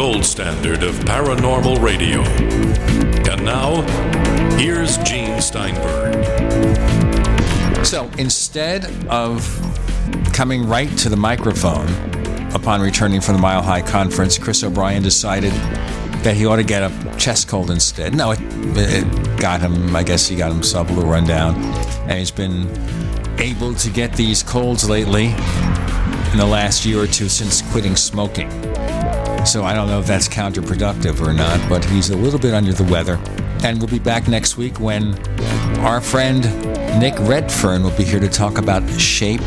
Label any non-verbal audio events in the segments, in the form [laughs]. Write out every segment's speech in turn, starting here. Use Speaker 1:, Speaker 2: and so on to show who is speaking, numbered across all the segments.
Speaker 1: Gold standard of paranormal radio. And now, here's Gene Steinberg.
Speaker 2: So instead of coming right to the microphone upon returning from the Mile High Conference, Chris O'Brien decided that he ought to get a chest cold instead. No, it, it got him, I guess he got himself a little rundown. And he's been able to get these colds lately in the last year or two since quitting smoking. So I don't know if that's counterproductive or not, but he's a little bit under the weather. And we'll be back next week when our friend Nick Redfern will be here to talk about shape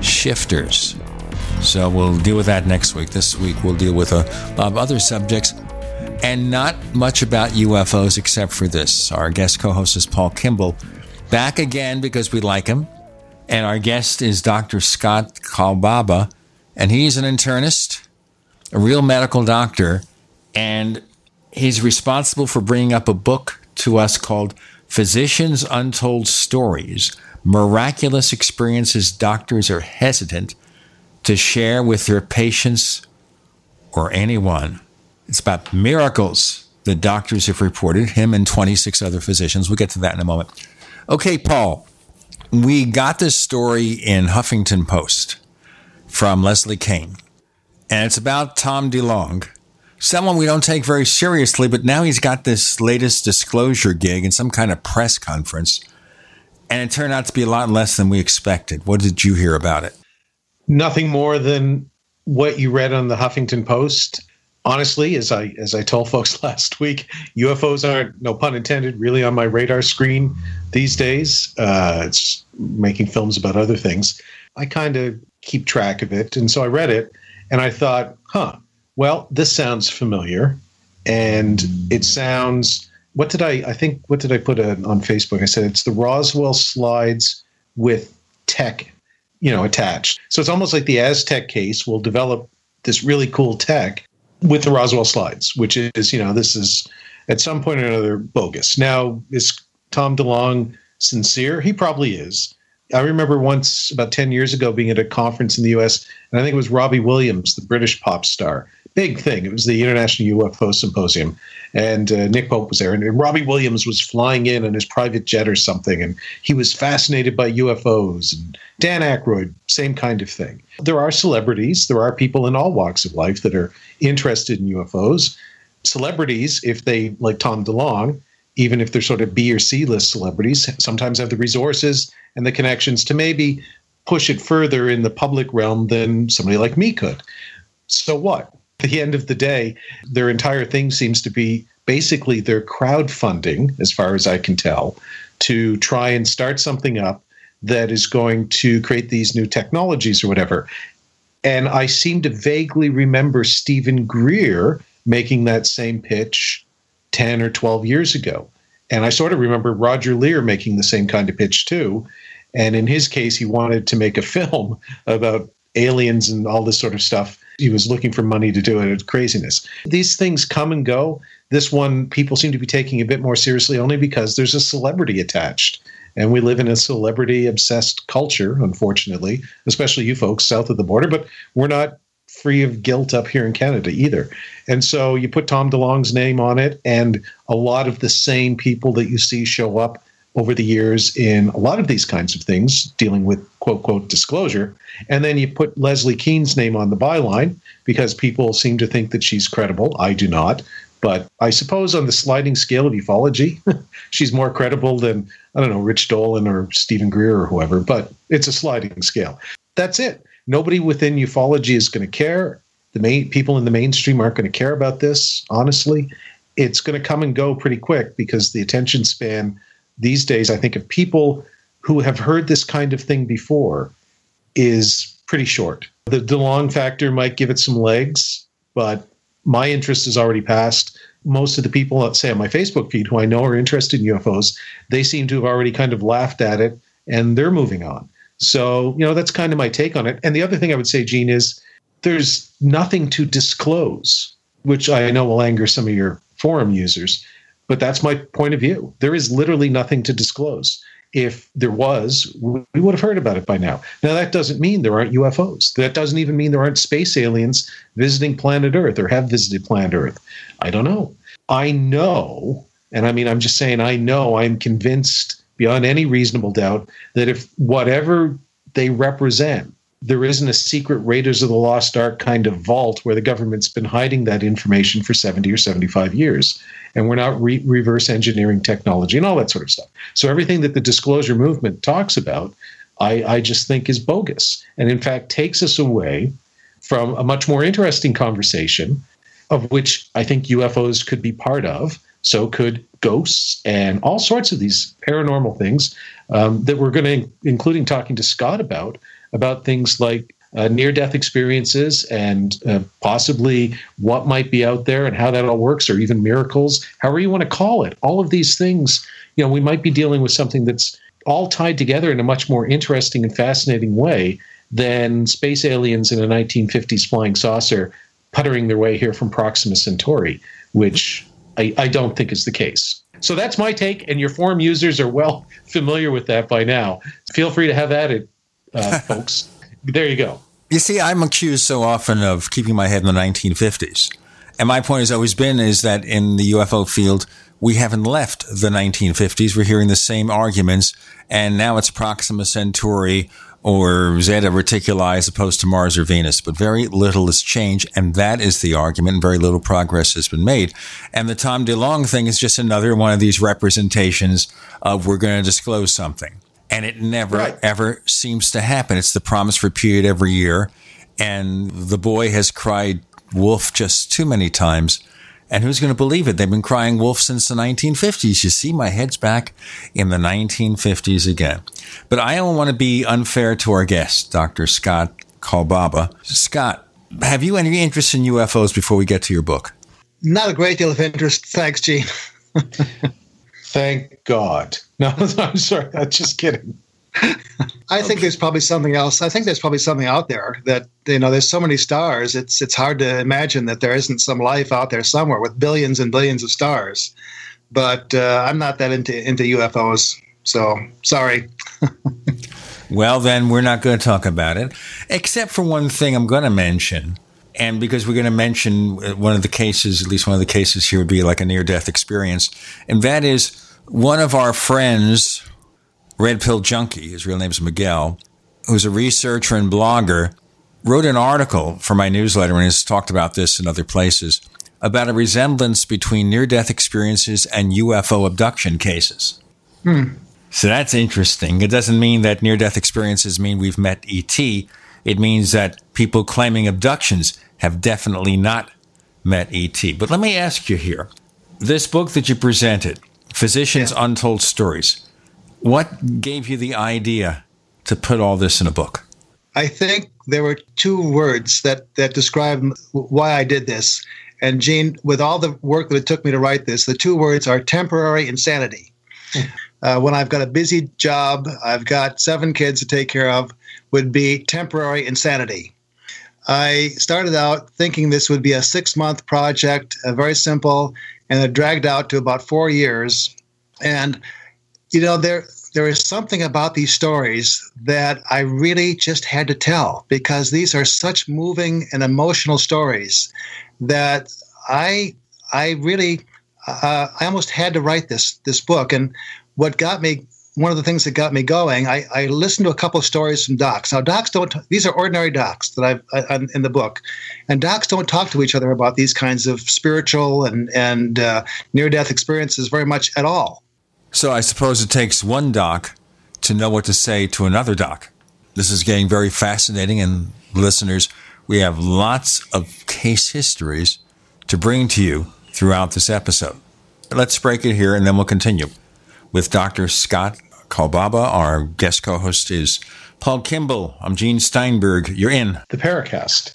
Speaker 2: shifters. So we'll deal with that next week. This week we'll deal with a of other subjects and not much about UFOs except for this. Our guest co host is Paul Kimball, back again because we like him. And our guest is Dr. Scott Kolbaba, and he's an internist, a real medical doctor, and he's responsible for bringing up a book to us called Physicians Untold Stories Miraculous Experiences Doctors Are Hesitant to Share with Their Patients or Anyone. It's about miracles that doctors have reported, him and 26 other physicians. We'll get to that in a moment. Okay, Paul, we got this story in Huffington Post from Leslie Kean, and it's about Tom DeLonge, someone we don't take very seriously, but now he's got this latest disclosure gig in some kind of press conference, and it turned out to be a lot less than we expected. What did you hear about it?
Speaker 3: Nothing more than what you read on the Huffington Post honestly, as I as I told folks [laughs] last week, UFOs aren't, no pun intended, really on my radar screen these days. Uh, it's making films about other things. I kind of keep track of it, and so I read it, and I thought, huh, well, this sounds familiar, and it sounds. What did I? I think what did I put on Facebook? I said it's the Roswell slides with tech, you know, attached. So it's almost like the Aztec case will develop this really cool tech with the Roswell slides, which is, you know, this is at some point or another bogus. Now, is Tom DeLonge sincere? He probably is. I remember once about 10 years ago being at a conference in the US, and I think it was Robbie Williams, the British pop star. Big thing. It was the International UFO Symposium, and uh, Nick Pope was there. And, and Robbie Williams was flying in on his private jet or something, and he was fascinated by UFOs. And Dan Aykroyd, same kind of thing. There are celebrities, there are people in all walks of life that are interested in UFOs. Celebrities, if they, like Tom DeLonge, even if they're sort of B or C list celebrities, sometimes have the resources and the connections to maybe push it further in the public realm than somebody like me could. So what? At the end of the day, their entire thing seems to be basically their crowdfunding, as far as I can tell, to try and start something up that is going to create these new technologies or whatever. And I seem to vaguely remember Stephen Greer making that same pitch 10 or 12 years ago. And I sort of remember Roger Lear making the same kind of pitch too. And in his case, he wanted to make a [laughs] film about aliens and all this sort of stuff. He was looking for money to do it. It's craziness. These things come and go. This one, people seem to be taking a bit more seriously only because there's a celebrity attached. And we live in a celebrity obsessed culture, unfortunately, especially you folks south of the border, but we're not free of guilt up here in Canada either. And so you put Tom DeLonge's name on it, and a lot of the same people that you see show up over the years in a lot of these kinds of things dealing with quote, quote, disclosure. And then you put Leslie Kean's name on the byline because people seem to think that she's credible. I do not. But I suppose on the sliding scale of ufology, [laughs] she's more credible than, I don't know, Rich Dolan or Stephen Greer or whoever, but it's a sliding scale. That's it. Nobody within ufology is going to care. The main people in the mainstream aren't going to care about this, honestly. It's going to come and go pretty quick because the attention span these days, I think, of people who have heard this kind of thing before is pretty short. The DeLonge factor might give it some legs, but my interest is already past. Most of the people, let's say on my Facebook feed, who I know are interested in UFOs, they seem to have already kind of laughed at it and they're moving on. So, you know, that's kind of my take on it. And the other thing I would say, Gene, is there's nothing to disclose, which I know will anger some of your forum users, but that's my point of view. There is literally nothing to disclose. if there was, we would have heard about it by now. Now, that doesn't mean there aren't UFOs. That doesn't even mean there aren't space aliens visiting planet Earth or have visited planet Earth. I don't know. I know, and I mean, I'm just saying, I know, I'm convinced beyond any reasonable doubt that if whatever they represent, there isn't a secret Raiders of the Lost Ark kind of vault where the government's been hiding that information for 70 or 75 years. And we're not re- reverse engineering technology and all that sort of stuff. So everything that the disclosure movement talks about, I, I just think is bogus. And in fact, takes us away from a much more interesting conversation, of which I think UFOs could be part of. So could ghosts and all sorts of these paranormal things um, that we're going to, including talking to Scott about, about things like uh, near death experiences and uh, possibly what might be out there and how that all works, or even miracles, however you want to call it. All of these things, you know, we might be dealing with something that's all tied together in a much more interesting and fascinating way than space aliens in a 1950s flying saucer puttering their way here from Proxima Centauri, which I, I don't think is the case. So that's my take, and your forum users are well [laughs] familiar with that by now. Feel free to have at it, uh, [laughs] folks. There you go.
Speaker 2: You see, I'm accused so often of keeping my head in the 1950s. And my point has always been is that in the UFO field, we haven't left the 1950s. We're hearing the same arguments, and now it's Proxima Centauri or Zeta Reticuli as opposed to Mars or Venus. But very little has changed, and that is the argument, very little progress has been made. And the Tom DeLonge thing is just another one of these representations of we're going to disclose something and it never right. ever seems to happen. It's the promise repeated every year, and the boy has cried wolf just too many times. And who's going to believe it? They've been crying wolf since the 1950s. You see, my head's back in the 1950s again. But I don't want to be unfair to our guest, Dr. Scott Kolbaba. Scott, have you any interest in UFOs before we get to your book?
Speaker 4: Not a great deal of interest. Thanks, Gene. [laughs]
Speaker 3: Thank God. No, [laughs] I'm sorry. I'm just kidding.
Speaker 4: I think there's probably something else. I think there's probably something out there that you know. There's so many stars. It's it's hard to imagine that there isn't some life out there somewhere with billions and billions of stars. But uh, I'm not that into into UFOs. So sorry. [laughs]
Speaker 2: well, then we're not going to talk about it, except for one thing I'm going to mention. And because we're going to mention uh, one of the cases, at least one of the cases here would be like a near death experience. And that is one of our friends, Red Pill Junkie, his real name is Miguel, who's a researcher and blogger, wrote an article for my newsletter and has talked about this in other places about a resemblance between near death experiences and UFO abduction cases. Hmm. So that's interesting. It doesn't mean that near death experiences mean we've met ET. It means that people claiming abductions have definitely not met ET. But let me ask you here this book that you presented, Physicians' yeah. Untold Stories. What gave you the idea to put all this in a book?
Speaker 4: I think there were two words that, that describe why I did this. And Gene, with all the work that it took me to write this, the two words are temporary insanity. uh, when I've got a busy job, I've got seven kids to take care of, would be temporary insanity. I started out thinking this would be a six month project, uh, very simple, and it dragged out to about four years. And you know, there there is something about these stories that I really just had to tell because these are such moving and emotional stories that I I really uh, I almost had to write this this book. And what got me one of the things that got me going, I, I listened to a couple of stories from docs. Now, docs don't; these are ordinary docs that I've I, in the book, and docs don't talk to each other about these kinds of spiritual and and uh, near death experiences very much at all.
Speaker 2: So, I suppose it takes one doc to know what to say to another doc. This is getting very fascinating, and listeners, we have lots of case histories to bring to you throughout this episode. Let's break it here, and then we'll continue with Dr. Scott Kolbaba. Our guest co host is Paul Kimball. I'm Gene Steinberg. You're in
Speaker 3: the Paracast.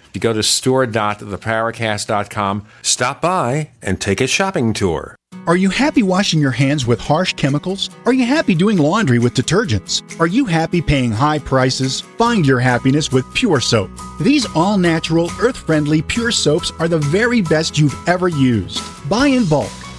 Speaker 2: You go to store.theparacast.com, stop by, and take a shopping tour.
Speaker 5: Are you happy washing your hands with harsh chemicals? Are you happy doing laundry with detergents? Are you happy paying high prices? Find your happiness with Pure Soap. These all natural, earth friendly Pure Soaps are the very best you've ever used. Buy in bulk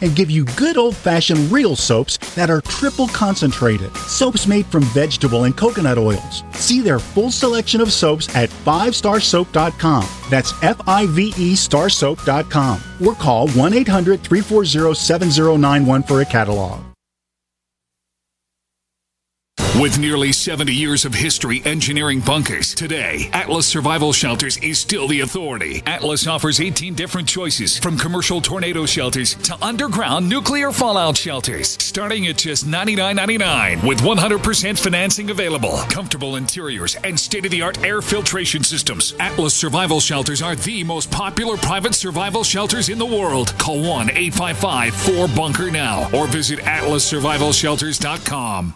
Speaker 5: and give you good old fashioned real soaps that are triple concentrated. Soaps made from vegetable and coconut oils. See their full selection of soaps at 5starsoap.com. That's F I V E starsoap.com. Or call 1 800 340 7091 for a catalog.
Speaker 6: With nearly 70 years of history engineering bunkers, today, Atlas Survival Shelters is still the authority. Atlas offers 18 different choices, from commercial tornado shelters to underground nuclear fallout shelters, starting at just $99.99 with 100% financing available, comfortable interiors, and state of the art air filtration systems. Atlas Survival Shelters are the most popular private survival shelters in the world. Call 1 855 4 Bunker now or visit atlassurvivalshelters.com.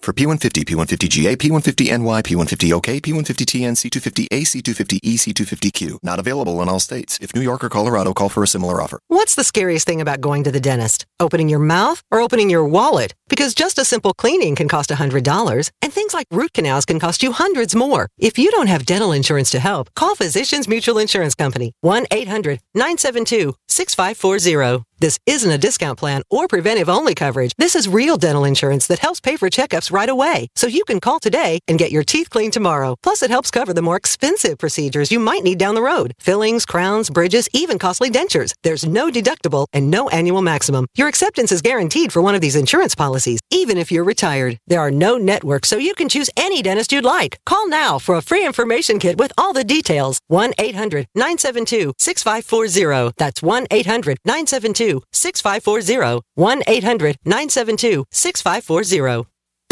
Speaker 7: For P150, P150GA, P150NY, P150OK, P150TN, C250A, C250E, C250Q. Not available in all states. If New York or Colorado, call for a similar offer.
Speaker 8: What's the scariest thing about going to the dentist? Opening your mouth or opening your wallet? Because just a simple cleaning can cost $100, and things like root canals can cost you hundreds more. If you don't have dental insurance to help, call Physicians Mutual Insurance Company, 1 800 972 6540. This isn't a discount plan or preventive only coverage. This is real dental insurance that helps pay for checkups right away. So you can call today and get your teeth cleaned tomorrow. Plus, it helps cover the more expensive procedures you might need down the road fillings, crowns, bridges, even costly dentures. There's no deductible and no annual maximum. Your acceptance is guaranteed for one of these insurance policies, even if you're retired. There are no networks, so you can choose any dentist you'd like. Call now for a free information kit with all the details. 1 800 972 6540. That's 1 800 972 6540. 1 800 972 6540.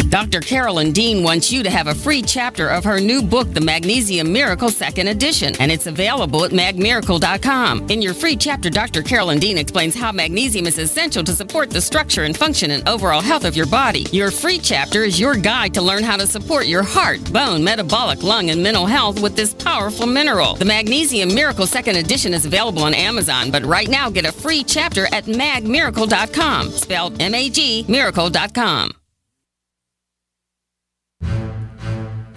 Speaker 9: Dr. Carolyn Dean wants you to have a free chapter of her new book, The Magnesium Miracle Second Edition, and it's available at magmiracle.com. In your free chapter, Dr. Carolyn Dean explains how magnesium is essential to support the structure and function and overall health of your body. Your free chapter is your guide to learn how to support your heart, bone, metabolic, lung, and mental health with this powerful mineral. The Magnesium Miracle Second Edition is available on Amazon, but right now get a free chapter at magmiracle.com, spelled M A G miracle.com.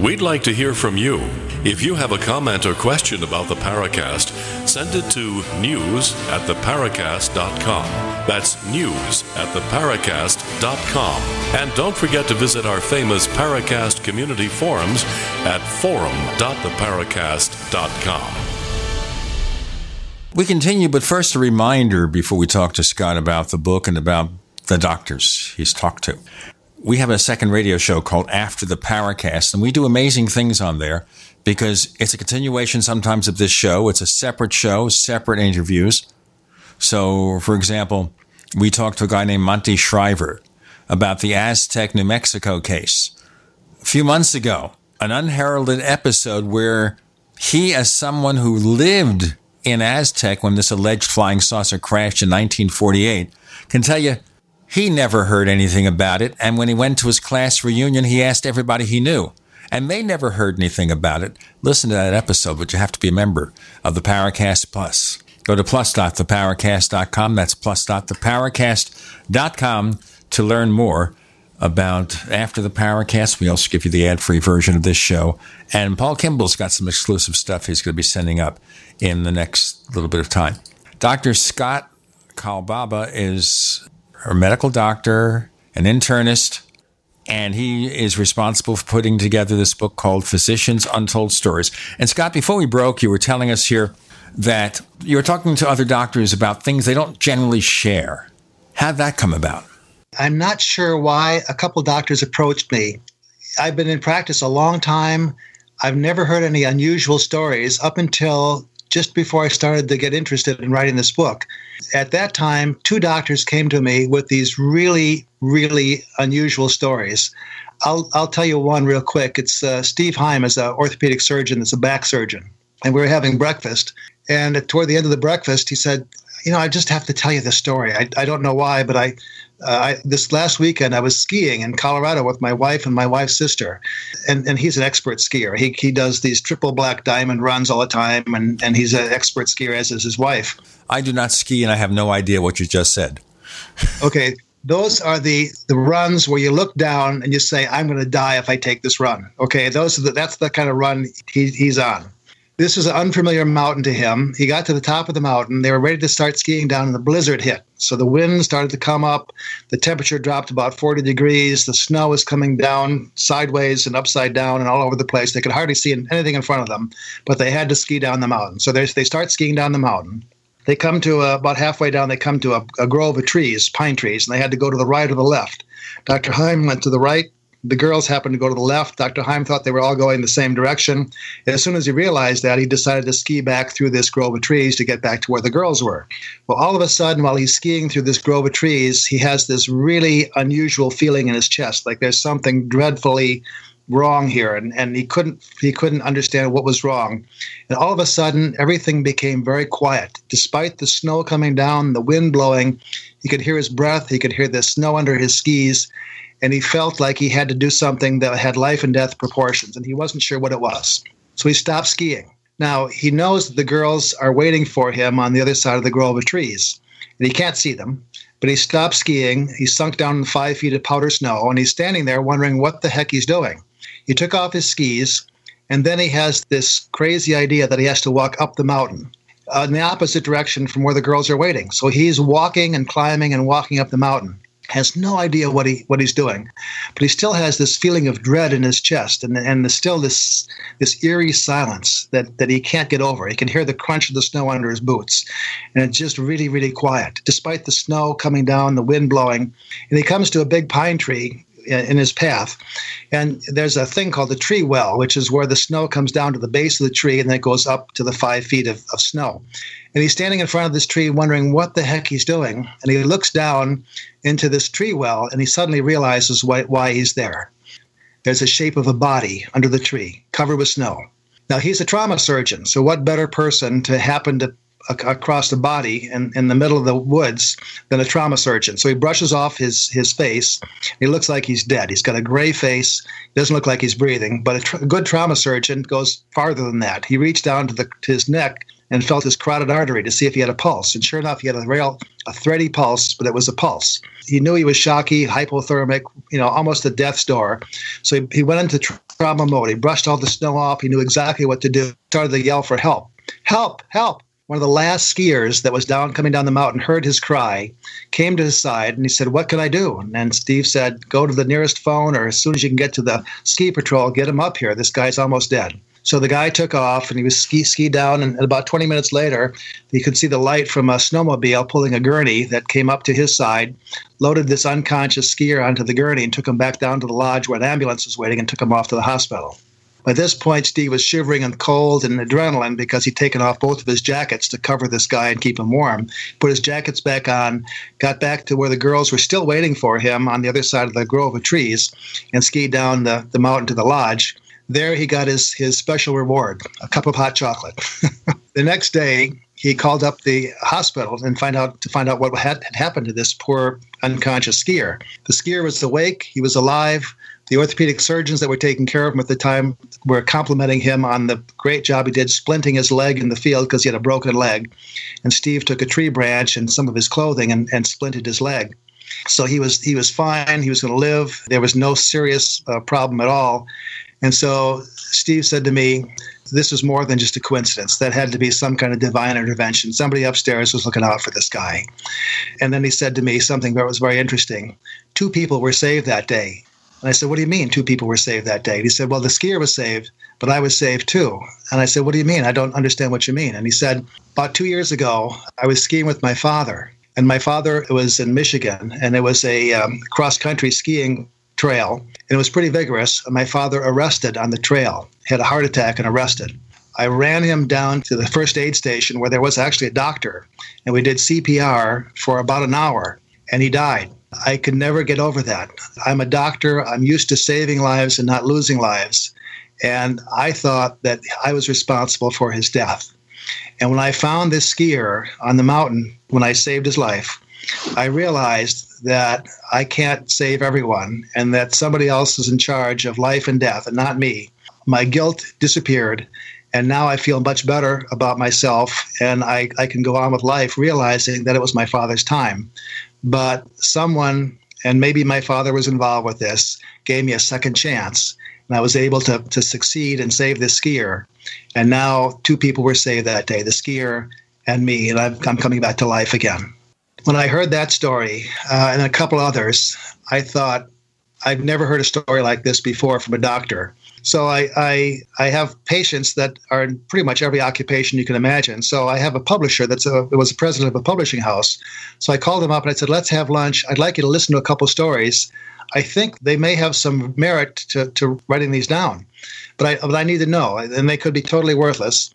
Speaker 1: We'd like to hear from you. If you have a comment or question about the Paracast, send it to news at theparacast.com. That's news at theparacast.com. And don't forget to visit our famous Paracast community forums at forum.theparacast.com.
Speaker 2: We continue, but first a reminder before we talk to Scott about the book and about the doctors he's talked to we have a second radio show called After the Paracast, and we do amazing things on there because it's a continuation sometimes of this show. It's a separate show, separate interviews. So, for example, we talked to a guy named Monty Shriver about the Aztec, New Mexico case. A few months ago, an unheralded episode where he, as someone who lived in Aztec when this alleged flying saucer crashed in 1948, can tell you he never heard anything about it. And when he went to his class reunion, he asked everybody he knew. and they never heard anything about it, listen to that episode, but you have to be a member of the Paracast Plus. Go to plus.theparacast.com. That's plus.theparacast.com to learn more about after the Paracast. We also give you the ad-free version of this show. And Paul Kimball's got some exclusive stuff he's going to be sending up in the next little bit of time. Dr. Scott Kolbaba is a medical doctor, an internist, and he is responsible for putting together this book called Physicians Untold Stories. And Scott, before we broke, you were telling us here that you were talking to other doctors about things they don't generally share. How'd that come about?
Speaker 4: I'm not sure why a couple doctors approached me. I've been in practice a long time. I've never heard any unusual stories up until just before I started to get interested in writing this book. At that time, two doctors came to me with these really, really unusual stories. I'll, I'll tell you one real quick. It's uh, Steve Heim is an orthopedic surgeon, that's a back surgeon. And we were having breakfast. And toward the end of the breakfast, he said, You know, I just have to tell you the story. I, I don't know why, but I, uh, I, this last weekend I was skiing in Colorado with my wife and my wife's sister, and and he's an expert skier. He he does these triple black diamond runs all the time, and and he's an expert skier as is his wife.
Speaker 2: I do not ski, and I have no idea what you just said. [laughs]
Speaker 4: okay, those are the the runs where you look down and you say, "I'm going to die if I take this run." Okay, those are the, that's the kind of run he, he's on. This was an unfamiliar mountain to him. He got to the top of the mountain. They were ready to start skiing down, and the blizzard hit. So the wind started to come up. The temperature dropped about 40 degrees. The snow was coming down sideways and upside down and all over the place. They could hardly see anything in front of them, but they had to ski down the mountain. So they start skiing down the mountain. They come to about halfway down, they come to a, a grove of trees, pine trees, and they had to go to the right or the left. Dr. Heim went to the right. The girls happened to go to the left. Dr. Heim thought they were all going the same direction. And as soon as he realized that, he decided to ski back through this grove of trees to get back to where the girls were. Well, all of a sudden, while he's skiing through this grove of trees, he has this really unusual feeling in his chest, like there's something dreadfully wrong here and, and he couldn't he couldn't understand what was wrong and all of a sudden everything became very quiet despite the snow coming down the wind blowing he could hear his breath he could hear the snow under his skis and he felt like he had to do something that had life and death proportions, and he wasn't sure what it was. So he stopped skiing. Now, he knows that the girls are waiting for him on the other side of the grove of trees, and he can't see them. But he stopped skiing. He sunk down in five feet of powder snow, and he's standing there wondering what the heck he's doing. He took off his skis, and then he has this crazy idea that he has to walk up the mountain uh, in the opposite direction from where the girls are waiting. So he's walking and climbing and walking up the mountain has no idea what he what he's doing, but he still has this feeling of dread in his chest, and and there's still this this eerie silence that that he can't get over. He can hear the crunch of the snow under his boots, and it's just really really quiet, despite the snow coming down, the wind blowing, and he comes to a big pine tree in his path. And there's a thing called the tree well, which is where the snow comes down to the base of the tree and then it goes up to the five feet of, of snow. And he's standing in front of this tree wondering what the heck he's doing. And he looks down into this tree well and he suddenly realizes why, why he's there. There's a shape of a body under the tree, covered with snow. Now, he's a trauma surgeon, so what better person to happen to across the body in, in the middle of the woods than a trauma surgeon. So he brushes off his, his face. He looks like he's dead. He's got a gray face. Doesn't look like he's breathing. But a, tra- good trauma surgeon goes farther than that. He reached down to, the, to his neck and felt his carotid artery to see if he had a pulse. And sure enough, he had a real a thready pulse, but it was a pulse. He knew he was shocky, hypothermic, you know, almost at death's door. So he, he went into trauma mode. He brushed all the snow off. He knew exactly what to do. Started to yell for help. Help! Help! one of the last skiers that was down coming down the mountain heard his cry, came to his side, and he said, "What can I do?" And Steve said, "Go to the nearest phone, or as soon as you can get to the ski patrol, get him up here. This guy's almost dead." So the guy took off, and he was ski ski down. And about 20 minutes later, he could see the light from a snowmobile pulling a gurney that came up to his side, loaded this unconscious skier onto the gurney, and took him back down to the lodge where an ambulance was waiting, and took him off to the hospital. By this point, Steve was shivering and cold and adrenaline because he'd taken off both of his jackets to cover this guy and keep him warm. Put his jackets back on, got back to where the girls were still waiting for him on the other side of the grove of trees, and skied down the, the mountain to the lodge. There, he got his, his special reward a cup of hot chocolate. [laughs] the next day, he called up the hospital and find out to find out what had, had happened to this poor unconscious skier. The skier was awake, he was alive, The orthopedic surgeons that were taking care of him at the time were complimenting him on the great job he did splinting his leg in the field because he had a broken leg. And Steve took a tree branch and some of his clothing and, and splinted his leg. So he was he was fine. He was going to live. There was no serious uh, problem at all. And so Steve said to me, this was more than just a coincidence. That had to be some kind of divine intervention. Somebody upstairs was looking out for this guy. And then he said to me something that was very interesting. Two people were saved that day. And I said, What do you mean two people were saved that day? And he said, Well, the skier was saved, but I was saved too. And I said, What do you mean? I don't understand what you mean. And he said, About two years ago, I was skiing with my father. And my father was in Michigan, and it was a um, cross country skiing trail. And it was pretty vigorous. My father arrested on the trail, had a heart attack and arrested. I ran him down to the first aid station where there was actually a doctor, and we did CPR for about an hour, and he died. I could never get over that. I'm a doctor. I'm used to saving lives and not losing lives. And I thought that I was responsible for his death. And when I found this skier on the mountain, when I saved his life, I realized that I can't save everyone and that somebody else is in charge of life and death and not me. My guilt disappeared. And now I feel much better about myself and I, I can go on with life realizing that it was my father's time. But someone, and maybe my father was involved with this, gave me a second chance. And I was able to, to succeed and save this skier. And now two people were saved that day the skier and me. And I'm, I'm coming back to life again. When I heard that story uh, and a couple others, I thought, I've never heard a story like this before from a doctor. So I, I, I have patients that are in pretty much every occupation you can imagine. So I have a publisher that's a was a president of a publishing house. So I called him up and I said, "Let's have lunch. I'd like you to listen to a couple stories. I think they may have some merit to, to writing these down, but I but I need to know, and they could be totally worthless."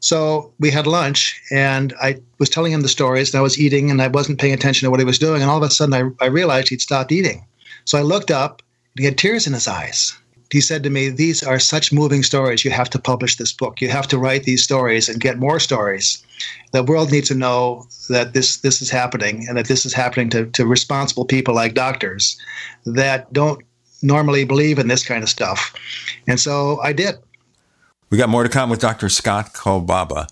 Speaker 4: So we had lunch, and I was telling him the stories, and I was eating, and I wasn't paying attention to what he was doing, and all of a sudden I, I realized he'd stopped eating. So I looked up, and he had tears in his eyes he said to me, These are such moving stories. You have to publish this book. You have to write these stories and get more stories. The world needs to know that this, this is happening and that this is happening to, to responsible people like doctors that don't normally believe in this kind of stuff. And so I did.
Speaker 2: We got more to come with Dr. Scott Kolbaba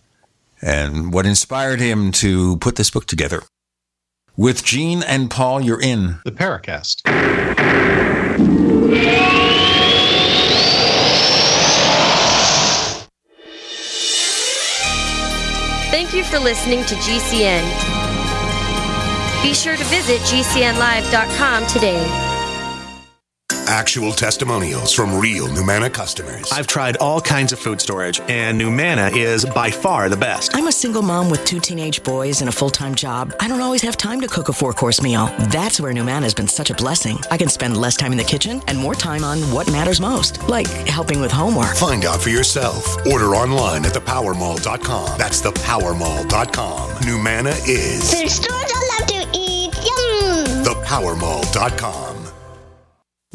Speaker 2: and what inspired him to put this book together. With Gene and Paul, you're in
Speaker 3: the Paracast.
Speaker 10: Thank you for listening to GCN. Be sure to visit GCNlive.com today
Speaker 11: actual testimonials from real Numanna customers.
Speaker 12: I've tried all kinds of food storage, and Numanna is by far the best.
Speaker 13: I'm a single mom with two teenage boys and a full time job. I don't always have time to cook a four course meal. That's where Numanna has been such a blessing. I can spend less time in the kitchen and more time on what matters most, like helping with homework.
Speaker 11: Find out for yourself. Order online at thepowermall.com. That's thepowermall.com. Numanna is.
Speaker 14: Food stores I love to eat. Yum!
Speaker 11: Thepowermall.com.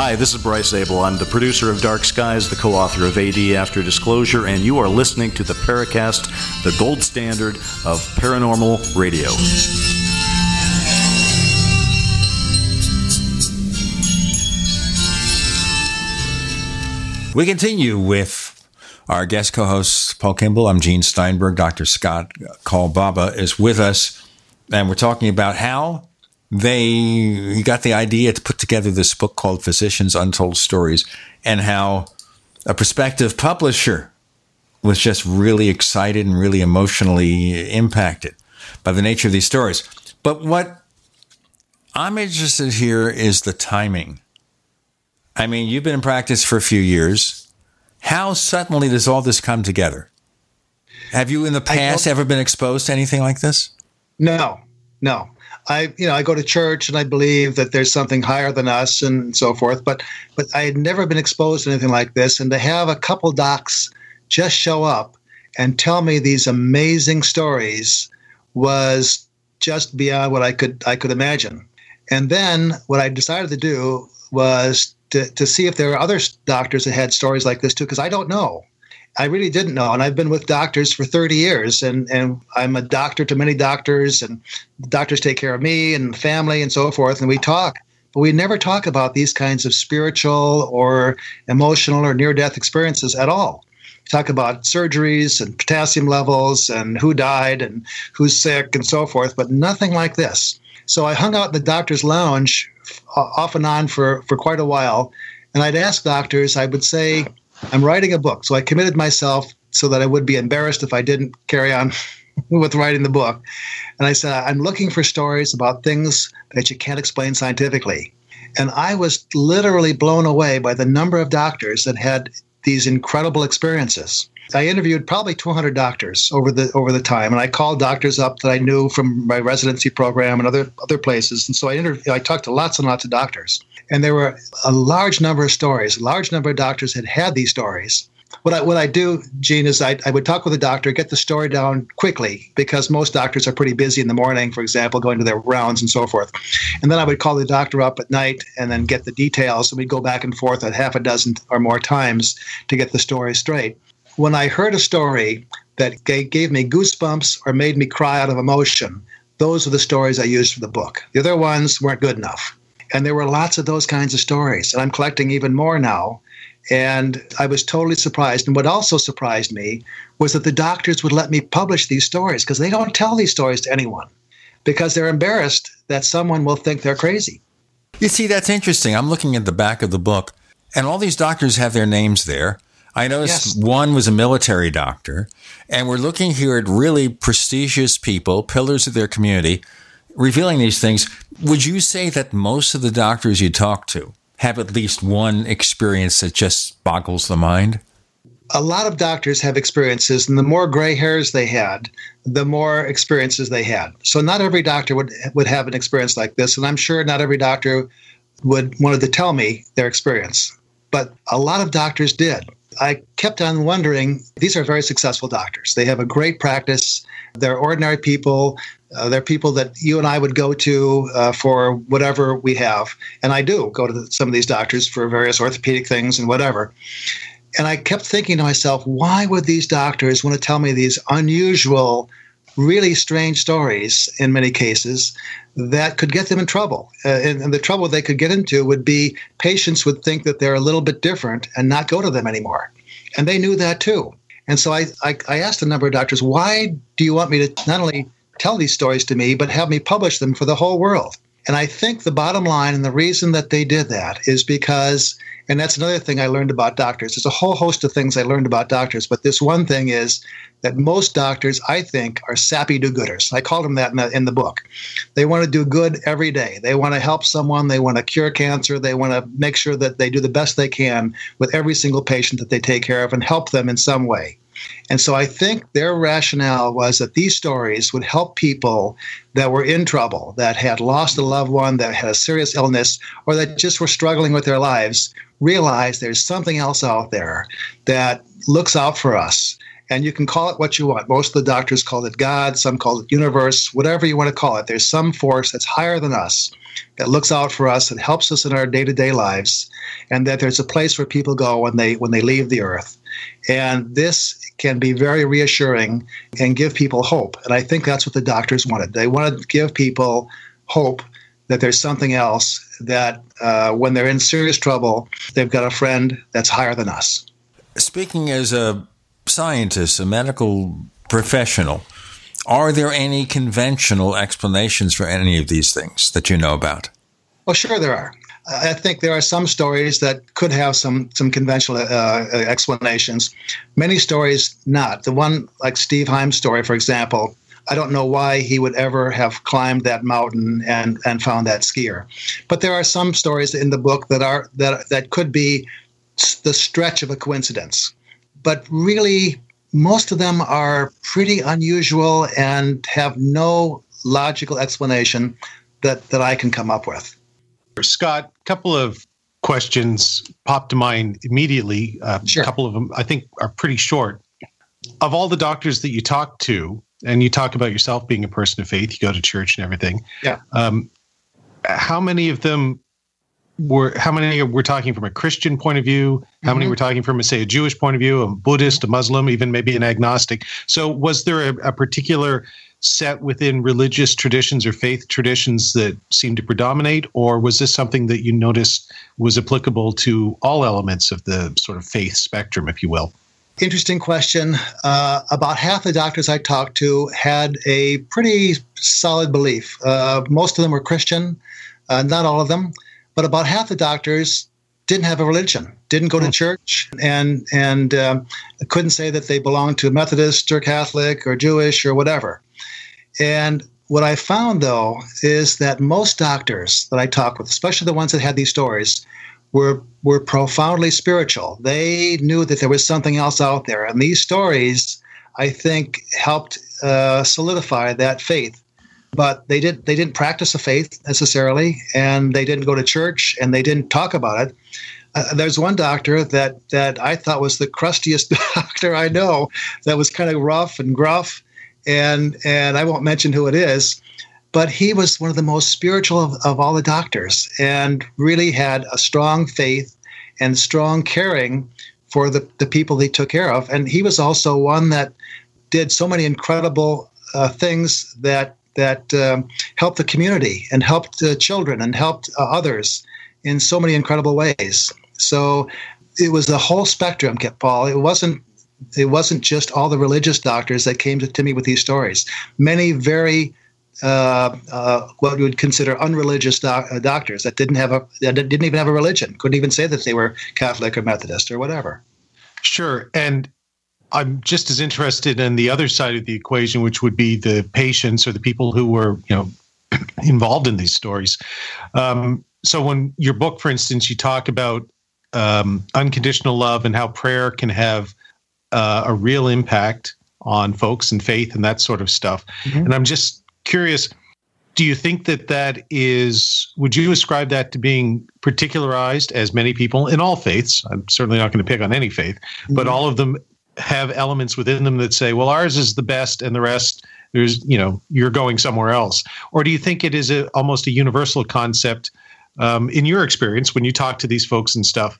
Speaker 15: Hi, this is Bryce Zabel. I'm the producer of Dark Skies, the co author of AD After Disclosure, and you are listening to the Paracast, the gold standard of paranormal radio.
Speaker 2: We continue with our guest co host, Paul Kimball. I'm Gene Steinberg. Dr. Scott Kolbaba is with us. And we're talking about how they got the idea to put together this book called Physicians Untold Stories and how a prospective publisher was just really excited and really emotionally impacted by the nature of these stories. But what I'm interested here is the timing. I mean, you've been in practice for a few years. How suddenly does all this come together? Have you in the past ever been exposed to anything like this?
Speaker 4: No, no. I, you know, I go to church and I believe that there's something higher than us and so forth, but but I had never been exposed to anything like this. And to have a couple docs just show up and tell me these amazing stories was just beyond what I could I could imagine. And then what I decided to do was to, to see if there are other doctors that had stories like this too, because I don't know. I really didn't know. And I've been with doctors for 30 years, and, and I'm a doctor to many doctors, and doctors take care of me and family and so forth. And we talk, but we never talk about these kinds of spiritual or emotional or near death experiences at all. We talk about surgeries and potassium levels and who died and who's sick and so forth, but nothing like this. So I hung out in the doctor's lounge off and on for, for quite a while. And I'd ask doctors, I would say, I'm writing a book. So I committed myself so that I would be embarrassed if I didn't carry on [laughs] with writing the book. And I said, I'm looking for stories about things that you can't explain scientifically. And I was literally blown away by the number of doctors that had these incredible experiences. I interviewed probably 200 doctors over the over the time, and I called doctors up that I knew from my residency program and other other places. And so I interviewed, I talked to lots and lots of doctors, and there were a large number of stories. A large number of doctors had had these stories, what I what I do, Gene, is I, I would talk with a doctor, get the story down quickly because most doctors are pretty busy in the morning, for example, going to their rounds and so forth. And then I would call the doctor up at night and then get the details, and we'd go back and forth at half a dozen or more times to get the story straight. When I heard a story that gave me goosebumps or made me cry out of emotion, those were the stories I used for the book. The other ones weren't good enough. And there were lots of those kinds of stories. And I'm collecting even more now and I was totally surprised. And what also surprised me was that the doctors would let me publish these stories because they don't tell these stories to anyone because they're embarrassed that someone will think they're crazy.
Speaker 2: You see, that's interesting. I'm looking at the back of the book, and all these doctors have their names there. I noticed yes. one was a military doctor, and we're looking here at really prestigious people, pillars of their community, revealing these things. Would you say that most of the doctors you talk to have at least one experience that just boggles the mind?
Speaker 4: A lot of doctors have experiences, and the more gray hairs they had, the more experiences they had. So not every doctor would would have an experience like this, and I'm sure not every doctor would wanted to tell me their experience. But a lot of doctors did. I kept on wondering these are very successful doctors. They have a great practice. They're ordinary people. Uh, they're people that you and I would go to uh, for whatever we have. And I do go to the, some of these doctors for various orthopedic things and whatever. And I kept thinking to myself, why would these doctors want to tell me these unusual, really strange stories in many cases that could get them in trouble? Uh, and, and the trouble they could get into would be patients would think that they're a little bit different and not go to them anymore. And they knew that too. And so I, I, I asked a number of doctors, why do you want me to not only tell these stories to me, but have me publish them for the whole world? And I think the bottom line and the reason that they did that is because, and that's another thing I learned about doctors. There's a whole host of things I learned about doctors, but this one thing is that most doctors, I think, are sappy do gooders. I called them that in the, in the book. They want to do good every day. They want to help someone. They want to cure cancer. They want to make sure that they do the best they can with every single patient that they take care of and help them in some way. And so I think their rationale was that these stories would help people that were in trouble, that had lost a loved one, that had a serious illness, or that just were struggling with their lives, realize there's something else out there that looks out for us. And you can call it what you want. Most of the doctors call it God, some call it universe, whatever you want to call it. There's some force that's higher than us that looks out for us and helps us in our day-to-day lives, and that there's a place where people go when they when they leave the earth. And this can be very reassuring and give people hope. And I think that's what the doctors wanted. They wanted to give people hope that there's something else that uh, when they're in serious trouble, they've got a friend that's higher than us.
Speaker 2: Speaking as a scientist, a medical professional, are there any conventional explanations for any of these things that you know about?
Speaker 4: Well, sure, there are. I think there are some stories that could have some some conventional uh, explanations. Many stories not. The one like Steve Heim's story, for example, I don't know why he would ever have climbed that mountain and and found that skier. But there are some stories in the book that are that that could be the stretch of a coincidence. But really, most of them are pretty unusual and have no logical explanation that that I can come up with.
Speaker 3: Scott, a couple of questions popped to mind immediately. Uh, sure. A couple of them I think are pretty short. Of all the doctors that you talked to, and you talk about yourself being a person of faith, you go to church and everything.
Speaker 4: Yeah.
Speaker 3: Um, how many of them were? How many were talking from a Christian point of view? How mm-hmm. many were talking from, a, say, a Jewish point of view, a Buddhist, a Muslim, even maybe an agnostic? So, was there a, a particular set within religious traditions or faith traditions that seemed to predominate, or was this something that you noticed was applicable to all elements of the sort of faith spectrum, if you will?
Speaker 4: Interesting question. Uh, about half the doctors I talked to had a pretty solid belief. Uh, most of them were Christian, uh, not all of them, but about half the doctors didn't have a religion, didn't go to hmm. church, and and um, couldn't say that they belonged to Methodist or Catholic or Jewish or whatever. And what I found though is that most doctors that I talked with, especially the ones that had these stories, were were profoundly spiritual. They knew that there was something else out there, and these stories, I think, helped uh, solidify that faith. But they did they didn't practice the faith necessarily, and they didn't go to church, and they didn't talk about it. Uh, there's one doctor that that I thought was the crustiest [laughs] doctor I know. That was kind of rough and gruff, and and I won't mention who it is, but he was one of the most spiritual of, of all the doctors, and really had a strong faith and strong caring for the the people he took care of. And he was also one that did so many incredible uh, things that that um, helped the community and helped uh, children and helped uh, others in so many incredible ways. So it was the whole spectrum, Paul. It wasn't it wasn't just all the religious doctors that came to, to me with these stories. Many very uh, uh, what we would consider unreligious doc- uh, doctors that didn't have a that didn't even have a religion, couldn't even say that they were Catholic or Methodist or whatever.
Speaker 3: Sure, and I'm just as interested in the other side of the equation, which would be the patients or the people who were, you know, [clears throat] involved in these stories. Um, so, when your book, for instance, you talk about um, unconditional love and how prayer can have uh, a real impact on folks and faith and that sort of stuff. Mm-hmm. And I'm just curious do you think that that is would you ascribe that to being particularized as many people in all faiths i'm certainly not going to pick on any faith mm-hmm. but all of them have elements within them that say, well, ours is the best and the rest there's, you know, you're going somewhere else? Or do you think it is a, almost a universal concept um, in your experience when you talk to these folks and stuff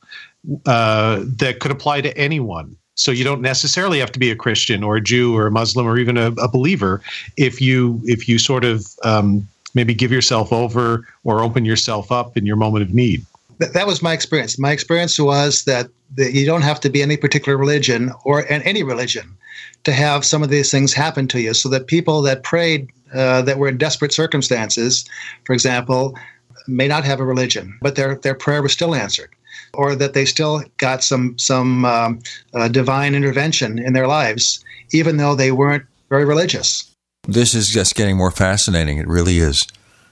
Speaker 3: uh, that could apply to anyone? So you don't necessarily have to be a Christian or a Jew or a Muslim or even a, a believer if you if you sort of um, maybe give yourself over or open yourself up in your moment of need
Speaker 4: that, that was my experience. My experience was that, that you don't have to be any particular religion or any religion to have some of these things happen to you. So that people that prayed uh, that were in desperate circumstances, for example, may not have a religion, but their their prayer was still answered, or that they still got some some um, uh, divine intervention in their lives, even though they weren't very religious.
Speaker 2: This is just getting more fascinating. It really is.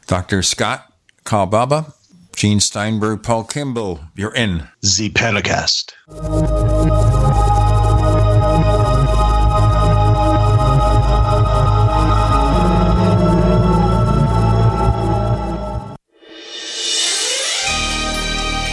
Speaker 2: Dr. Scott Kolbaba, Gene Steinberg, Paul Kimball, you're in
Speaker 3: the Paracast.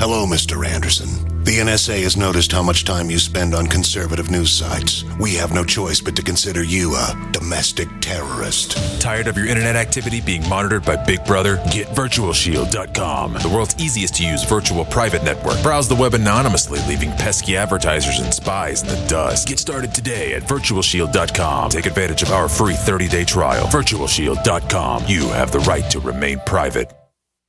Speaker 11: Hello, Mr. Anderson. The NSA has noticed how much time you spend on conservative news sites. We have no choice but to consider you a domestic terrorist.
Speaker 16: Tired of your internet activity being monitored by Big Brother? Get VirtualShield.com, the world's easiest to use virtual private network. Browse the web anonymously, leaving pesky advertisers and spies in the dust. Get started today at VirtualShield.com. Take advantage of our free 30 day trial. VirtualShield.com. You have the right to remain private.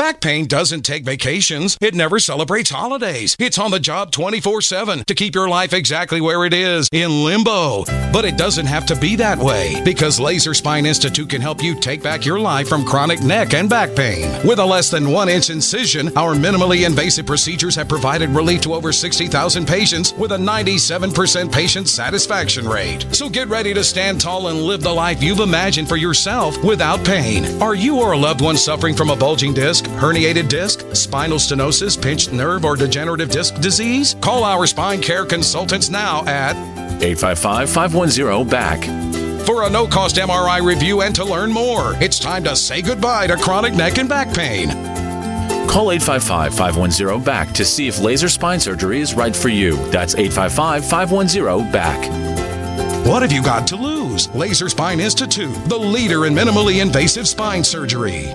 Speaker 17: Back pain doesn't take vacations. It never celebrates holidays. It's on the job 24 7 to keep your life exactly where it is in limbo. But it doesn't have to be that way because Laser Spine Institute can help you take back your life from chronic neck and back pain. With a less than one inch incision, our minimally invasive procedures have provided relief to over 60,000 patients with a 97% patient satisfaction rate. So get ready to stand tall and live the life you've imagined for yourself without pain. Are you or a loved one suffering from a bulging disc? Herniated disc, spinal stenosis, pinched nerve, or degenerative disc disease? Call our spine care consultants now at
Speaker 18: 855 510 BACK.
Speaker 17: For a no cost MRI review and to learn more, it's time to say goodbye to chronic neck and back pain.
Speaker 18: Call 855 510 BACK to see if laser spine surgery is right for you. That's 855 510 BACK.
Speaker 17: What have you got to lose? Laser Spine Institute, the leader in minimally invasive spine surgery.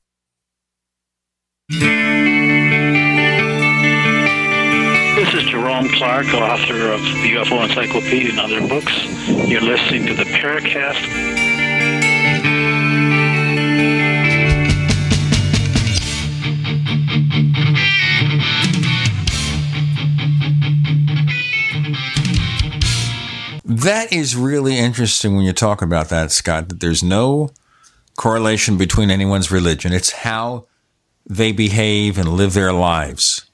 Speaker 19: This is Jerome Clark, author of the UFO Encyclopedia and other books. You're listening to the Paracast.
Speaker 2: That is really interesting when you talk about that, Scott, that there's no correlation between anyone's religion. It's how they behave and live their lives.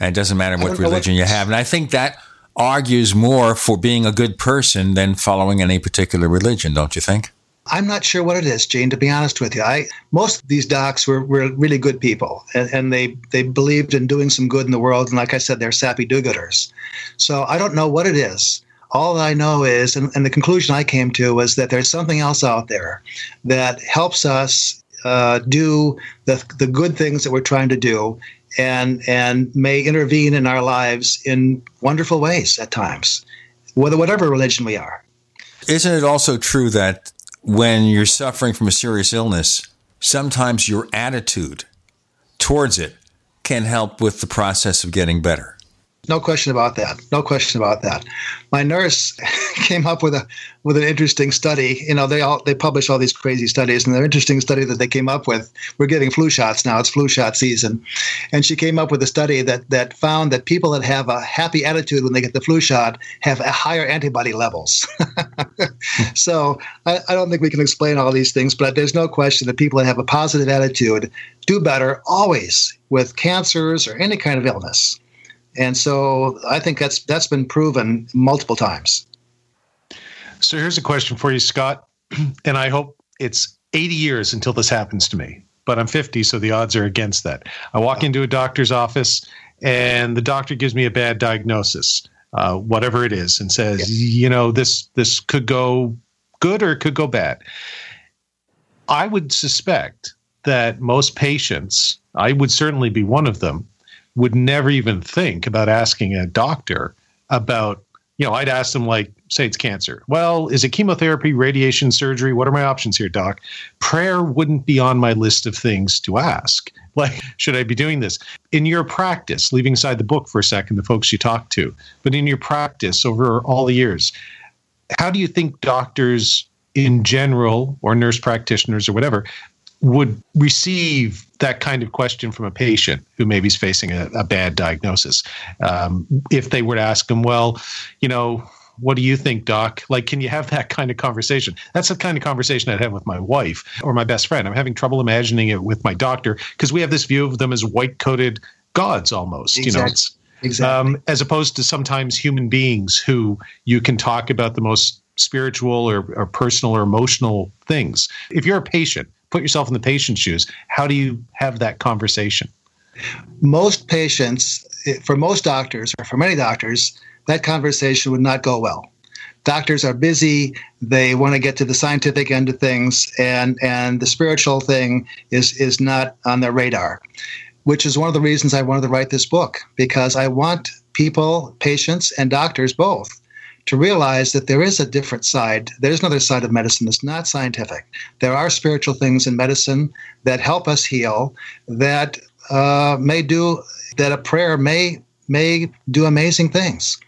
Speaker 2: And it doesn't matter what religion you have. And I think that argues more for being a good person than following any particular religion, don't you think?
Speaker 4: I'm not sure what it is, Gene, to be honest with you. I most of these docs were, were really good people and, and they, they believed in doing some good in the world. And like I said, they're sappy do-gooders. So I don't know what it is. All I know is, and, and the conclusion I came to was that there's something else out there that helps us uh, do the, the good things that we're trying to do and and may intervene in our lives in wonderful ways at times whether whatever religion we are.
Speaker 2: Isn't it also true that when you're suffering from a serious illness sometimes your attitude towards it can help with the process of getting better
Speaker 4: no question about that. No question about that. My nurse [laughs] came up with a with an interesting study. You know, they all they publish all these crazy studies, and their interesting study that they came up with. We're getting flu shots now. It's flu shot season, and she came up with a study that that found that people that have a happy attitude when they get the flu shot have higher antibody levels. [laughs] so I, I don't think we can explain all these things, but there's no question that people that have a positive attitude do better always with cancers or any kind of illness. And so I think that's that's been proven multiple times.
Speaker 3: So here's a question for you, Scott, [clears throat] and I hope it's 80 years until this happens to me. But I'm 50, so the odds are against that. I walk into a doctor's office, and the doctor gives me a bad diagnosis, uh, whatever it is, and says, yeah. you know, this this could go good or it could go bad. I would suspect that most patients, I would certainly be one of them, would never even think about asking a doctor about, you know, I'd ask them, like, say it's cancer. Well, is it chemotherapy, radiation, surgery? What are my options here, doc? Prayer wouldn't be on my list of things to ask. [laughs] Like, should I be doing this? In your practice, leaving aside the book for a second, the folks you talk to, but in your practice over all the years, how do you think doctors in general or nurse practitioners or whatever would receive that kind of question from a patient who maybe is facing a, a bad diagnosis. Um, if they were to ask them, well, you know, what do you think, doc? Like, can you have that kind of conversation? That's the kind of conversation I'd have with my wife or my best friend. I'm having trouble imagining it with my doctor because we have this view of them as white coated gods almost, exactly. you know.
Speaker 4: Exactly. Um,
Speaker 3: as opposed to sometimes human beings who you can talk about the most spiritual or, or personal or emotional things. If you're a patient, put yourself in the patient's shoes. How do you have that conversation?
Speaker 4: Most patients, for most doctors, or for many doctors, that conversation would not go well. Doctors are busy; they want to get to the scientific end of things, and and the spiritual thing is is not on their radar. Which is one of the reasons I wanted to write this book because I want people, patients, and doctors both to realize that there is a different side. There's another side of medicine that's not scientific. There are spiritual things in medicine that help us heal, that uh, may do that. A prayer may may do amazing things.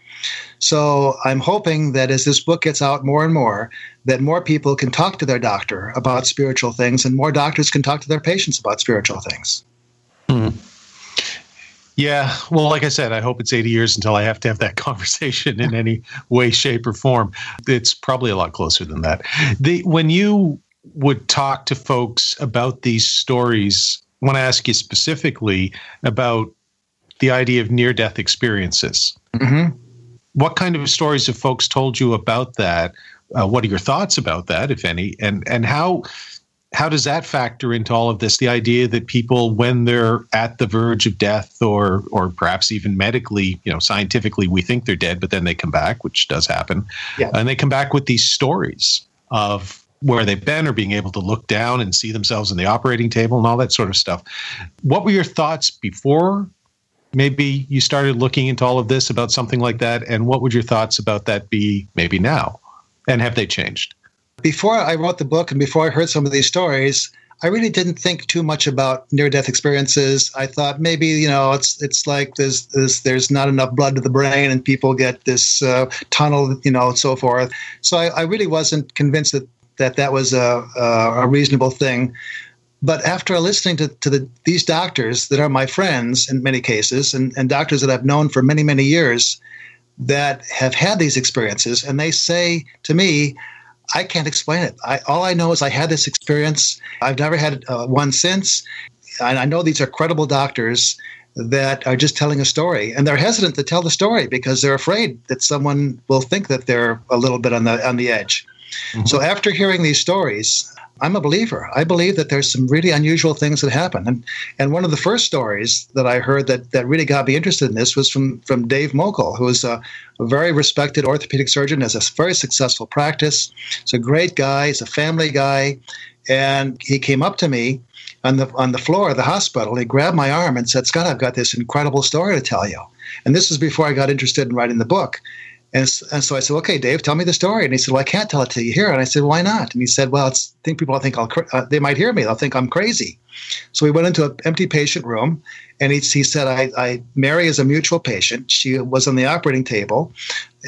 Speaker 4: So I'm hoping that as this book gets out more and more, that more people can talk to their doctor about spiritual things, and more doctors can talk to their patients about spiritual things.
Speaker 3: Hmm. Yeah, well, like I said, I hope it's 80 years until I have to have that [laughs] conversation in any way, shape, or form. It's probably a lot closer than that. The when you would talk to folks about these stories, I want to ask you specifically about the idea of near-death experiences.
Speaker 4: Mm-hmm.
Speaker 3: What kind of stories have folks told you about that? Uh, what are your thoughts about that, if any? And and how how does that factor into all of this? The idea that people, when they're at the verge of death, or or perhaps even medically, you know, scientifically, we think they're dead, but then they come back, which does happen,
Speaker 4: yeah.
Speaker 3: and they come back with these stories of where they've been or being able to look down and see themselves in the operating table and all that sort of stuff. What were your thoughts before maybe you started looking into all of this about something like that? And what would your thoughts about that be maybe now? And have they changed?
Speaker 4: Before I wrote the book and before I heard some of these stories, I really didn't think too much about near-death experiences. I thought maybe you know it's it's like there's there's, there's not enough blood to the brain and people get this uh, tunnel, you know, and so forth. So I, I really wasn't convinced that that that was a, a reasonable thing. But after listening to, to the, these doctors that are my friends in many cases, and, and doctors that I've known for many, many years that have had these experiences, and they say to me, I can't explain it. I, all I know is I had this experience. I've never had uh, one since. And I know these are credible doctors that are just telling a story and they're hesitant to tell the story because they're afraid that someone will think that they're a little bit on the on the edge. Mm-hmm. So after hearing these stories, I'm a believer. I believe that there's some really unusual things that happen. And and one of the first stories that I heard that, that really got me interested in this was from, from Dave Mokel, who is a, a very respected orthopedic surgeon, has a very successful practice. He's a great guy, he's a family guy. And he came up to me on the on the floor of the hospital. He grabbed my arm and said, Scott, I've got this incredible story to tell you. And this was before I got interested in writing the book. And, and so I said, okay, Dave, tell me the story. And he said, well, I can't tell it to you here. And I said, why not? And he said, well, it's, I think people think I'll, uh, they might hear me. They'll think I'm crazy. So we went into an empty patient room and he, he said, I, I, Mary is a mutual patient. She was on the operating table.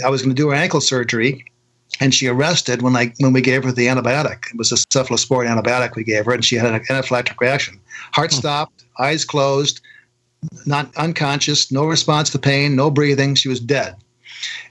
Speaker 4: I was going to do her ankle surgery and she arrested when I when we gave her the antibiotic. It was a cephalosporin antibiotic we gave her, and she had an anaphylactic reaction. Heart hmm. stopped, eyes closed, not unconscious, no response to pain, no breathing. She was dead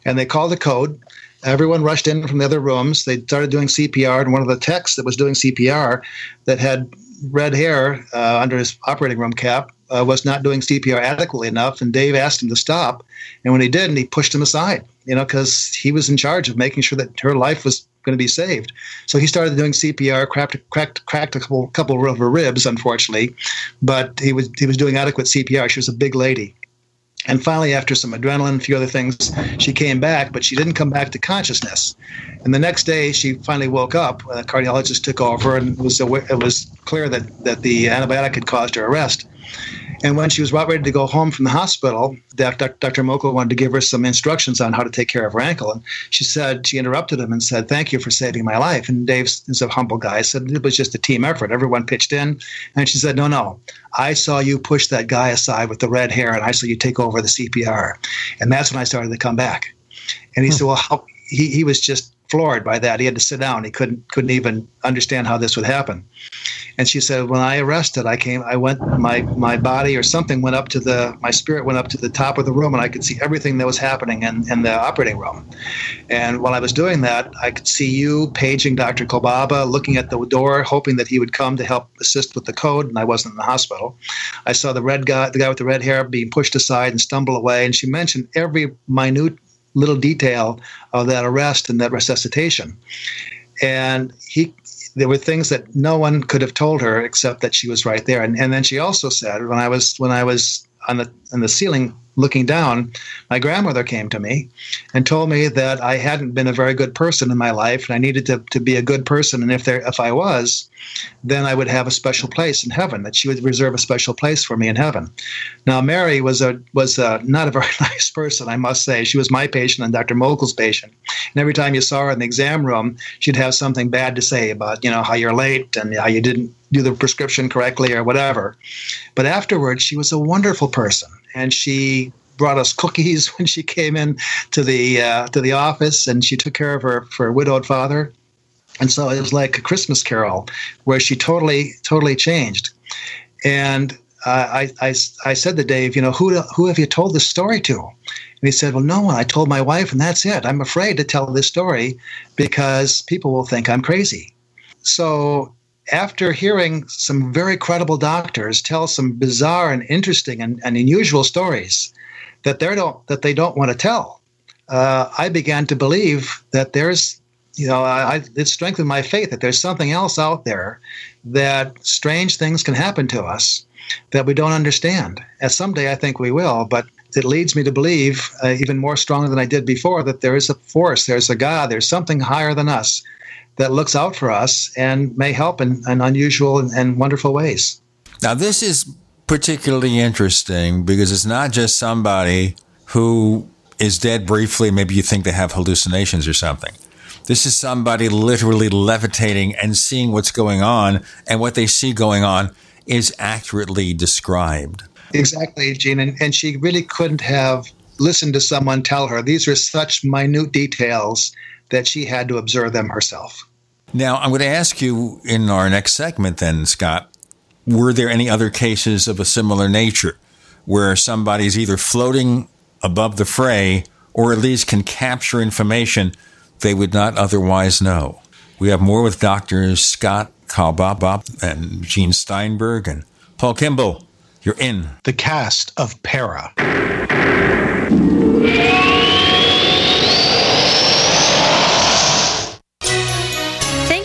Speaker 4: and they called the code. Everyone rushed in from the other rooms. They started doing CPR, and one of the techs that was doing CPR that had red hair uh, under his operating room cap uh, was not doing CPR adequately enough, and Dave asked him to stop. And when he did, and he pushed him aside, you know, because he was in charge of making sure that her life was going to be saved. So he started doing CPR, cracked, cracked, cracked a couple, couple of her ribs, unfortunately, but he was he was doing adequate CPR. She was a big lady. And finally, after some adrenaline a few other things, she came back, but she didn't come back to consciousness. And the next day, she finally woke up. A cardiologist took over, and it was, it was clear that, that the antibiotic had caused her arrest. And when she was about ready to go home from the hospital, Dr. Mokel wanted to give her some instructions on how to take care of her ankle. And she said, she interrupted him and said, Thank you for saving my life. And Dave is a humble guy, said it was just a team effort. Everyone pitched in. And she said, No, no. I saw you push that guy aside with the red hair, and I saw you take over the CPR. And that's when I started to come back. And he hmm. said, Well, how? He, he was just floored by that. He had to sit down. He couldn't couldn't even understand how this would happen. And she said, when I arrested, I came, I went, my my body or something went up to the, my spirit went up to the top of the room, and I could see everything that was happening in, in the operating room. And while I was doing that, I could see you paging Dr. Kolbaba, looking at the door, hoping that he would come to help assist with the code. And I wasn't in the hospital. I saw the red guy, the guy with the red hair, being pushed aside and stumble away. And she mentioned every minute little detail of that arrest and that resuscitation. And he, there were things that no one could have told her except that she was right there. And, and then she also said, when I was when I was on the on the ceiling looking down, my grandmother came to me and told me that I hadn't been a very good person in my life and I needed to, to be a good person. And if there if I was, then I would have a special place in heaven, that she would reserve a special place for me in heaven. Now Mary was a was a, not a very [laughs] nice person, I must say. She was my patient and Dr. Mokel's patient. And every time you saw her in the exam room, she'd have something bad to say about, you know, how you're late and how you didn't do the prescription correctly or whatever. But afterwards, she was a wonderful person and she brought us cookies [laughs] when she came in to the uh, to the office, and she took care of her her widowed father. And so it was like a Christmas carol, where she totally totally changed. And uh, I, I I said to Dave, you know, who who have you told this story to? And he said, well, no one. I told my wife, and that's it. I'm afraid to tell this story because people will think I'm crazy. So after hearing some very credible doctors tell some bizarre and interesting and, and unusual stories that they don't that they don't want to tell, uh, I began to believe that there's you know I, it strengthened my faith that there's something else out there that strange things can happen to us that we don't understand. And someday I think we will, but it leads me to believe uh, even more strongly than I did before that there is a force, there's a God, there's something higher than us that looks out for us and may help in, in unusual and, and wonderful ways.
Speaker 2: Now, this is particularly interesting because it's not just somebody who is dead briefly. Maybe you think they have hallucinations or something. This is somebody literally levitating and seeing what's going on, and what they see going on is accurately described.
Speaker 4: Exactly, Gene. And, and she really couldn't have listened to someone tell her these are such minute details that she had to observe them herself.
Speaker 2: Now, I'm going to ask you in our next segment, then, Scott, were there any other cases of a similar nature where somebody's either floating above the fray or at least can capture information they would not otherwise know? We have more with Doctors Scott Kolbaba and Gene Steinberg and Paul Kimball. You're in
Speaker 3: the cast of Para.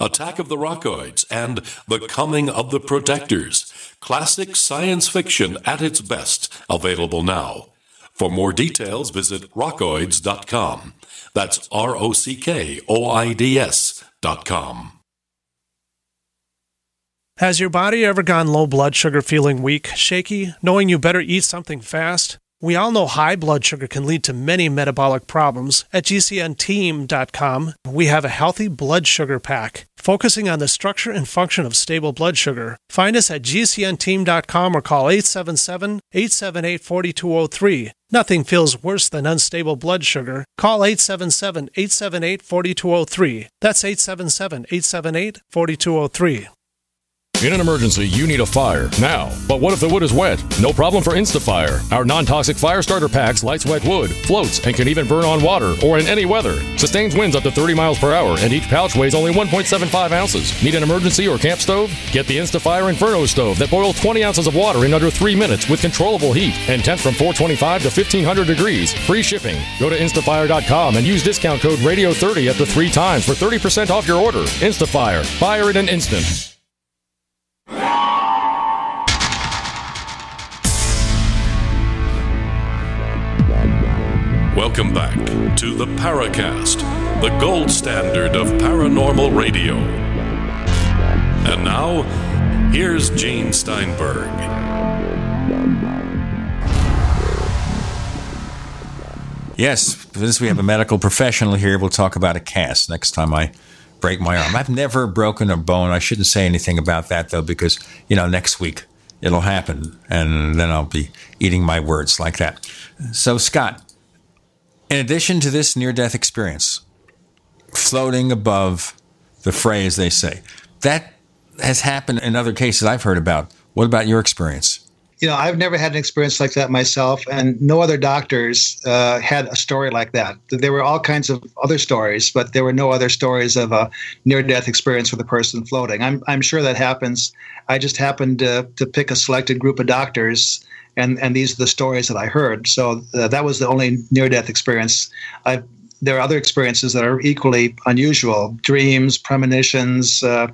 Speaker 1: Attack of the Rockoids, and The Coming of the Protectors. Classic science fiction at its best, available now. For more details, visit rockoids.com. That's R O C K O I D S.com.
Speaker 20: Has your body ever gone low blood sugar, feeling weak, shaky, knowing you better eat something fast? We all know high blood sugar can lead to many metabolic problems. At GCNteam.com, we have a healthy blood sugar pack focusing on the structure and function of stable blood sugar. Find us at GCNteam.com or call 877 878 4203. Nothing feels worse than unstable blood sugar. Call 877 878 4203. That's 877 878 4203.
Speaker 21: In an emergency, you need a fire now. But what if the wood is wet? No problem for InstaFire. Our non-toxic fire starter packs lights wet wood, floats, and can even burn on water or in any weather. Sustains winds up to 30 miles per hour, and each pouch weighs only 1.75 ounces. Need an emergency or camp stove? Get the InstaFire Inferno stove that boils 20 ounces of water in under 3 minutes with controllable heat and temps from 425 to 1500 degrees. Free shipping. Go to instafire.com and use discount code RADIO30 up to 3 times for 30% off your order. InstaFire. Fire in an instant.
Speaker 1: Welcome back to the Paracast, the gold standard of paranormal radio. And now, here's Gene Steinberg.
Speaker 2: Yes, since we have a medical professional here, we'll talk about a cast next time I break my arm. I've never broken a bone. I shouldn't say anything about that though, because you know next week it'll happen, and then I'll be eating my words like that. So, Scott, in addition to this near-death experience, floating above the phrase they say, that has happened in other cases I've heard about. What about your experience?
Speaker 4: You know, I've never had an experience like that myself, and no other doctors uh, had a story like that. There were all kinds of other stories, but there were no other stories of a near-death experience with a person floating. I'm, I'm sure that happens. I just happened to, to pick a selected group of doctors, and, and these are the stories that I heard. So uh, that was the only near-death experience I've there are other experiences that are equally unusual. Dreams premonitions uh,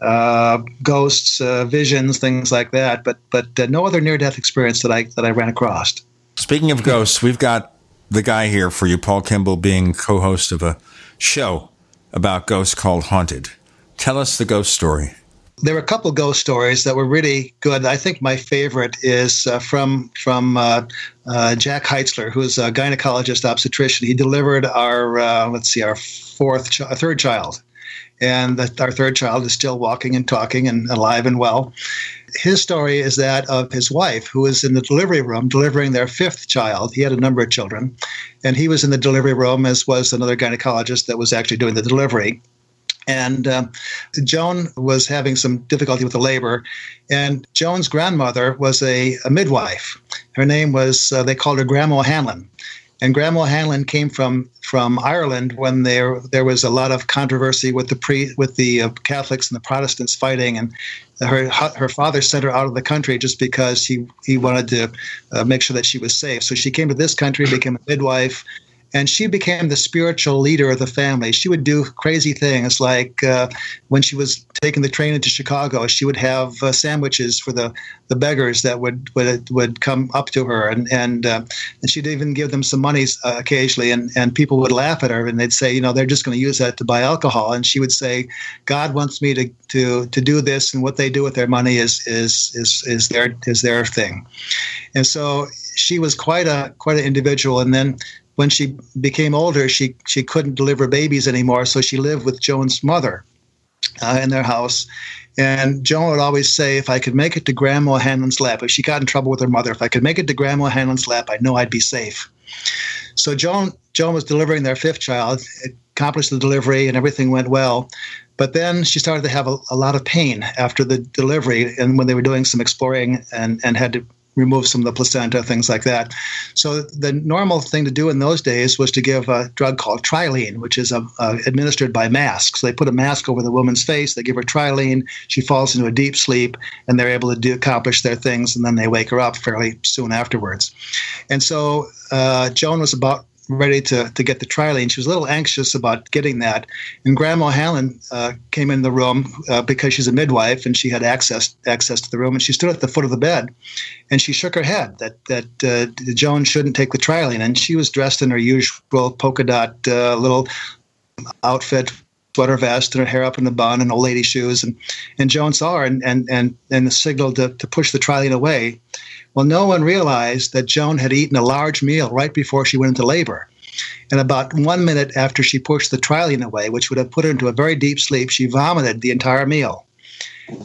Speaker 4: uh, ghosts uh, visions things like that. But but uh, no other near death experience that i that i ran across.
Speaker 2: Speaking of ghosts we've got the guy here for you paul kimball being co-host of a show about ghosts called haunted. Tell us the ghost story
Speaker 4: there were a couple ghost stories that were really good. I think my favorite is uh, from from uh, uh, Jack Heitzler, who's a gynecologist obstetrician. He delivered our uh, let's see, our fourth, ch- third child, and the, our third child is still walking and talking and alive and well. His story is that of his wife, who was in the delivery room delivering their fifth child. He had a number of children, and he was in the delivery room, as was another gynecologist that was actually doing the delivery and uh, Joan was having some difficulty with the labor. And Joan's grandmother was a, a midwife. Her name was, uh, they called her Grandma Hanlon. And Grandma Hanlon came from from Ireland when there there was a lot of controversy with the pre with the uh, Catholics and the Protestants fighting, and her her father sent her out of the country just because he he wanted to uh, make sure that she was safe. So she came to this country, became a midwife, and she became the spiritual leader of the family. She would do crazy things like uh, when she was taking the train into Chicago, she would have uh, sandwiches for the, the beggars that would would, would come up to her, and and, uh, and she'd even give them some money uh, occasionally, and, and people would laugh at her, and they'd say, you know, they're just going to use that to buy alcohol, and she would say, God wants me to to to do this, and what they do with their money is is is is their is their thing, and so she was quite a quite an individual, and then when she became older, she she couldn't deliver babies anymore, so she lived with Joan's mother uh, in their house. And Joan would always say, if I could make it to Grandma Hanlon's lap, if she got in trouble with her mother, if I could make it to Grandma Hanlon's lap, I know I'd be safe. So Joan Joan was delivering their fifth child, accomplished the delivery, and everything went well. But then she started to have a, a lot of pain after the delivery, and when they were doing some exploring and, and had to remove some of the placenta, things like that. So the normal thing to do in those days was to give a drug called trilene, which is a, a, administered by mask. So they put a mask over the woman's face, they give her trilene, she falls into a deep sleep, and they're able to do, accomplish their things, and then they wake her up fairly soon afterwards. And so uh, Joan was about ready to, to get the trilene. She was a little anxious about getting that. And Grandma Hanlon uh, came in the room uh, because she's a midwife and she had access access to the room. And she stood at the foot of the bed and she shook her head that that uh, Joan shouldn't take the trilene. And she was dressed in her usual polka dot uh, little outfit. Sweater vest and her hair up in a bun and old lady shoes and and Joan saw her and and and, and signaled to, to push the trilene away well, no one realized that Joan had eaten a large meal right before she went into labor. And about one minute after she pushed the trilene away, which would have put her into a very deep sleep, she vomited the entire meal.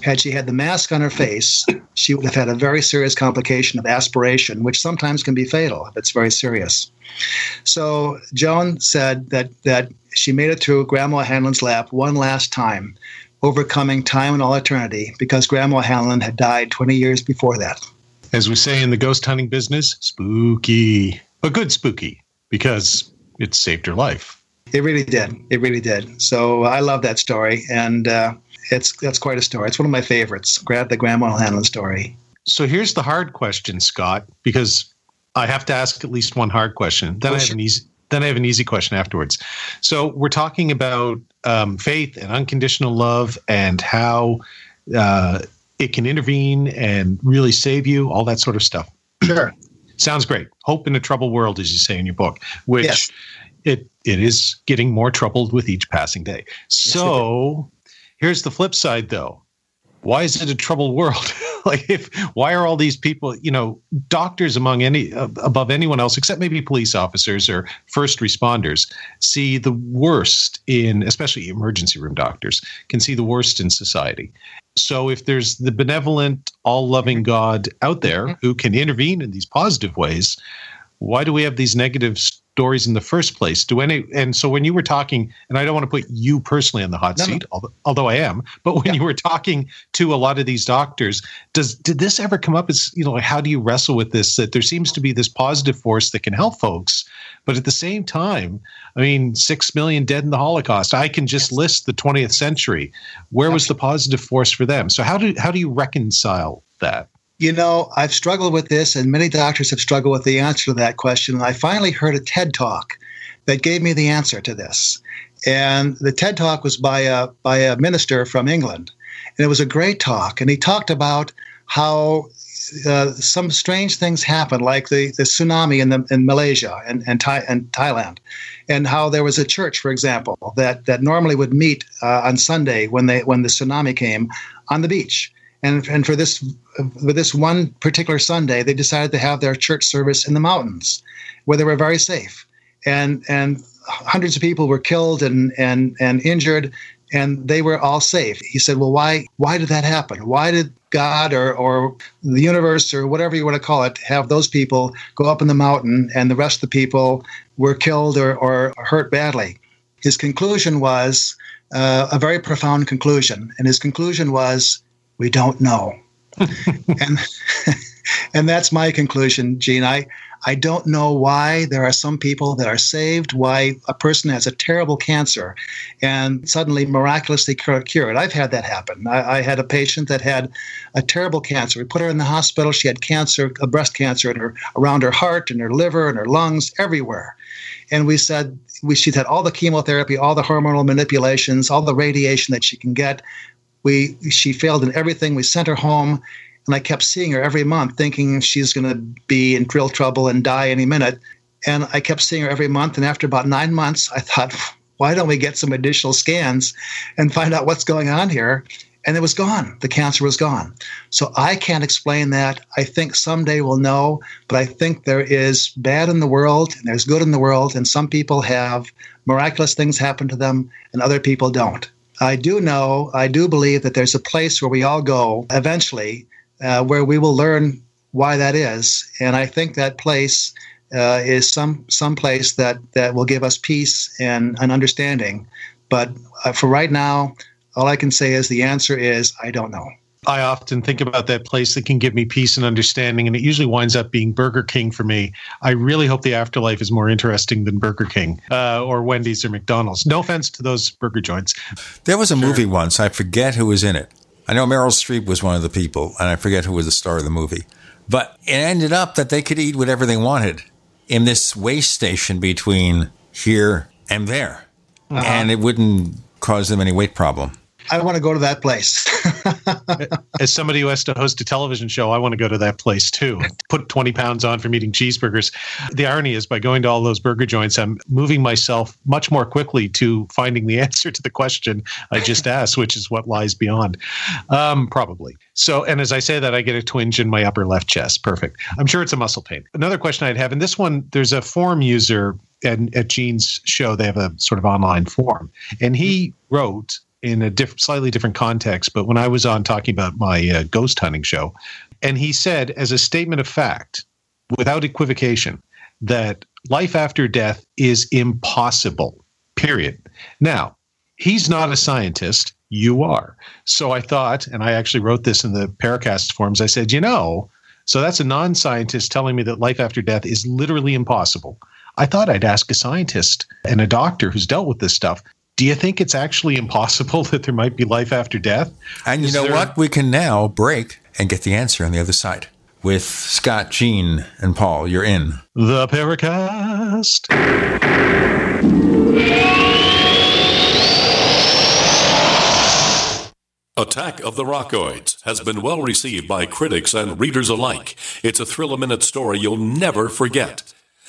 Speaker 4: Had she had the mask on her face, she would have had a very serious complication of aspiration, which sometimes can be fatal if it's very serious. So Joan said that that she made it through Grandma Hanlon's lap one last time, overcoming time and all eternity, because Grandma Hanlon had died 20 years before that
Speaker 3: as we say in the ghost hunting business, spooky, but good spooky because it saved her life.
Speaker 4: It really did. It really did. So I love that story, and uh, it's that's quite a story. It's one of my favorites. Grab the Grandma Hanlon story.
Speaker 3: So here's the hard question, Scott, because I have to ask at least one hard question. Then oh, I have an easy. Then I have an easy question afterwards. So we're talking about um, faith and unconditional love and how uh, it can intervene and really save you, all that sort of stuff.
Speaker 4: Sure. [clears throat]
Speaker 3: Sounds great. Hope in a troubled world, as you say in your book, which yes. it it is getting more troubled with each passing day. So yes, here's the flip side though. why is it a troubled world? [laughs] like, if why are all these people, you know, doctors among any uh, above anyone else, except maybe police officers or first responders, see the worst in, especially emergency room doctors, can see the worst in society. So, if there's the benevolent, all-loving God out there mm-hmm. who can intervene in these positive ways, why do we have these negative stories in the first place? Do any and so when you were talking, and I don't want to put you personally in the hot
Speaker 4: No, no.
Speaker 3: seat, although, although I am, but when you were talking to a lot of these doctors, does did this ever come up as you know, how do you wrestle with this? That there seems to be this positive force that can help folks, but at the same time, I mean, six million dead in the Holocaust. I can just list the 20th century. Where was the positive force for them? So how do how do you reconcile that?
Speaker 4: You know, I've struggled with this, and many doctors have struggled with the answer to that question. And I finally heard a TED talk that gave me the answer to this. And the TED talk was by a by a minister from England, and it was a great talk. And he talked about how uh, some strange things happened, like the, the tsunami in the in Malaysia and and, Thai, and Thailand, and how there was a church, for example, that that normally would meet uh, on Sunday when they when the tsunami came on the beach. And, and for this for this one particular Sunday, they decided to have their church service in the mountains, where they were very safe, and and hundreds of people were killed and and and injured, and they were all safe. He said, "Well, why why did that happen? Why did God or or the universe or whatever you want to call it have those people go up in the mountain and the rest of the people were killed or or hurt badly?" His conclusion was uh, a very profound conclusion, and his conclusion was, "We don't know." [laughs] and [laughs] and that's my conclusion, Gene. I I don't know why there are some people that are saved, why a person has a terrible cancer and suddenly miraculously cur- cured. I've had that happen. I, I had a patient that had a terrible cancer. We put her in the hospital. She had cancer, a breast cancer, in her around her heart and her liver and her lungs, everywhere. And we said we she'd had all the chemotherapy, all the hormonal manipulations, all the radiation that she can get. We she failed in everything. We sent her home, and I kept seeing her every month, thinking she's going to be in real trouble and die any minute. And I kept seeing her every month. And after about nine months, I thought, [laughs] why don't we get some additional scans and find out what's going on here? And it was gone. The cancer was gone. So I can't explain that. I think someday we'll know, but I think there is bad in the world and there's good in the world. And some people have miraculous things happen to them and other people don't. I do know, I do believe that there's a place where we all go eventually uh, where we will learn why that is. And I think that place uh, is some some place that that will give us peace and an understanding. But uh, for right now, all I can say is the answer is I don't know.
Speaker 3: I often think about that place that can give me peace and understanding, and it usually winds up being Burger King for me. I really hope the afterlife is more interesting than Burger King uh, or Wendy's or McDonald's. No offense to those burger joints.
Speaker 2: There was a movie once, I forget who was in it. I know Meryl Streep was one of the people, and I forget who was the star of the movie. But it ended up that they could eat whatever they wanted in this way station between here and there.
Speaker 4: Uh-huh.
Speaker 2: And it wouldn't cause them any weight problem.
Speaker 4: I want to go to that place. [laughs]
Speaker 3: As somebody who has to host a television show, I want to go to that place too. Put 20 pounds on from eating cheeseburgers. The irony is, by going to all those burger joints, I'm moving myself much more quickly to finding the [laughs] answer to the question I just asked, which is what lies beyond. Um, probably. So, and as I say that, I get a twinge in my upper left chest. Perfect. I'm sure it's a muscle pain. Another question I'd have, and this one, there's a form user and at Gene's show, they have a sort of online form. and he wrote in a diff- slightly different context. But when I was on talking about my uh, ghost hunting show, and he said, as a statement of fact, without equivocation, that life after death is impossible. Period. Now, he's not a scientist. You are. So I thought, and I actually wrote this in the Paracast forums. I said, you know, so that's a non-scientist telling me that life after death is literally impossible. I thought I'd ask a scientist and a doctor who's dealt with this stuff. Do you think it's actually impossible [laughs] that there might be life after death?
Speaker 2: And you know
Speaker 3: there-
Speaker 2: what? We can now break and get the answer on the other side. With Scott, Gene, and Paul, you're in.
Speaker 3: The Paracast.
Speaker 1: Attack of the Rockoids has been well received by critics and readers alike. It's a thrill a minute story you'll never forget.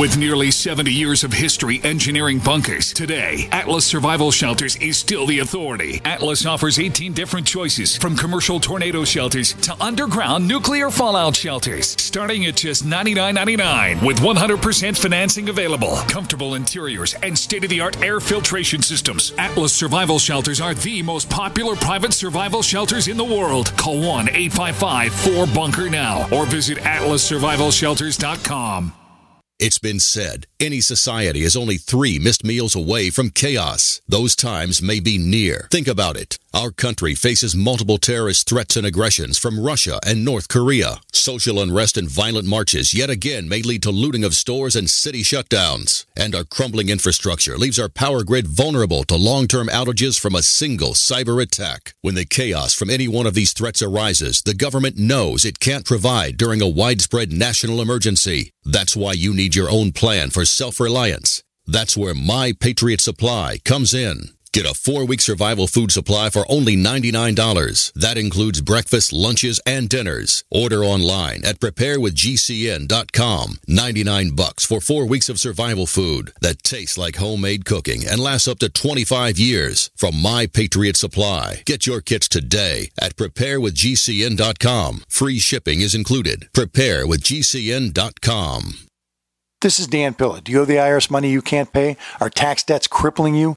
Speaker 6: With nearly 70 years of history engineering bunkers, today, Atlas Survival Shelters is still the authority. Atlas offers 18 different choices, from commercial tornado shelters to underground nuclear fallout shelters, starting at just $99.99 with 100% financing available, comfortable interiors, and state of the art air filtration systems. Atlas Survival Shelters are the most popular private survival shelters in the world. Call 1 855 4 Bunker now or visit atlassurvivalshelters.com.
Speaker 22: It's been said any society is only three missed meals away from chaos. Those times may be near. Think about it. Our country faces multiple terrorist threats and aggressions from Russia and North Korea. Social unrest and violent marches yet again may lead to looting of stores and city shutdowns. And our crumbling infrastructure leaves our power grid vulnerable to long term outages from a single cyber attack. When the chaos from any one of these threats arises, the government knows it can't provide during a widespread national emergency. That's why you need your own plan for self reliance. That's where My Patriot Supply comes in. Get a four week survival food supply for only $99. That includes breakfast, lunches, and dinners. Order online at preparewithgcn.com. 99 bucks for four weeks of survival food that tastes like homemade cooking and lasts up to 25 years from My Patriot Supply. Get your kits today at preparewithgcn.com. Free shipping is included. Preparewithgcn.com.
Speaker 5: This is Dan Pilla. Do you owe the IRS money you can't pay? Are tax debts crippling you?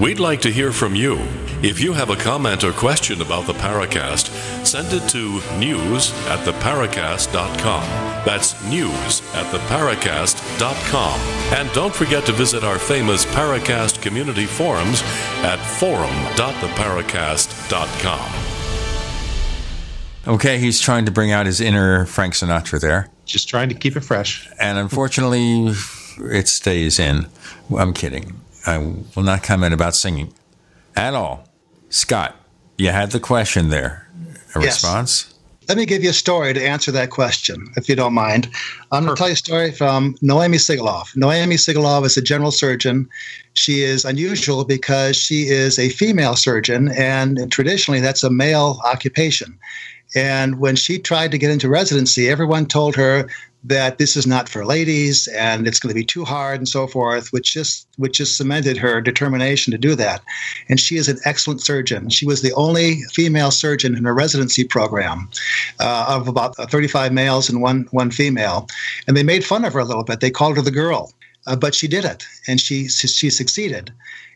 Speaker 1: We'd like to hear from you. If you have a comment or question about the Paracast, send it to news at theparacast.com. That's news at theparacast.com. And don't forget to visit our famous Paracast community forums at forum.theparacast.com.
Speaker 2: Okay, he's trying to bring out his inner Frank Sinatra there.
Speaker 3: Just trying to keep it fresh.
Speaker 2: And unfortunately, it stays in. I'm kidding. I will not comment about singing at all. Scott, you had the question there. A
Speaker 4: Yes.
Speaker 2: response?
Speaker 4: Let me give you a story to answer that question, if you don't mind. I'm going to tell you a story from Noemi Sigalov. Noemi Sigalov is a general surgeon. She is unusual because she is a female surgeon, and traditionally that's a male occupation. And when she tried to get into residency, everyone told her that this is not for ladies and it's going to be too hard and so forth, which just which just cemented her determination to do that. And she is an excellent surgeon. She was the only female surgeon in her residency program uh, of about 35 males and one one female. And they made fun of her a little bit. They called her the girl, uh, but she did it, and she she succeeded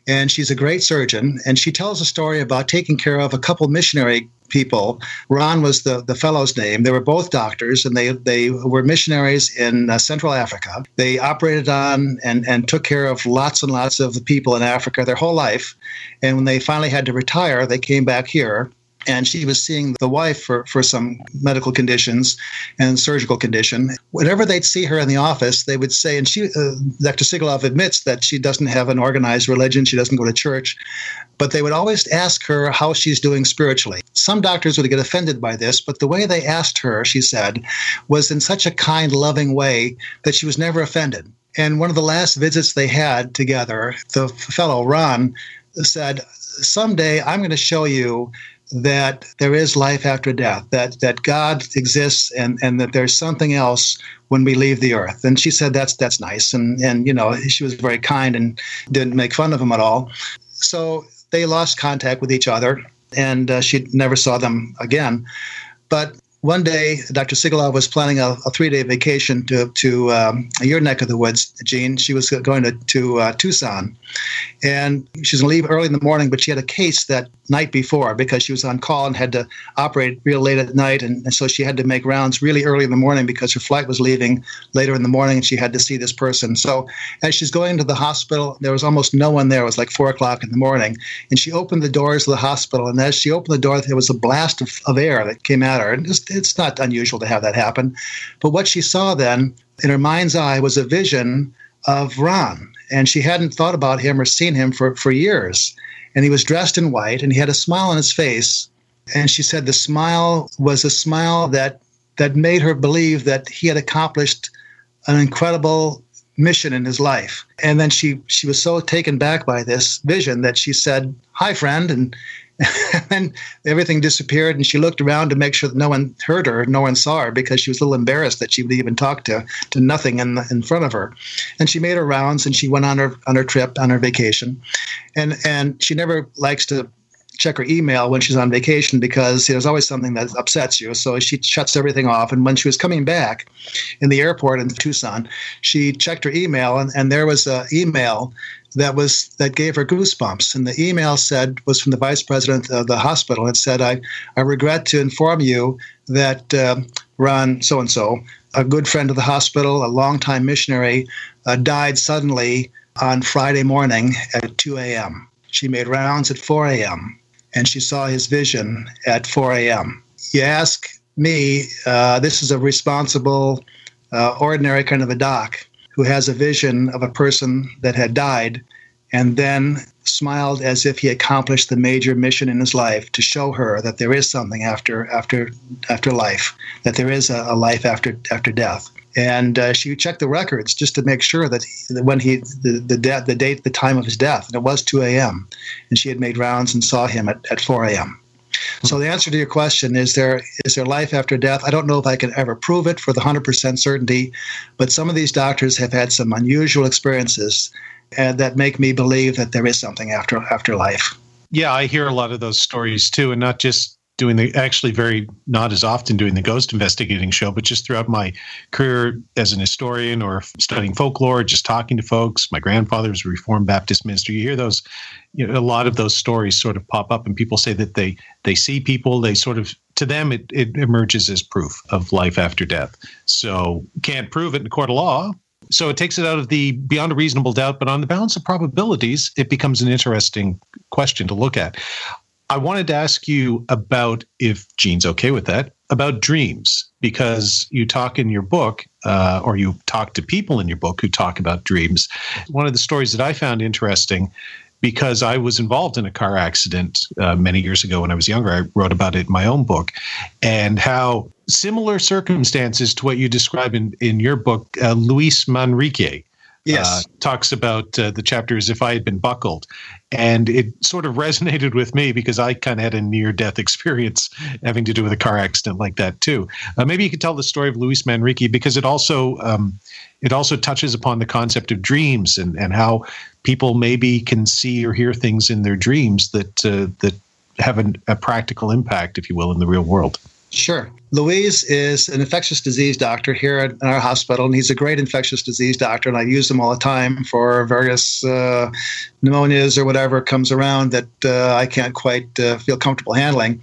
Speaker 4: and she's a great surgeon. And she tells a story about taking care of a couple missionary people. Ron was the, the fellow's name. They were both doctors, and they they were missionaries in uh, Central Africa. They operated on and and took care of lots and lots of the people in Africa their whole life. And when they finally had to retire, they came back here and she was seeing the wife for, for some medical conditions and surgical condition. Whenever they'd see her in the office, they would say, and she, uh, Dr. Sigelov admits that she doesn't have an organized religion, she doesn't go to church, but they would always ask her how she's doing spiritually. Some doctors would get offended by this, but the way they asked her, she said, was in such a kind, loving way that she was never offended. And one of the last visits they had together, the fellow Ron said, Someday I'm going to show you that there is life after death, that that God exists and, and that there's something else when we leave the earth. And she said that's that's nice. And and you know, she was very kind and didn't make fun of him at all. So they lost contact with each other and uh, she never saw them again. But one day, Dr. Sigelov was planning a, a three-day vacation to to um, your neck of the woods, Gene. She was going to to uh, Tucson, and she was going to leave early in the morning. But she had a case that night before because she was on call and had to operate real late at night, and, and so she had to make rounds really early in the morning because her flight was leaving later in the morning, and she had to see this person. So as she's going to the hospital, there was almost no one there. It was like four o'clock in the morning, and she opened the doors of the hospital, and as she opened the door, there was a blast of, of air that came at her, and just it's not unusual to have that happen. But what she saw then in her mind's eye was a vision of Ron. And she hadn't thought about him or seen him for, for years. And he was dressed in white and he had a smile on his face. And she said the smile was a smile that that made her believe that he had accomplished an incredible mission in his life. And then she she was so taken back by this vision that she said, "Hi, friend," and [laughs] and everything disappeared and she looked around to make sure that no one heard her no one saw her because she was a little embarrassed that she would even talk to to nothing in in front of her and she made her rounds and she went on her on her trip on her vacation and and she never likes to check her email when she's on vacation because there's always something that upsets you. So she shuts everything off. And when she was coming back in the airport in Tucson, she checked her email and, and there was an email that was that gave her goosebumps. And the email said was from the vice president of the hospital. It said, "I I regret to inform you that uh, Ron so and so, a good friend of the hospital, a longtime missionary, uh, died suddenly on Friday morning at 2 a.m. She made rounds at 4 a.m. and she saw his vision at 4 a.m. You ask me, uh, this is a responsible, uh, ordinary kind of a doc who has a vision of a person that had died and then smiled as if he accomplished the major mission in his life to show her that there is something after after after life, that there is a, a life after after death. And uh, she checked the records just to make sure that, he, that when he the the, de- the date the time of his death, and it was 2 a.m. and she had made rounds and saw him at, at 4 a.m. So the answer to your question is there is there life after death? I don't know if I can ever prove it for the 100% certainty, but some of these doctors have had some unusual experiences and that make me believe that there is something after after life.
Speaker 3: Yeah, I hear a lot of those stories too, and not just doing the actually very not as often doing the ghost investigating show, but just throughout my career as an historian or studying folklore, just talking to folks. My grandfather was a Reformed Baptist minister. You hear those, you know, a lot of those stories sort of pop up, and people say that they they see people. They sort of to them it, it emerges as proof of life after death. So can't prove it in court of law, so it takes it out of the beyond a reasonable doubt, but on the balance of probabilities, it becomes an interesting question to look at. I wanted to ask you about, if Gene's okay with that, about dreams, because you talk in your book, uh, or you talk to people in your book who talk about dreams. One of the stories that I found interesting because I was involved in a car accident uh, many years ago when I was younger. I wrote about it in my own book, and how similar circumstances to what you describe in, in your book, uh, Luis Manrique, yes. Uh, talks about uh, the as if I had been buckled. And it sort of [laughs] resonated with me because I kind of had a near death experience having to do with a car accident like that too. Uh, maybe you could tell the story of Luis Manrique because it also um, it also touches upon the concept of dreams and, and how people maybe can see or hear things in their dreams that uh, that have an, a practical impact, if you will, in the real world.
Speaker 4: Sure. Luis is an infectious disease doctor here at our hospital, and he's a great infectious disease doctor. And I use him all the time for various uh, pneumonias or whatever comes around that uh, I can't quite uh, feel comfortable handling.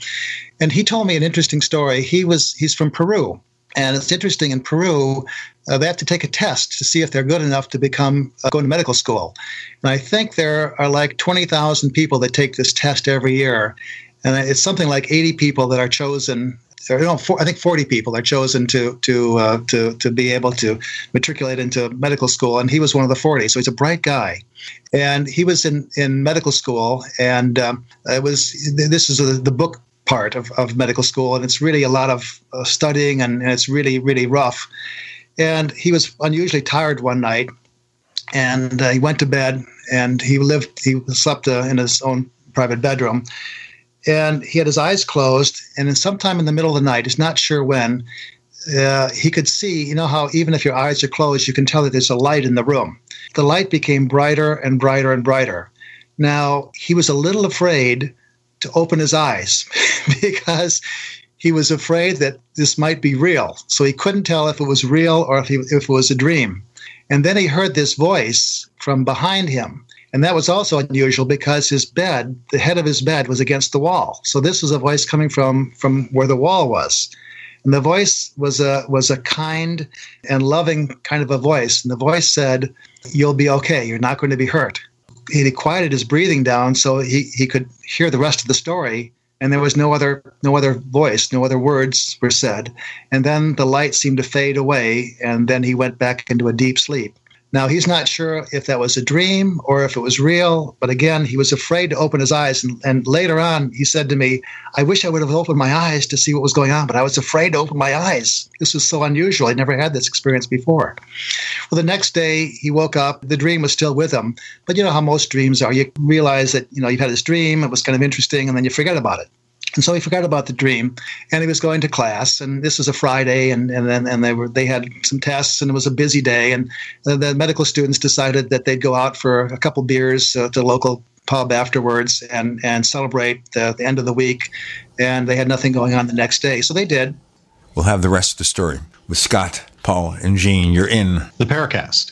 Speaker 4: And he told me an interesting story. He was he's from Peru, and it's interesting in Peru, uh, they have to take a test to see if they're good enough to become uh, go to medical school. And I think there are like 20,000 people that take this test every year. And it's something like 80 people that are chosen or no, for, I think 40 people are chosen to to uh, to to be able to matriculate into medical school, and he was one of the 40. So he's a bright guy, and he was in in medical school, and um, it was this is a, the book part of, of medical school, and it's really a lot of uh, studying, and, and it's really really rough. And he was unusually tired one night, and uh, he went to bed, and he lived he slept uh, in his own private bedroom and he had his eyes closed. And then sometime in the middle of the night, he's not sure when, uh, he could see, you know, how even if your eyes are closed, you can tell that there's a light in the room. The light became brighter and brighter and brighter. Now, he was a little afraid to open his eyes [laughs] because he was afraid that this might be real. So he couldn't tell if it was real or if, he, if it was a dream. And then he heard this voice from behind him. And that was also unusual because his bed, the head of his bed, was against the wall. So this was a voice coming from from where the wall was. And the voice was a was a kind and loving kind of a voice. And the voice said, You'll be okay. You're not going to be hurt. He quieted his breathing down so he, he could hear the rest of the story. And there was no other no other voice, no other words were said. And then the light seemed to fade away, and then he went back into a deep sleep. Now, he's not sure if that was a dream or if it was real, but again, he was afraid to open his eyes. And, and, later on, he said to me, I wish I would have opened my eyes to see what was going on, but I was afraid to open my eyes. This was so unusual. I never had this experience before. Well, the next day, he woke up. The dream was still with him. But you know how most dreams are. You realize that, you know, you've had this dream, it was kind of interesting, and then you forget about it. And so he forgot about the dream, and he was going to class. And this was a Friday, and and then and they were they had some tests, and it was a busy day. And the, the medical students decided that they'd go out for a couple beers uh, to a local pub afterwards and and celebrate the, the end of the week. And they had nothing going on the next day, so they did.
Speaker 2: We'll have the rest of the story with Scott, Paul, and Gene. You're in
Speaker 3: the Paracast.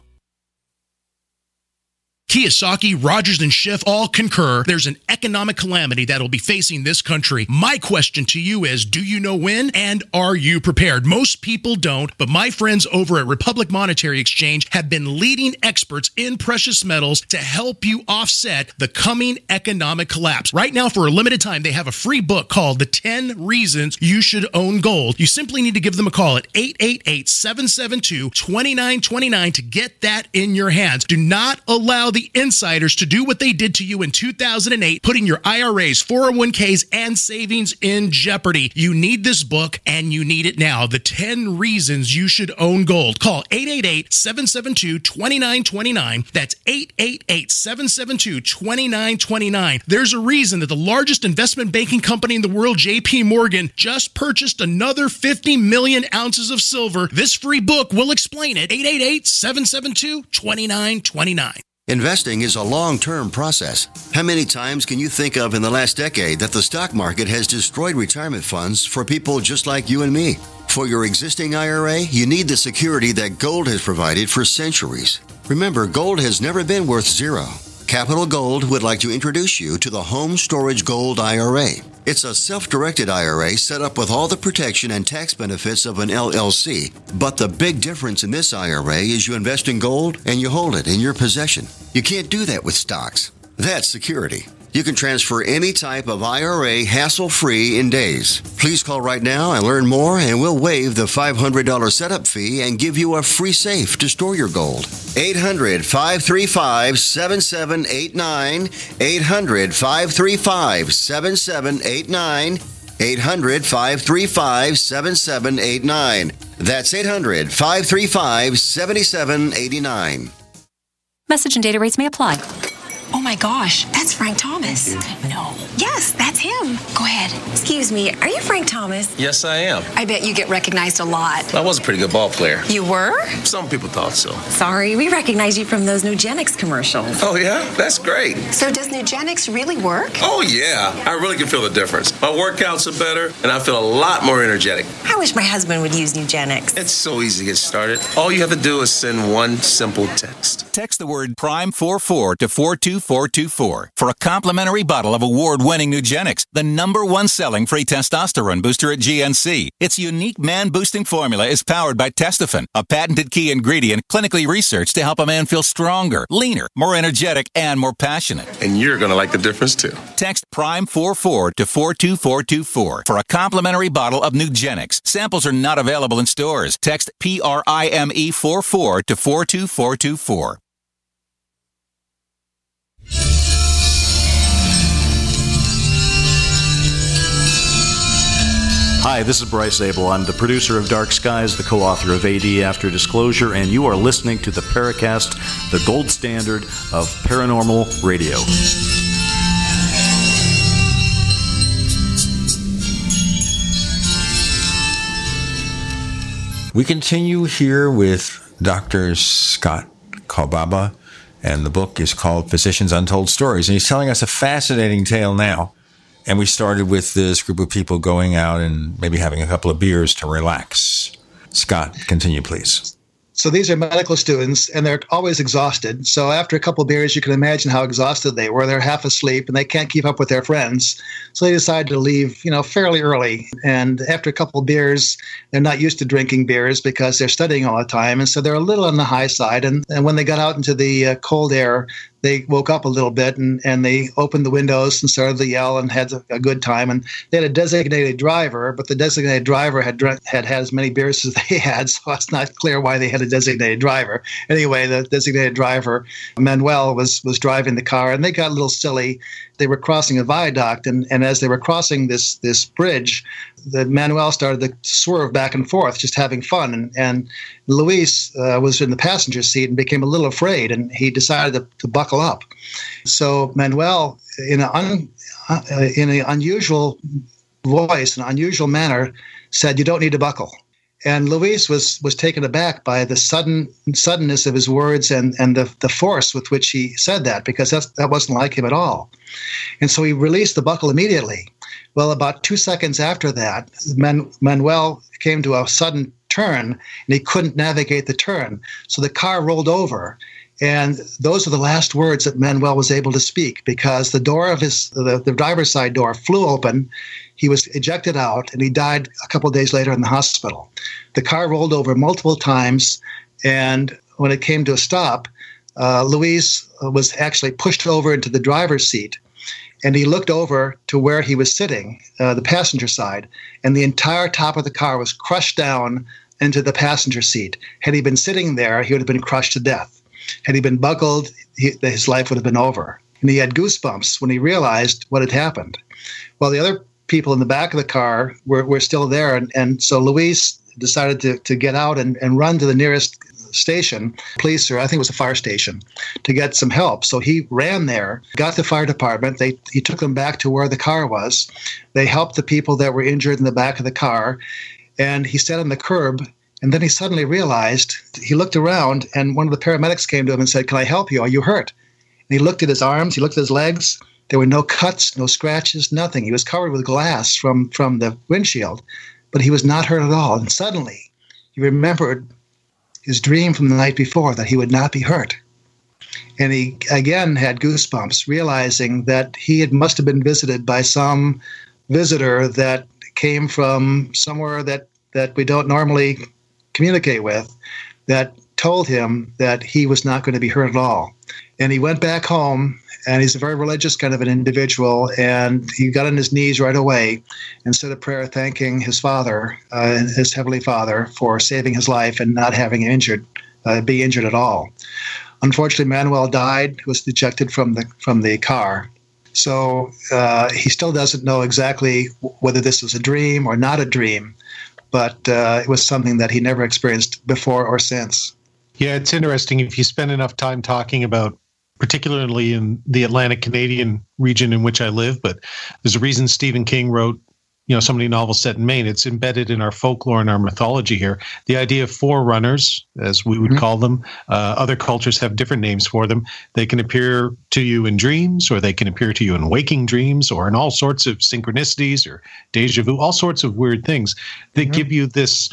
Speaker 23: Kiyosaki, Rogers, and Schiff all concur there's an economic calamity that'll be facing this country. My question to you is do you know when and are you prepared? Most people don't, but my friends over at Republic Monetary Exchange have been leading experts in precious metals to help you offset the coming economic collapse. Right now, for a limited time, they have a free book called The 10 Reasons You Should Own Gold. You simply need to give them a call at 888 772 2929 to get that in your hands. Do not allow the the insiders to do what they did to you in 2008, putting your IRAs, 401ks, and savings in jeopardy. You need this book and you need it now. The 10 reasons you should own gold. Call 888 772 2929. That's 888 772 2929. There's a reason that the largest investment banking company in the world, JP Morgan, just purchased another 50 million ounces of silver. This free book will explain it. 888 772 2929.
Speaker 24: Investing is a long term process. How many times can you think of in the last decade that the stock market has destroyed retirement funds for people just like you and me? For your existing IRA, you need the security that gold has provided for centuries. Remember, gold has never been worth zero. Capital Gold would like to introduce you to the Home Storage Gold IRA. It's a self directed IRA set up with all the protection and tax benefits of an LLC. But the big difference in this IRA is you invest in gold and you hold it in your possession. You can't do that with stocks. That's security. You can transfer any type of IRA hassle free in days. Please call right now and learn more, and we'll waive the $500 setup fee and give you a free safe to store your gold. 800 535 7789. 800 535 7789. 800 535 7789. That's 800 535 7789.
Speaker 25: Message and data rates may apply.
Speaker 26: Oh my gosh, that's Frank Thomas. No. Yes, that's him. Go ahead. Excuse me, are you Frank Thomas?
Speaker 27: Yes, I am.
Speaker 26: I bet you get recognized a lot.
Speaker 27: I was a pretty good ball player.
Speaker 26: You were?
Speaker 27: Some people thought so.
Speaker 26: Sorry, we recognize you from those Nugenix commercials.
Speaker 27: Oh, yeah? That's great.
Speaker 26: So, does Nugenix really work?
Speaker 27: Oh, yeah. I really can feel the difference. My workouts are better, and I feel a lot more energetic.
Speaker 26: I wish my husband would use Nugenix.
Speaker 27: It's so easy to get started. All you have to do is send one simple text.
Speaker 28: Text the word PRIME44 to 42424 for a complimentary bottle of award winning Nugenix, the number one selling free testosterone booster at GNC. Its unique man boosting formula is powered by Testofen, a patented key ingredient clinically researched to help a man feel stronger, leaner, more energetic, and more passionate.
Speaker 27: And you're going to like the difference too.
Speaker 28: Text PRIME44 to 42424 for a complimentary bottle of Nugenix. Samples are not available in stores. Text PRIME44 to 42424.
Speaker 29: Hi, this is Bryce Zabel. I'm the producer of Dark Skies, the co author of AD After Disclosure, and you are listening to the Paracast, the gold standard of paranormal radio.
Speaker 2: We continue here with Dr. Scott Kolbaba, and the book is called Physicians Untold Stories. And he's telling us a fascinating tale now. And we started with this group of people going out and maybe having a couple of beers to relax. Scott, continue, please.
Speaker 4: So these are medical students, and they're always exhausted. So after a couple beers, you can imagine how exhausted they were. They're half asleep, and they can't keep up with their friends. So they decide to leave, you know, fairly early. And after a couple beers, they're not used to drinking beers because they're studying all the time, and so they're a little on the high side. And, and when they got out into the uh, cold air, they woke up a little bit and, and they opened the windows and started to yell and had a, good time. And they had a designated driver, but the designated driver had had had as many beers as [laughs] they had, so it's not clear why they had a designated driver. Anyway, the designated driver, Manuel, was was driving the car, and they got a little silly. They were crossing a viaduct, and, and as they were crossing this this bridge, the Manuel started to swerve back and forth, just having fun. And, and Luis uh, was in the passenger seat and became a little afraid, and he decided to, to buckle up. So Manuel, in an un, uh, in an unusual voice, an unusual manner, said, "You don't need to buckle." And Luis was was taken aback by the sudden suddenness of his words and and the, the force with which he said that because that's, that wasn't like him at all. And so he released the buckle immediately. Well, about two seconds after that, Man- Manuel came to a sudden turn and he couldn't navigate the turn. So the car rolled over. And those are the last words that Manuel was able to speak because the door of his, the, the driver's side door flew open. He was ejected out and he died a couple days later in the hospital. The car rolled over multiple times. And when it came to a stop, uh, Luis was actually pushed over into the driver's seat and he looked over to where he was sitting, uh, the passenger side, and the entire top of the car was crushed down into the passenger seat. Had he been sitting there, he would have been crushed to death. Had he been buckled, he, his life would have been over. And he had goosebumps when he realized what had happened. While the other people in the back of the car were, were still there. And, and so Luis decided to, to get out and, and run to the nearest station, police or I think it was a fire station, to get some help. So he ran there, got the fire department. They he took them back to where the car was. They helped the people that were injured in the back of the car, and he sat on the curb. And then he suddenly realized he looked around, and one of the paramedics came to him and said, "Can I help you? Are you hurt?" And he looked at his arms. He looked at his legs. There were no cuts, no scratches, nothing. He was covered with glass from from the windshield, but he was not hurt at all. And suddenly, he remembered his dream from the night before that he would not be hurt. And he again had goosebumps, realizing that he had, must have been visited by some visitor that came from somewhere that, that we don't normally communicate with, that told him that he was not going to be hurt at all. And he went back home and he's a very religious kind of an individual. And he got on his knees right away and said a prayer thanking his father, uh, his heavenly father, for saving his life and not having injured, uh, be injured at all. Unfortunately, Manuel died, was ejected from the from the car. So uh, he still doesn't know exactly whether this was a dream or not a dream, but uh, it was something that he never experienced before or since.
Speaker 3: Yeah, it's interesting if you spend enough time talking about particularly in the Atlantic Canadian region in which I live. But there's a reason Stephen King wrote, you know, so many novels set in Maine. It's embedded in our folklore and our mythology here. The idea of forerunners, as we would mm-hmm. call them, uh, other cultures have different names for them. They can appear to you in dreams, or they can appear to you in waking dreams, or in all sorts of synchronicities or deja vu, all sorts of weird things that mm-hmm. give you this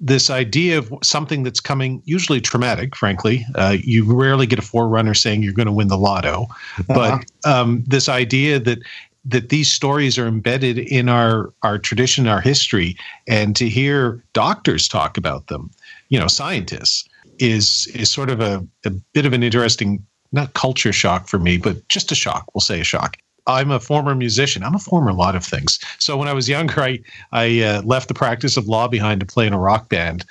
Speaker 3: this idea of something that's coming, usually traumatic, frankly. Uh, you rarely get a forerunner saying you're going to win the lotto, uh-huh. but um, this idea that that these stories are embedded in our our tradition, our history, and to hear doctors talk about them, you know, scientists, is is sort of a, a bit of an interesting not culture shock for me, but just a shock. We'll say a shock. I'm a former musician. I'm a former lot of things. So when I was younger, I I uh, left the practice of law behind to play in a rock band,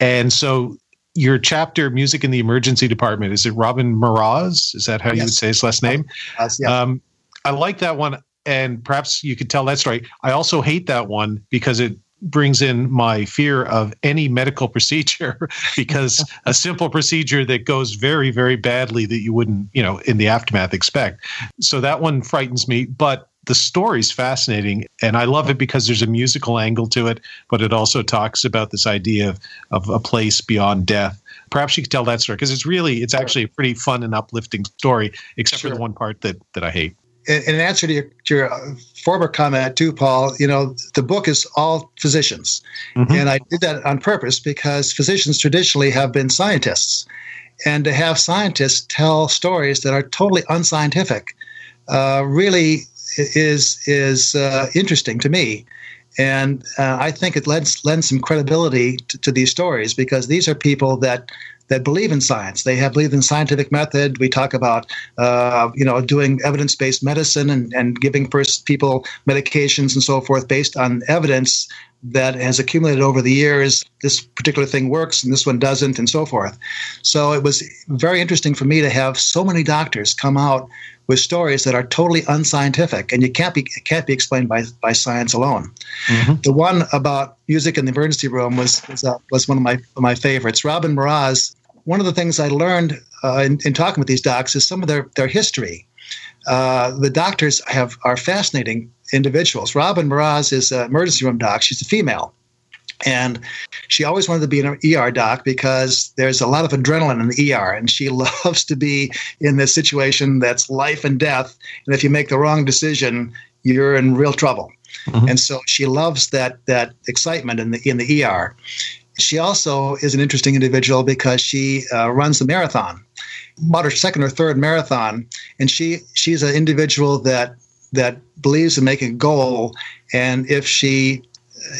Speaker 3: and so your chapter music in the emergency department is it Robin Moroz? Is that how yes. you would say his last name?
Speaker 4: Yes, yeah. Um,
Speaker 3: I like that one, and perhaps you could tell that story. I also hate that one because it brings in my fear of any medical [laughs] procedure because a simple procedure that goes very very badly that you wouldn't you know in the aftermath expect. So that one frightens me but the story's fascinating and i love it because there's a musical angle to it but it also talks about this idea of, of a place beyond death. Perhaps you could tell that story because it's really it's actually a pretty fun and uplifting story except sure. for the one part that that i hate
Speaker 4: in answer to your, to your, uh, former comment too, Paul, you know, the book is all physicians. Mm-hmm. And I did that on purpose because physicians traditionally have been scientists. And to have scientists tell stories that are totally unscientific uh, really is, is uh, interesting to me. And uh, I think it lends, lends some credibility to, to these stories because these are people that that believe in science. They have believed in scientific method. We talk about, uh, you know, doing evidence-based medicine and, and giving first people medications and so forth based on evidence that has accumulated over the years. This particular thing works and this one doesn't, and so forth. So it was very interesting for me to have so many doctors come out with stories that are totally unscientific and you can't be can't be explained by by science alone. Mm-hmm. The one about music in the emergency room was was, uh, was one of my my favorites. Robin Moroz. One of the things I learned uh, in, in, talking with these docs is some of their their history. Uh, the doctors have are fascinating individuals. Robin Moroz is an emergency room doc. She's a female. And she always wanted to be an ER doc because there's a lot of adrenaline in the ER, and she [laughs] loves to be in this situation that's life and death. And if you make the wrong decision, you're in real trouble. Mm-hmm. And so she loves that that excitement in the in the ER. She also is an interesting individual because she uh, runs the marathon, about her second or third marathon, and she she's an individual that that believes in making a goal, and if she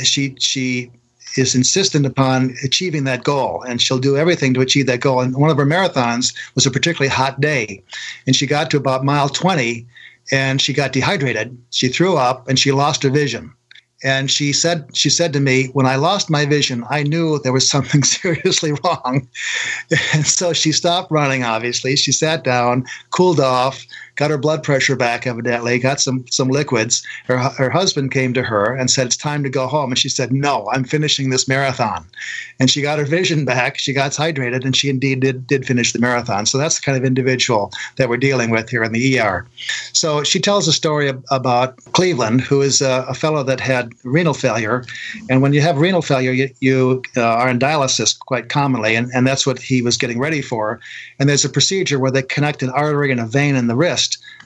Speaker 4: she she is insistent upon achieving that goal, and she'll do everything to achieve that goal. And one of her marathons was a particularly hot day, and she got to about mile 20, and she got dehydrated. She threw up, and she lost her vision. And she said, she said to me, when I lost my vision, I knew there was [laughs] something seriously wrong. [laughs] And so she stopped running, obviously. She sat down, cooled off, got her blood pressure back, evidently, got some, some liquids. Her, her husband came to her and said, It's time to go home. And she said, No, I'm finishing this marathon. And she got her vision back. She got hydrated, and she indeed did, did finish the marathon. So that's the kind of individual that we're dealing with here in the ER. So she tells a story about Cleveland, who is a, a fellow that had renal failure. And when you have renal failure, you, you uh, are in dialysis quite commonly, and, and that's what he was getting ready for. And there's a procedure where they connect an artery and a vein in the wrist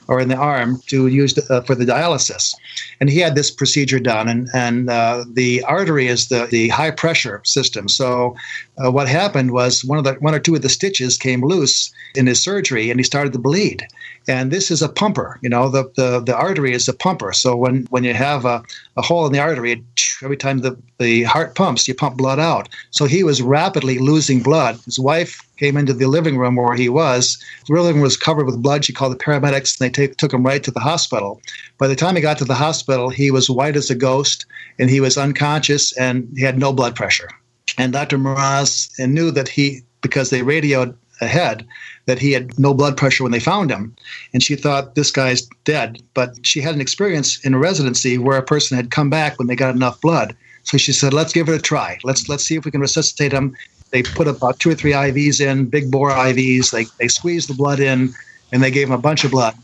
Speaker 4: or in the arm to use uh, for the dialysis. And he had this procedure done, and and uh, the artery is the the high pressure system. So uh, what happened was one of the one or two of the stitches came loose in his surgery, and he started to bleed. And this is a pumper, you know, the, the, the artery is a pumper. So when, when you have a, a hole in the artery, every time the, the heart pumps, you pump blood out. So he was rapidly losing blood. His wife came into the living room where he was. The living room was covered with blood. She called the paramedics and they take, took him right to the hospital. By the time he got to the hospital, he was white as a ghost and he was unconscious and he had no blood pressure. And Dr. Mraz knew that he, because they radioed ahead, that he had no blood pressure when they found him. And she thought this guy's dead. But she had an experience in a residency where a person had come back when they got enough blood. So she said, let's give it a try. Let's let's see if we can resuscitate him. They put about two or three IVs in, big bore IVs. They, they squeezed the blood in and they gave him a bunch of blood.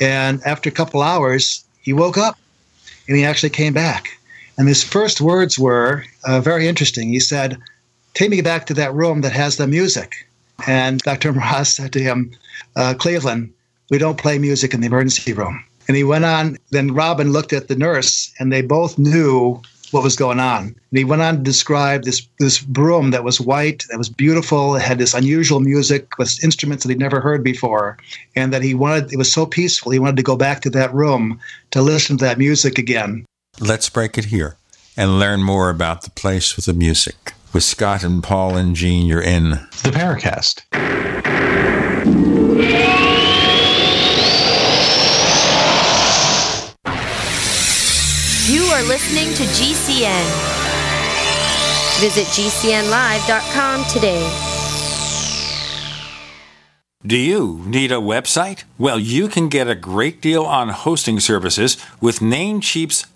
Speaker 4: And after a couple hours, he woke up and he actually came back. And his first words were uh, very interesting. He said, Take me back to that room that has the music. And Dr. [laughs] Mraz said to him, uh, Cleveland, we don't play music in the emergency room. And he went on, then Robin looked at the nurse, and they both knew what was going on. And he went on to describe this, this room that was white, that was beautiful, it had this unusual music with instruments that he'd never heard before, and that he wanted, it was so peaceful, he wanted to go back to that room to listen to that music again.
Speaker 2: Let's break it here and learn more about the place with the music with Scott and Paul and Gene. You're in
Speaker 3: the Paracast.
Speaker 10: You are listening to GCN. Visit GCNlive.com today.
Speaker 2: Do you need a website? Well, you can get a great deal on hosting services with Namecheap's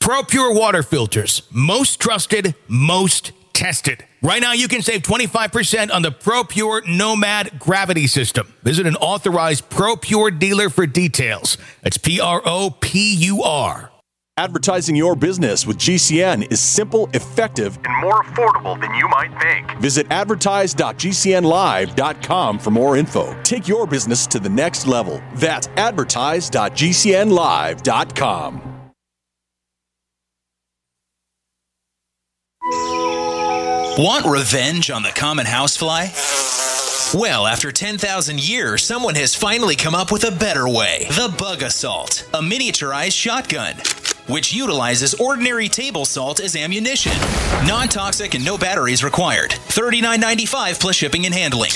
Speaker 23: ProPur water filters. Most trusted, most tested. Right now, you can save 25% on the ProPur Nomad gravity system. Visit an authorized ProPur dealer for details. That's P R O P U R.
Speaker 30: Advertising your business with GCN is simple, effective,
Speaker 31: and more affordable than you might think.
Speaker 30: Visit advertise.gcnlive.com for more info. Take your business to the next level. That's advertise.gcnlive.com.
Speaker 32: Want revenge on the common housefly? Well, after 10,000 years, someone has finally come up with a better way the Bug-A-Salt, a miniaturized shotgun. Which utilizes ordinary table salt as ammunition. Non toxic and no batteries required. $39.95 plus shipping and handling.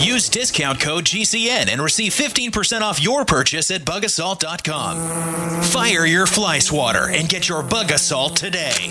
Speaker 32: Use discount code GCN and receive 15% off your purchase at bugasalt.com. Fire your fly swatter and get your Bug-A-Salt today.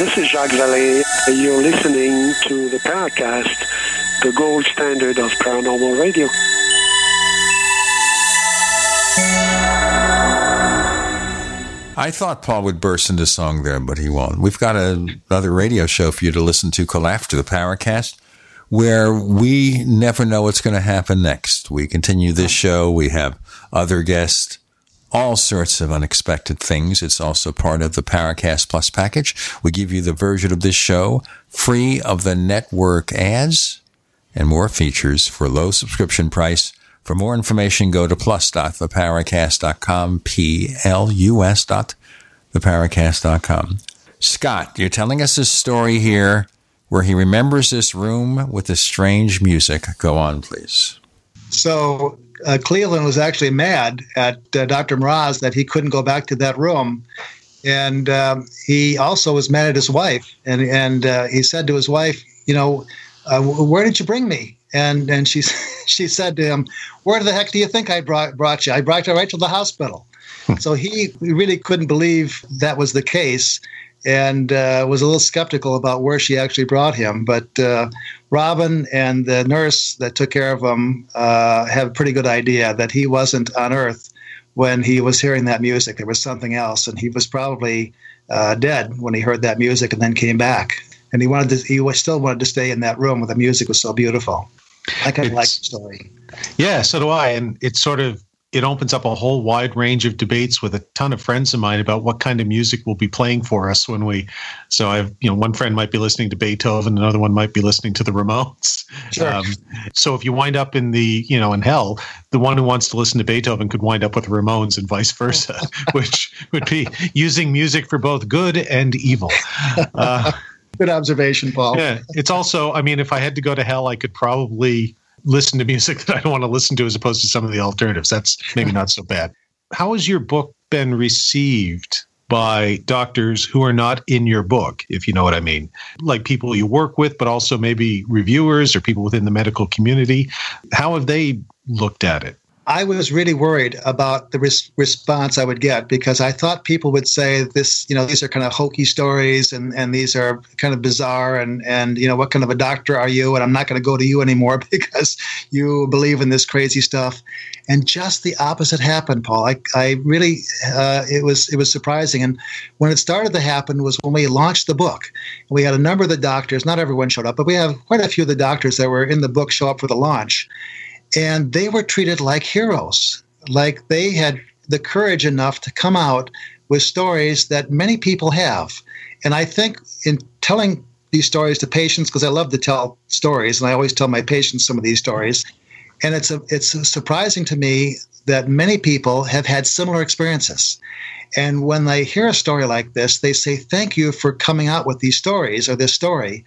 Speaker 33: This is Jacques Vallée. You're listening to the Paracast, the gold standard of paranormal radio.
Speaker 2: I thought Paul would burst into song there, but he won't. We've got a, another radio show for you to listen to called After the Paracast, where we never know what's going to happen next. We continue this oh. show. We have other guests all sorts of unexpected things. It's also part of the Paracast Plus package. We give you the version of this show free of the network ads and more features for low subscription price. For more information, go to plus.theparacast.com, P-L-U-S dot theparacast.com. Scott, you're telling us this story here where he remembers this room with the strange music. Go on, please.
Speaker 4: So uh, Cleveland was actually mad at uh, Dr. Mraz that he couldn't go back to that room. And um, he also was mad at his wife. And, and uh, he said to his wife, You know, uh, where did you bring me? And, and she, [laughs] she said to him, Where the heck do you think I brought, brought you? I brought you right to the hospital. so he really couldn't believe that was the case and uh, was a little skeptical about where she actually brought him. But uh, Robin and the nurse that took care of him uh, have a pretty good idea that he wasn't on Earth when he was hearing that music. There was something else, and he was probably uh, dead when he heard that music and then came back. And he wanted to, he still wanted to stay in that room where the music was so beautiful. I kind of like the story.
Speaker 3: Yeah, so do I. And it's sort of it opens up a whole wide range of debates with a ton of friends of mine about what kind of music will be playing for us when we so i've you know one friend might be listening to beethoven another one might be listening to the ramones.
Speaker 4: Sure. Um,
Speaker 3: so if you wind up in the you know in hell the one who wants to listen to beethoven could wind up with the ramones and vice versa [laughs] which would be using music for both good and evil.
Speaker 4: Uh, good observation paul.
Speaker 3: Yeah it's also i mean if i had to go to hell i could probably listen to music [laughs] that I don't want to listen to as opposed to some of the alternatives. That's maybe not so bad. How has your book been received by doctors who are not in your book, if you know what I mean? Like people you work with, but also maybe reviewers or people within the medical community. How have they looked at it?
Speaker 4: I was really worried about the res- response I would get because I thought people would say this, you know, these are kind of hokey stories and, and these are kind of bizarre and, and, you know, what kind of a doctor are you? And I'm not going to go to you anymore [laughs] because you believe in this crazy stuff. And just the opposite happened, Paul. I, I really, uh, it was, it was surprising. And when it started to happen was when we launched the book. We had a number of the doctors, not everyone showed up, but we have quite a few of the doctors that were in the book show up for the launch and they were treated like heroes, like they had the courage enough to come out with stories that many people have. And I think in telling these stories to patients, because I love to tell stories, and I always tell my patients some of these stories, and it's a, it's surprising to me that many people have had similar experiences. And when they hear a story like this, they say, Thank you for coming out with these stories or this story,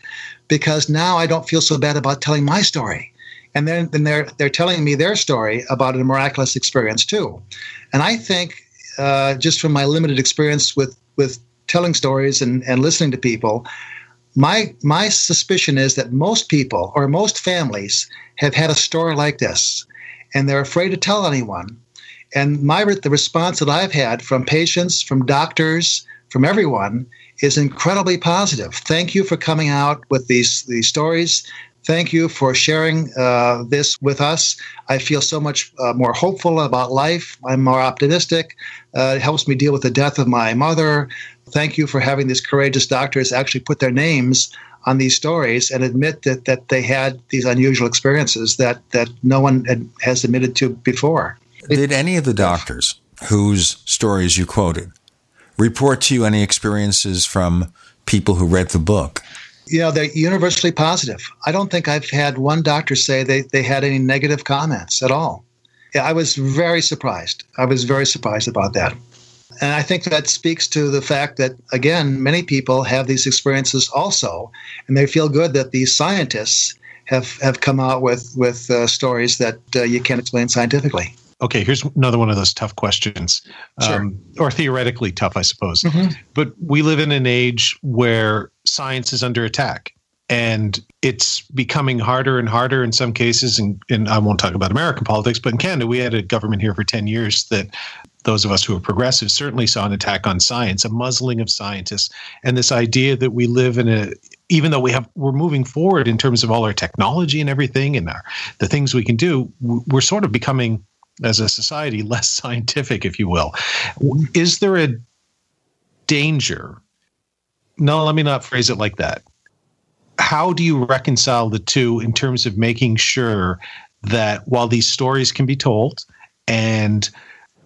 Speaker 4: because now I don't feel so bad about telling my story. And then, then they're, they're telling me their story about a miraculous experience too. And I think, uh, just from my limited experience with, with telling stories and, and listening to people, my my suspicion is that most people or most families have had a story like this and they're afraid to tell anyone. And my the response that i've had from patients from doctors from everyone is incredibly positive. Thank you for coming out with these these stories Thank you for sharing uh, this with us. I feel so much uh, more hopeful about life. I'm more optimistic. Uh, it helps me deal with the death of my mother. Thank you for having these courageous doctors actually put their names on these stories and admit that, that they had these unusual experiences that, that no one had, has admitted to before.
Speaker 2: Did any of the doctors whose stories you quoted report to you any experiences from people who read the book?
Speaker 4: You know, they're universally positive. I don't think I've had one doctor say they, they had any negative comments at all. Yeah, I was very surprised. I was very surprised about that. And I think that speaks to the fact that, again, many people have these experiences also, and they feel good that these scientists have, have come out with, with uh, stories that uh, you can't explain scientifically.
Speaker 3: Okay, here's another one of those tough questions,
Speaker 4: sure.
Speaker 3: um, or theoretically tough, I suppose.
Speaker 4: Mm-hmm.
Speaker 3: But we live in an age where science is under attack, and it's becoming harder and harder in some cases. And, and I won't talk about American politics, but in Canada, we had a government here for 10 years that those of us who are progressive certainly saw an attack on science, a muzzling of scientists, and this idea that we live in a even though we have we're moving forward in terms of all our technology and everything and our the things we can do, we're sort of becoming as a society less [laughs] scientific, if you will. Is there a danger? No, let me not phrase it like that. How do you reconcile the two in terms of making sure that while these stories can be told and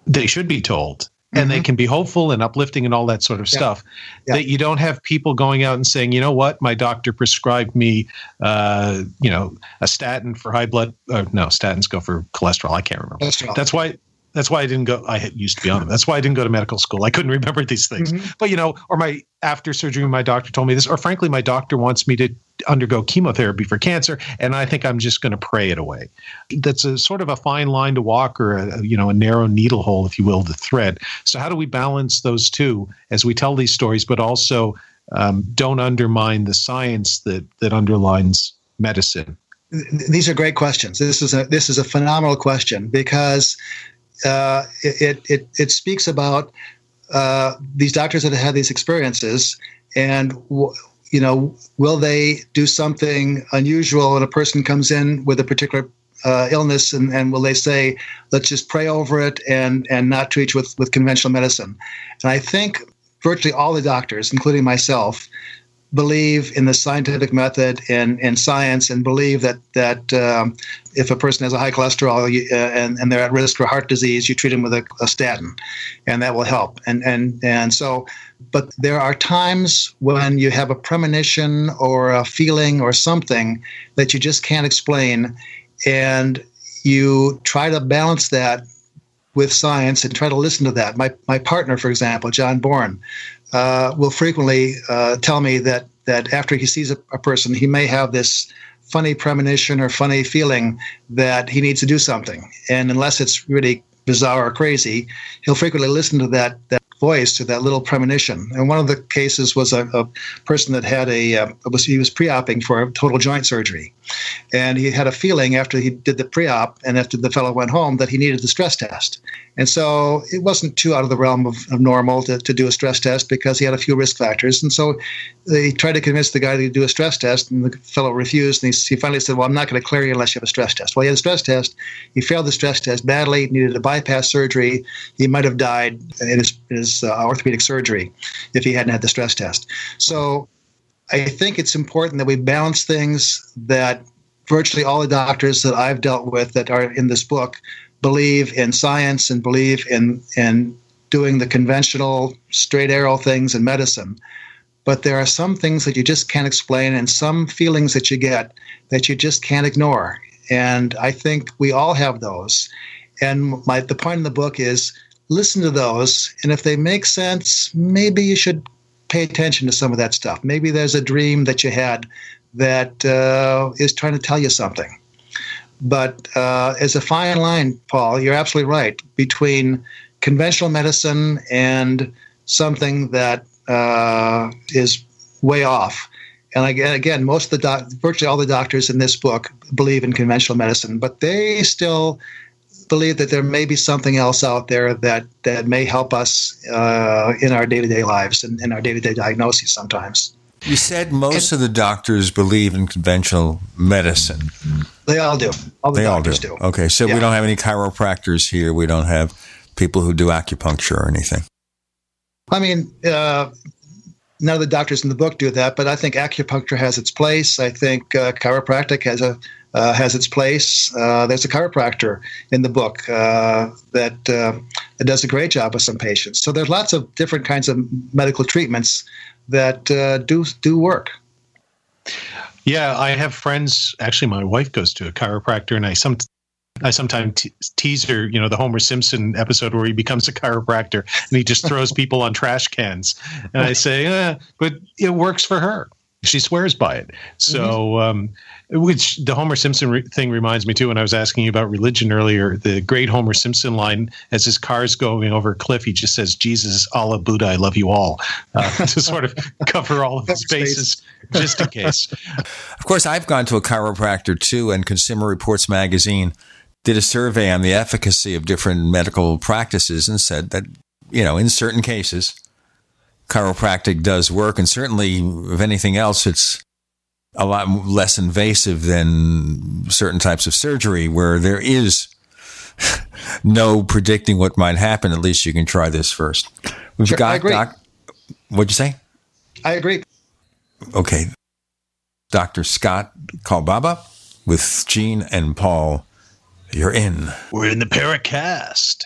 Speaker 3: they should be told, and they can be hopeful and uplifting and all that sort of
Speaker 4: Yeah.
Speaker 3: stuff.
Speaker 4: Yeah.
Speaker 3: That you don't have people going out and saying, you know what, my doctor prescribed me, uh, you know, a statin for high blood. Uh, no, statins go for cholesterol. I can't remember.
Speaker 4: Cholesterol.
Speaker 3: That's why. That's why I didn't go. I had- used to be on them. That's why I didn't go to medical school. I couldn't remember these things. But you know, or my after surgery, my doctor told me this, or frankly, my doctor wants me to undergo chemotherapy for cancer, and I think I'm just going to pray it away. That's a sort of a fine line to walk, or a you know, a narrow needle hole, if you will, to thread. So how do we balance those two as we tell these stories, but also um, don't undermine the science that that underlines medicine?
Speaker 4: These are great questions. This is a this is a phenomenal question because uh, it, it it speaks about uh, these doctors that have had these experiences and you know will they do something unusual when a person comes in with a particular uh, illness and, and will they say let's just pray over it and and not treat with with conventional medicine? And i think virtually all the doctors including myself believe in the scientific method and, and science and believe that that um, if a person has a high cholesterol you, uh, and, and they're at risk for heart disease, you treat them with a, a statin, and that will help. And and and so, but there are times when you have a premonition or a feeling or something that you just can't explain, and you try to balance that with science and try to listen to that. My my partner, for example, John Bourne, uh, will frequently uh, tell me that that after he sees a, a person, he may have this funny premonition or funny feeling that he needs to do something, and unless it's really bizarre or crazy, he'll frequently listen to that that voice to that little premonition. And one of the cases was a, a person that had a uh, was he was pre-oping for a total joint surgery, and he had a feeling after he did the pre-op and after the fellow went home that he needed the stress test. And so it wasn't too out of the realm of, of normal to, to do a stress test because he had a few risk factors. And so they tried to convince the guy to do a stress test, and the fellow refused. And he, he finally said, Well, I'm not going to clear you unless you have a stress test. Well, he had a stress test. He failed the stress test badly, needed a bypass surgery. He might have died in his, his uh, orthopedic surgery if he hadn't had the stress test. So I think it's important that we balance things that virtually all the doctors that I've dealt with that are in this book believe in science and believe in in doing the conventional straight arrow things in medicine. But there are some things that you just can't explain and some feelings that you get that you just can't ignore. And I think we all have those. And my the point in the book is listen to those, and if they make sense, maybe you should pay attention to some of that stuff. Maybe there's a dream that you had that uh, is trying to tell you something. But uh, as a fine line, Paul, you're absolutely right between conventional medicine and something that uh, is way off. And again, most of the doc- virtually all the doctors in this book believe in conventional medicine, but they still believe that there may be something else out there that that may help us uh, in our day to day lives and in our day to day diagnoses sometimes.
Speaker 2: You said most and, of the doctors believe in conventional medicine.
Speaker 4: They all do. All the
Speaker 2: they
Speaker 4: doctors
Speaker 2: all do.
Speaker 4: do.
Speaker 2: Okay, so yeah. we don't have any chiropractors here. We don't have people who do acupuncture or anything.
Speaker 4: I mean, uh, none of the doctors in the book do that, but I think acupuncture has its place. I think uh, chiropractic has a uh, has its place. Uh, there's a chiropractor in the book uh, that, uh, that does a great job with some patients. So there's lots of different kinds of medical treatments that uh, do do work.
Speaker 3: Yeah, I have friends. Actually, my wife goes to a chiropractor, and I some I sometimes te- tease her, you know, the Homer Simpson episode where he becomes a chiropractor and he just throws [laughs] people on trash cans. And I say, eh, but it works for her. She swears by it. So, mm-hmm. um, which the Homer Simpson re- thing reminds me too. When I was asking you about religion earlier, the great Homer Simpson line as his car's going over a cliff, he just says, "Jesus, Allah, Buddha, I love you all," uh, [laughs] to sort of cover all of his bases, just in case.
Speaker 2: Of course, I've gone to a chiropractor too, and Consumer Reports magazine did a survey on the efficacy of different medical practices and said that you know in certain cases chiropractic does work, and certainly if anything else, it's a lot less invasive than certain types of surgery where there is [laughs] no predicting what might happen. At least you can try this first. We've
Speaker 4: sure,
Speaker 2: got
Speaker 4: I agree.
Speaker 2: Doc, what'd you say?
Speaker 4: I agree.
Speaker 2: Okay. Dr. Scott Kolbaba with Gene and Paul. You're in.
Speaker 3: We're in the Paracast.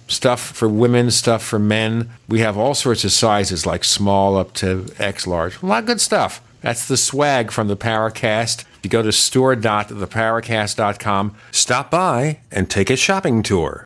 Speaker 2: stuff for women, stuff for men. We have all sorts of sizes, like small up to X large. A lot of good stuff. That's the swag from the Paracast. If you go to store.theparacast.com, stop by, and take a shopping tour.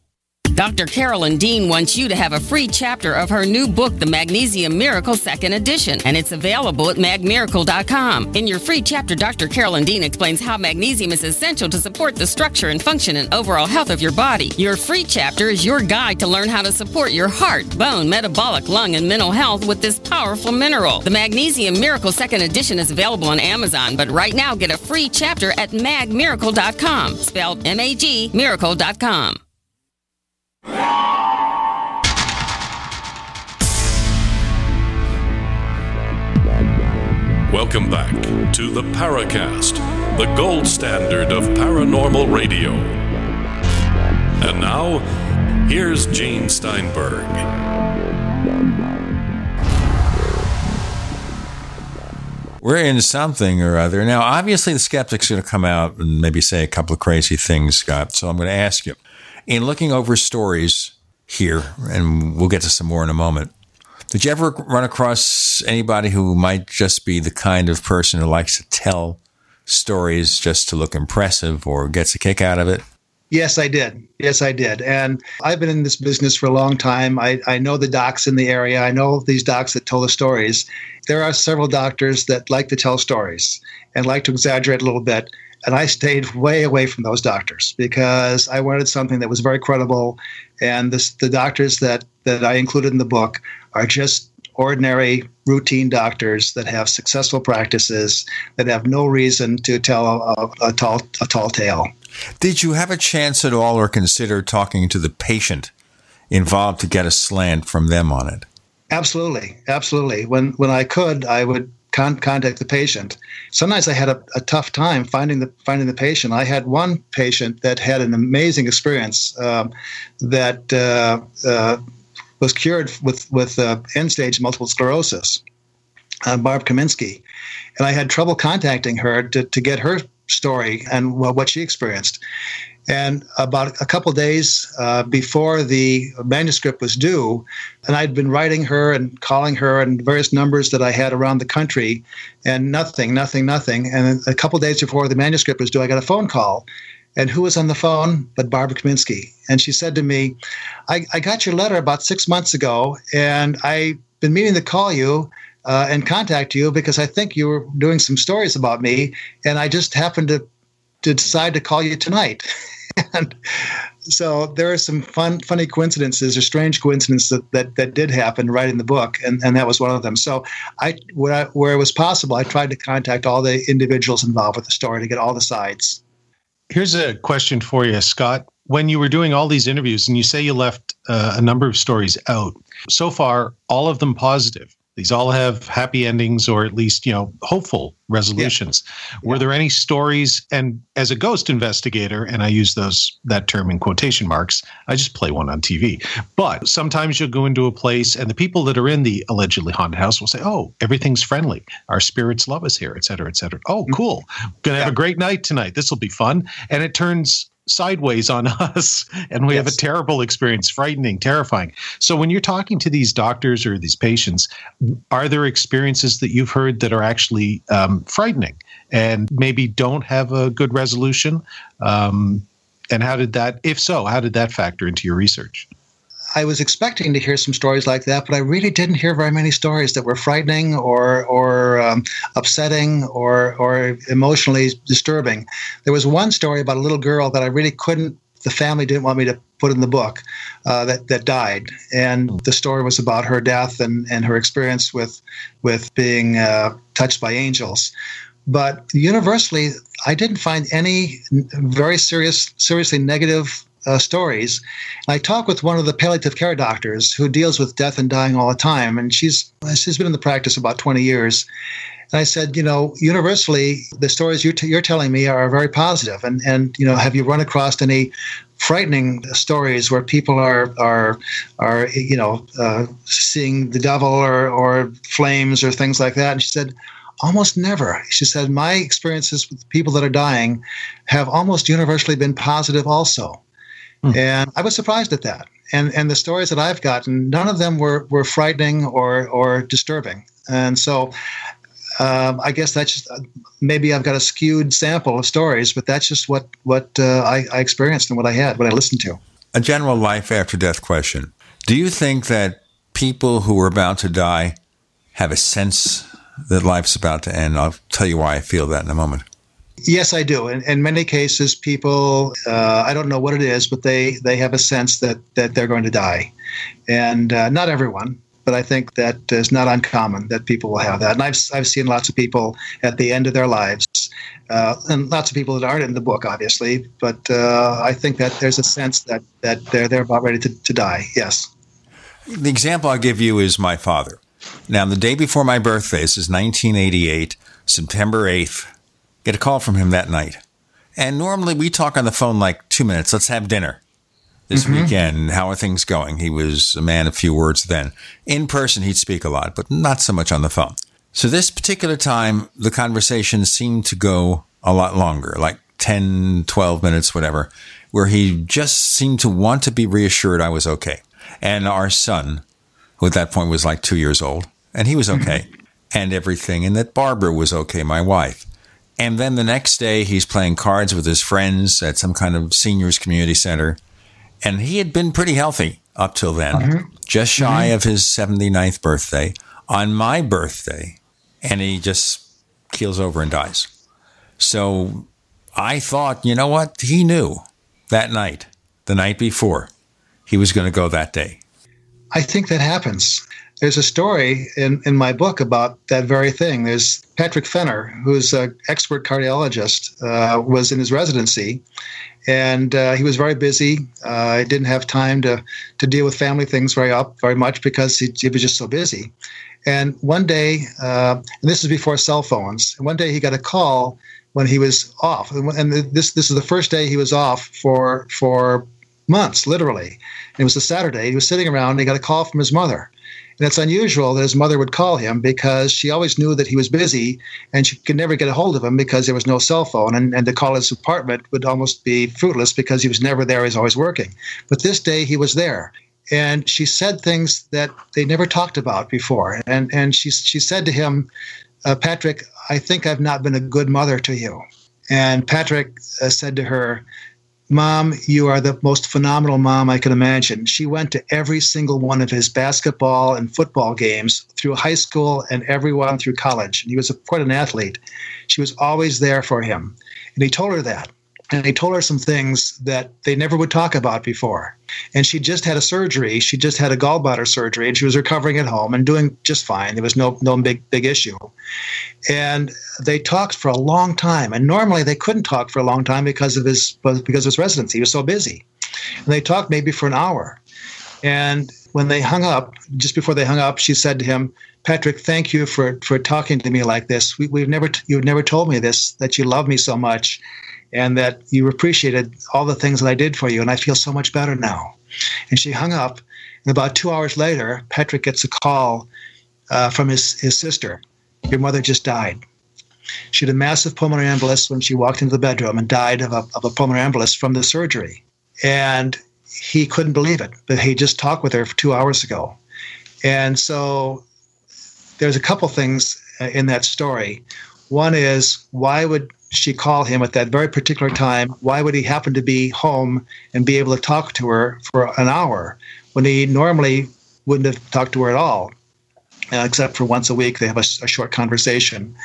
Speaker 34: Dr. Carolyn Dean wants you to have a free chapter of her new book, The Magnesium Miracle Second Edition, and it's available at magmiracle.com. In your free chapter, Dr. Carolyn Dean explains how magnesium is essential to support the structure and function and overall health of your body. Your free chapter is your guide to learn how to support your heart, bone, metabolic, lung, and mental health with this powerful mineral. The Magnesium Miracle Second Edition is available on Amazon, but right now get a free chapter at magmiracle.com, spelled M A G miracle.com.
Speaker 1: Welcome back to the Paracast, the gold standard of paranormal radio. And now, here's Gene Steinberg.
Speaker 2: We're in something or other. Now, obviously, the skeptic's are going to come out and maybe say a couple of crazy things, Scott. So I'm going to ask you in looking over stories here, and we'll get to some more in a moment. Did you ever run across anybody who might just be the kind of person who likes to tell stories just to look impressive or gets a kick out of it?
Speaker 4: Yes, I did. Yes, I did. And I've been in this business for a long time. I, I know the docs in the area. I know these docs that tell the stories. There are several doctors that like to tell stories and like to exaggerate a little bit. And I stayed way away from those doctors because I wanted something that was very credible. And this, the doctors that, that I included in the book are just ordinary routine doctors that have successful practices that have no reason to tell a, a, tall, a tall tale.
Speaker 2: Did you have a chance at all or consider talking to the patient involved to get a slant from them on it?
Speaker 4: Absolutely. Absolutely. When, when I could, I would con- contact the patient. Sometimes I had a, a, tough time finding the finding the patient. I had one patient that had an amazing experience um, that uh, uh, was cured with with uh, end stage multiple sclerosis. Uh, Barb Kaminsky, and I had trouble contacting her to, to get her story and what she experienced. And about a couple days uh, before the manuscript was due, and I'd been writing her and calling her and various numbers that I had around the country, and nothing, nothing, nothing. And a couple days before the manuscript was due, I got a phone call. And who was on the phone but Barbara Kaminsky? And she said to me, I, I got your letter about six months ago, and I've been meaning to call you uh, and contact you because I think you were doing some stories about me, and I just happened to to decide to call you tonight. [laughs] and so there are some fun, funny coincidences or strange coincidences that, that, that did happen writing the book, and, and that was one of them. So I, where, I, where it was possible, I tried to contact all the individuals involved with the story to get all the sides.
Speaker 3: Here's a question for you, Scott. When you were doing all these interviews, and you say you left uh, a number of stories out, so far, all of them positive. These all have happy endings or at least, you know, hopeful resolutions. Yeah. Were yeah. there any stories and as a ghost investigator and I use those that term in quotation marks, I just play one on TV. But sometimes you'll go into a place and the people that are in the allegedly haunted house will say, "Oh, everything's friendly. Our spirits love us here, et cetera, et cetera. Oh, mm-hmm. cool. Going to have a great night tonight. This will be fun." And it turns sideways on [laughs] us and we yes. have a terrible experience frightening terrifying. So when you're talking to these doctors or these patients are there experiences that you've heard that are actually um, frightening and maybe don't have a good resolution? Um, and how did that if so how did that factor into your research
Speaker 4: I was expecting to hear some stories like that, but I really didn't hear very many stories that were frightening or or um, upsetting or or emotionally disturbing. There was one story about a little girl that I really couldn't. The family didn't want me to put in the book uh, that that died, and the story was about her death and and her experience with with being uh, touched by angels. But universally, I didn't find any very serious, seriously negative uh, stories. I talked with one of the palliative care doctors who deals with death and dying all the time, and she's she's been in the practice about 20 years. And I said, you know, universally, the stories you're, t- you're telling me are very positive. And and you know, have you run across any frightening stories where people are are are you know uh, seeing the devil or or flames or things like that? And she said. Almost never. She said, My experiences with people that are dying have almost universally been positive, also. Hmm. And I was surprised at that. And and the stories that I've gotten, none of them were were frightening or or disturbing. And so um, I guess that's just maybe I've got a skewed sample of stories, but that's just what what uh, I, I experienced and what I had, what I listened to.
Speaker 2: A general life after death question: Do you think that people who are about to die have a sense that life's about to end? I'll tell you why I feel that in a moment.
Speaker 4: Yes, I do. In, in many cases, people, uh, I don't know what it is, but they, they have a sense that, that they're going to die. And uh, not everyone, but I think that is not uncommon that people will have that. And I've, I've seen lots of people at the end of their lives, uh, and lots of people that aren't in the book, obviously, but uh, I think that there's a sense that, that they're, they're about ready to, to die. Yes.
Speaker 2: The example I'll give you is my father. Now, the day before my birthday, this is 1988, September 8th, Get a call from him that night. And normally we talk on the phone like two minutes. Let's have dinner this mm-hmm. weekend. How are things going? He was a man of few words then. In person, he'd speak a lot, but not so much on the phone. So this particular time, the conversation seemed to go a lot longer, like 10, 12 minutes, whatever, where he just seemed to want to be reassured I was okay. And our son, who at that point was like two years old, and he was okay, and everything, and that Barbara was okay, my wife. And then the next day, he's playing cards with his friends at some kind of seniors community center. And he had been pretty healthy up till then,
Speaker 4: Mhm.
Speaker 2: just shy
Speaker 4: Mhm.
Speaker 2: of his 79th birthday on my birthday. And he just keels over and dies. So I thought, you know what? He knew that night, the night before, he was going to go that day.
Speaker 4: I think that happens. There's a story in, in my book about that very thing. There's Patrick Fenner, who's an expert cardiologist, uh, was in his residency, and uh, he was very busy. Uh, he didn't have time to to deal with family things very up very much because he, he was just so busy. And one day, uh, and this is before cell phones. One day he got a call when he was off, and this this is the first day he was off for for months, literally. It was a Saturday. He was sitting around. And he got a call from his mother, and it's unusual that his mother would call him because she always knew that he was busy, and she could never get a hold of him because there was no cell phone, and, and to call his apartment would almost be fruitless because he was never there. He was always working. But this day he was there, and she said things that they never talked about before, and and she she said to him, uh, Patrick, I think I've not been a good mother to you. And Patrick uh, said to her, Mom, you are the most phenomenal mom I can imagine. She went to every single one of his basketball and football games through high school and everyone through college. And he was a, quite an athlete. She was always there for him. And he told her that. And he told her some things that they never would talk about before. And she just had a surgery. She just had a gallbladder surgery, and she was recovering at home and doing just fine. There was no no big big issue. And they talked for a long time. And normally they couldn't talk for a long time because of his because of his residency. He was so busy. And they talked maybe for an hour. And when they hung up, just before they hung up, she said to him, "Patrick, thank you for for talking to me like this. We, we've never you've never told me this that you love me so much, and that you appreciated all the things that I did for you, and I feel so much better now." And she hung up. And about two hours later, Patrick gets a call uh, from his his sister. Your mother just died. She had a massive pulmonary embolus when she walked into the bedroom and died of a, of a pulmonary embolus from the surgery. And he couldn't believe it, but he just talked with her two hours ago. And so there's a couple things uh, in that story. One is why would she call him at that very particular time? Why would he happen to be home and be able to talk to her for an hour when he normally wouldn't have talked to her at all? Uh, except for once a week, they have a, a short conversation.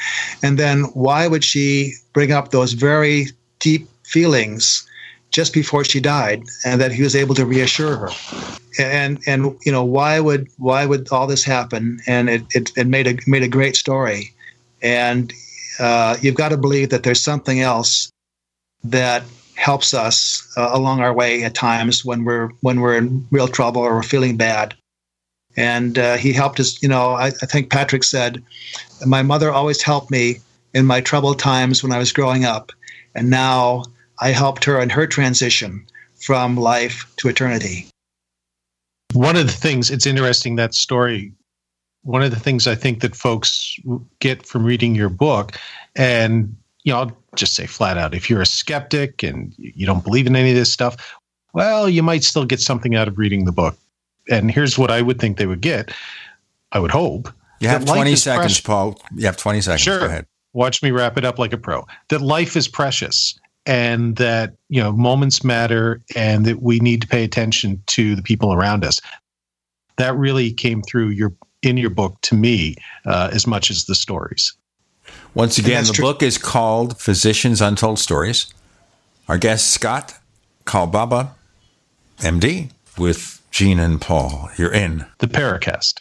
Speaker 4: And then why would she bring up those very deep feelings just before she died, and that he was able to reassure her? And and you know why would why would all this happen? And it it, it made a made a great story. And uh, you've got to believe that there's something else that helps us uh, along our way at times when we're when we're in real trouble or we're feeling bad and uh, he helped us. You know, I, I think Patrick said, "My mother always helped me in my troubled times when I was growing up, and now I helped her in her transition from life to eternity."
Speaker 3: One of the things it's interesting that story. One of the things I think that folks get from reading your book, and you know, I'll just say flat out, if you're a skeptic and you don't believe in any of this stuff, well, you might still get something out of reading the book. And here's what I would think they would get. I would hope.
Speaker 2: You have 20 seconds,
Speaker 3: precious.
Speaker 2: Paul. You have 20 seconds.
Speaker 3: Sure.
Speaker 2: Go ahead.
Speaker 3: Watch me wrap it up like a pro. That life is precious and that, you know, moments matter and that we need to pay attention to the people around us. That really came through your in your book to me uh, as much as the stories.
Speaker 2: Once again, the
Speaker 3: true.
Speaker 2: book is called Physicians Untold Stories. Our guest, Scott Kolbaba, MD, with Gene and Paul. You're in
Speaker 3: the Paracast.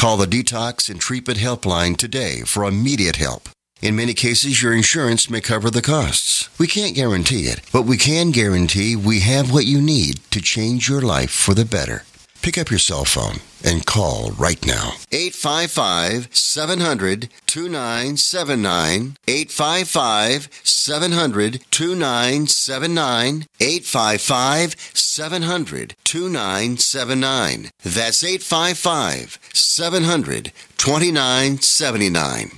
Speaker 24: Call the Detox and Treatment Helpline today for immediate help. In many cases, your insurance may cover the costs. We can't guarantee it, but we can guarantee we have what you need to change your life for the better. Pick up your cell phone and call right now. 855 700 2979. 855 700 2979. 855 700 2979. That's 855 700 2979.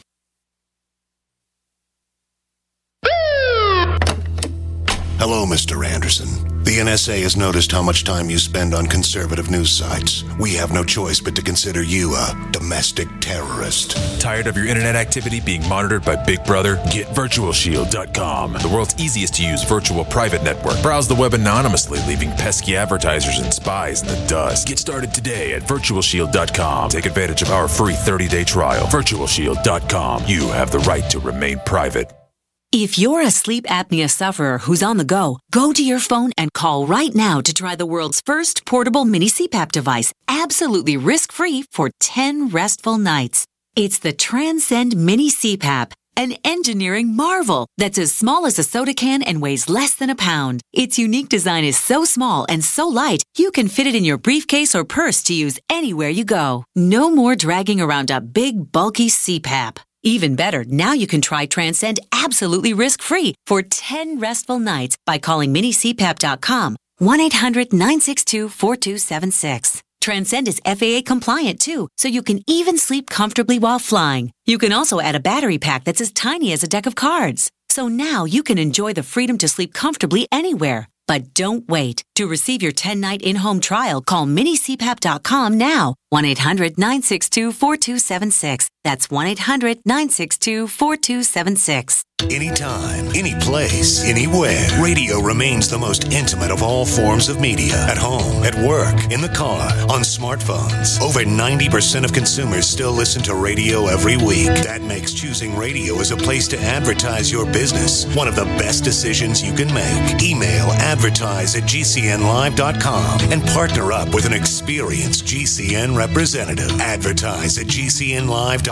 Speaker 35: Hello, Mr. Anderson. The NSA has noticed how much time you spend on conservative news sites. We have no choice but to consider you a domestic terrorist.
Speaker 36: Tired of your internet activity being monitored by Big Brother? Get VirtualShield.com, the world's easiest to use virtual private network. Browse the web anonymously, leaving pesky advertisers and spies in the dust. Get started today at VirtualShield.com. Take advantage of our free 30 day trial. VirtualShield.com. You have the right to remain private.
Speaker 37: If you're a sleep apnea sufferer who's on the go, go to your phone and call right now to try the world's first portable mini CPAP device, absolutely risk free for 10 restful nights. It's the Transcend Mini CPAP, an engineering marvel that's as small as a soda can and weighs less than a pound. Its unique design is so small and so light, you can fit it in your briefcase or purse to use anywhere you go. No more dragging around a big, bulky CPAP. Even better, now you can try Transcend absolutely risk-free for 10 restful nights by calling minicpap.com 1-800-962-4276. Transcend is FAA compliant too, so you can even sleep comfortably while flying. You can also add a battery pack that's as tiny as a deck of cards. So now you can enjoy the freedom to sleep comfortably anywhere. But don't wait. To receive your 10 night in home trial, call minicpap.com now. 1 800 962 4276. That's 1 800 962 4276.
Speaker 35: Anytime, any place, anywhere. Radio remains the most intimate of all forms of media. At home, at work, in the car, on smartphones. Over 90% of consumers still listen to radio every week. That makes choosing radio as a place to advertise your business one of the best decisions you can make. Email advertise at gcnlive.com and partner up with an experienced GCN representative. Advertise at gcnlive.com.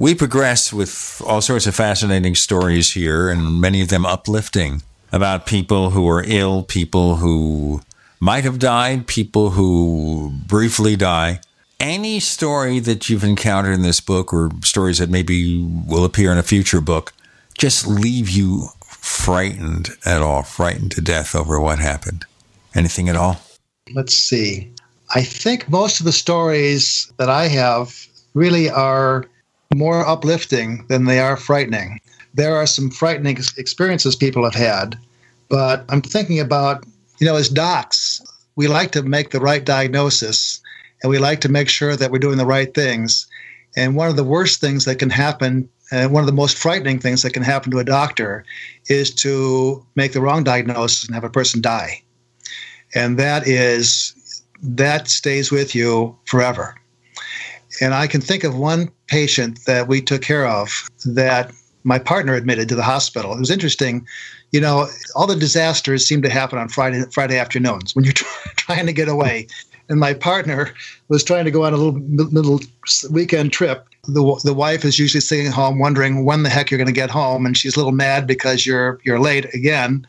Speaker 2: We progress with all sorts of fascinating stories here, and many of them uplifting about people who are ill, people who might have died, people who briefly die. Any story that you've encountered in this book, or stories that maybe will appear in a future book, just leave you frightened at all, frightened to death over what happened? Anything at all?
Speaker 4: Let's see. I think most of the stories that I have really are more uplifting than they are frightening. There are some frightening experiences people have had, but I'm thinking about, you know, as docs, we like to make the right diagnosis and we like to make sure that we're doing the right things. And one of the worst things that can happen, and one of the most frightening things that can happen to a doctor, is to make the wrong diagnosis and have a person die. and that is that stays with you forever. And I can think of one patient that we took care of that my partner admitted to the hospital. It was interesting. You know, all the disasters seem to happen on Friday Friday afternoons when you're [laughs] trying to get away. And my partner was trying to go on a little little weekend trip. The, the wife is usually sitting at home wondering when the heck you're going to get home, and she's a little mad because you're you're late again.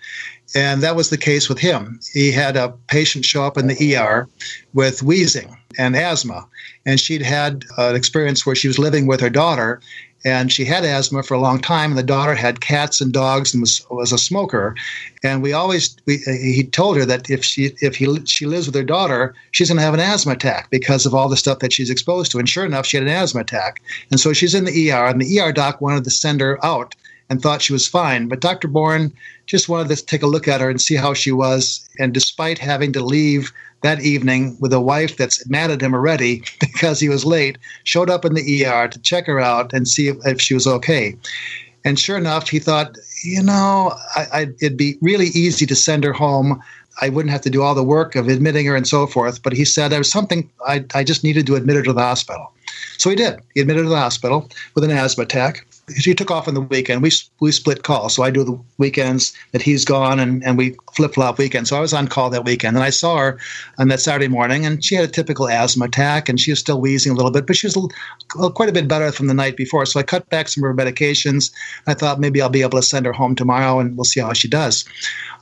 Speaker 4: And that was the case with him. He had a patient show up in the ER with wheezing and asthma. And she'd had an experience where she was living with her daughter, and she had asthma for a long time. And the daughter had cats and dogs and was was a smoker. And we always we, he told her that if she if he she lives with her daughter, she's going to have an asthma attack because of all the stuff that she's exposed to. And sure enough, she had an asthma attack. And so she's in the ER, and the ER doc wanted to send her out and thought she was fine. But Dr. Bourne just wanted to take a look at her and see how she was. And despite having to leave that evening with a wife that's mad at him already [laughs] because he was late, showed up in the ER to check her out and see if, if she was okay. And sure enough, he thought, you know, I, I, it'd be really easy to send her home. I wouldn't have to do all the work of admitting her and so forth. But he said there was something I, I just needed to admit her to the hospital. So he did. He admitted her to the hospital with an asthma attack he took off on the weekend. We we split calls, so I do the weekends that he's gone, and, and we flip flop weekends. So I was on call that weekend, and I saw her on that Saturday morning, and she had a typical asthma attack, and she was still wheezing a little bit, but she was quite a bit better from the night before. So I cut back some of her medications. I thought maybe I'll be able to send her home tomorrow, and we'll see how she does.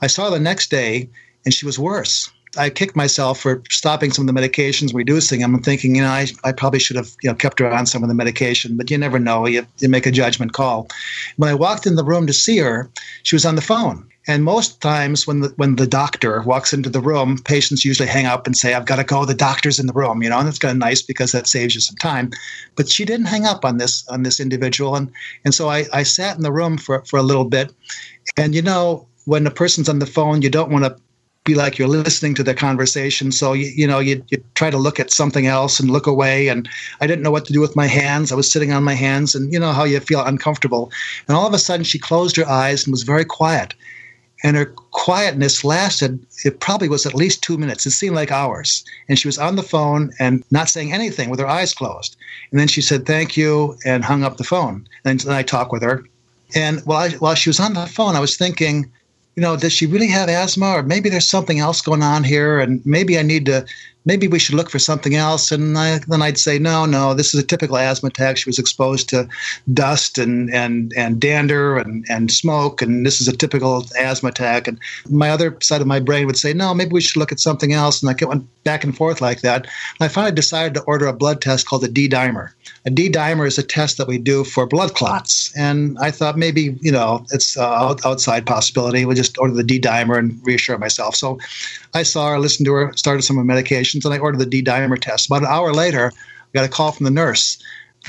Speaker 4: I saw her the next day, and she was worse. I kicked myself for stopping some of the medications, reducing them, and thinking, you know, I, I probably should have, you know, kept her on some of the medication. But you never know. You, you make a judgment call. When I walked in the room to see her, she was on the phone. And most times, when the when the doctor walks into the room, patients usually hang up and say, "I've got to go. The doctor's in the room." You know, and it's kind of nice because that saves you some time. But she didn't hang up on this on this individual, and and so I, I sat in the room for for a little bit, and you know, when a person's on the phone, you don't want to be like you're listening to the conversation. So you, you know you, you try to look at something else and look away. And I didn't know what to do with my hands. I was sitting on my hands, and you know how you feel uncomfortable. And all of a sudden, she closed her eyes and was very quiet. And her quietness lasted. It probably was at least two minutes. It seemed like hours. And she was on the phone and not saying anything with her eyes closed. And then she said thank you and hung up the phone. And then I talked with her. And while I, while she was on the phone, I was thinking you know, does she really have asthma, or maybe there's something else going on here, and maybe I need to maybe we should look for something else. And I, then I'd say, no, no, this is a typical asthma attack. She was exposed to dust and, and, and dander and, and smoke, and this is a typical asthma attack. And my other side of my brain would say, no, maybe we should look at something else. And I went back and forth like that. And I finally decided to order a blood test called a D dimer. A D dimer is a test that we do for blood clots. And I thought maybe, you know, it's uh, outside possibility. We'll just order the D dimer and reassure myself. So I saw her, listened to her, started some of medications, and I ordered the D dimer test. About an hour later, I got a call from the nurse.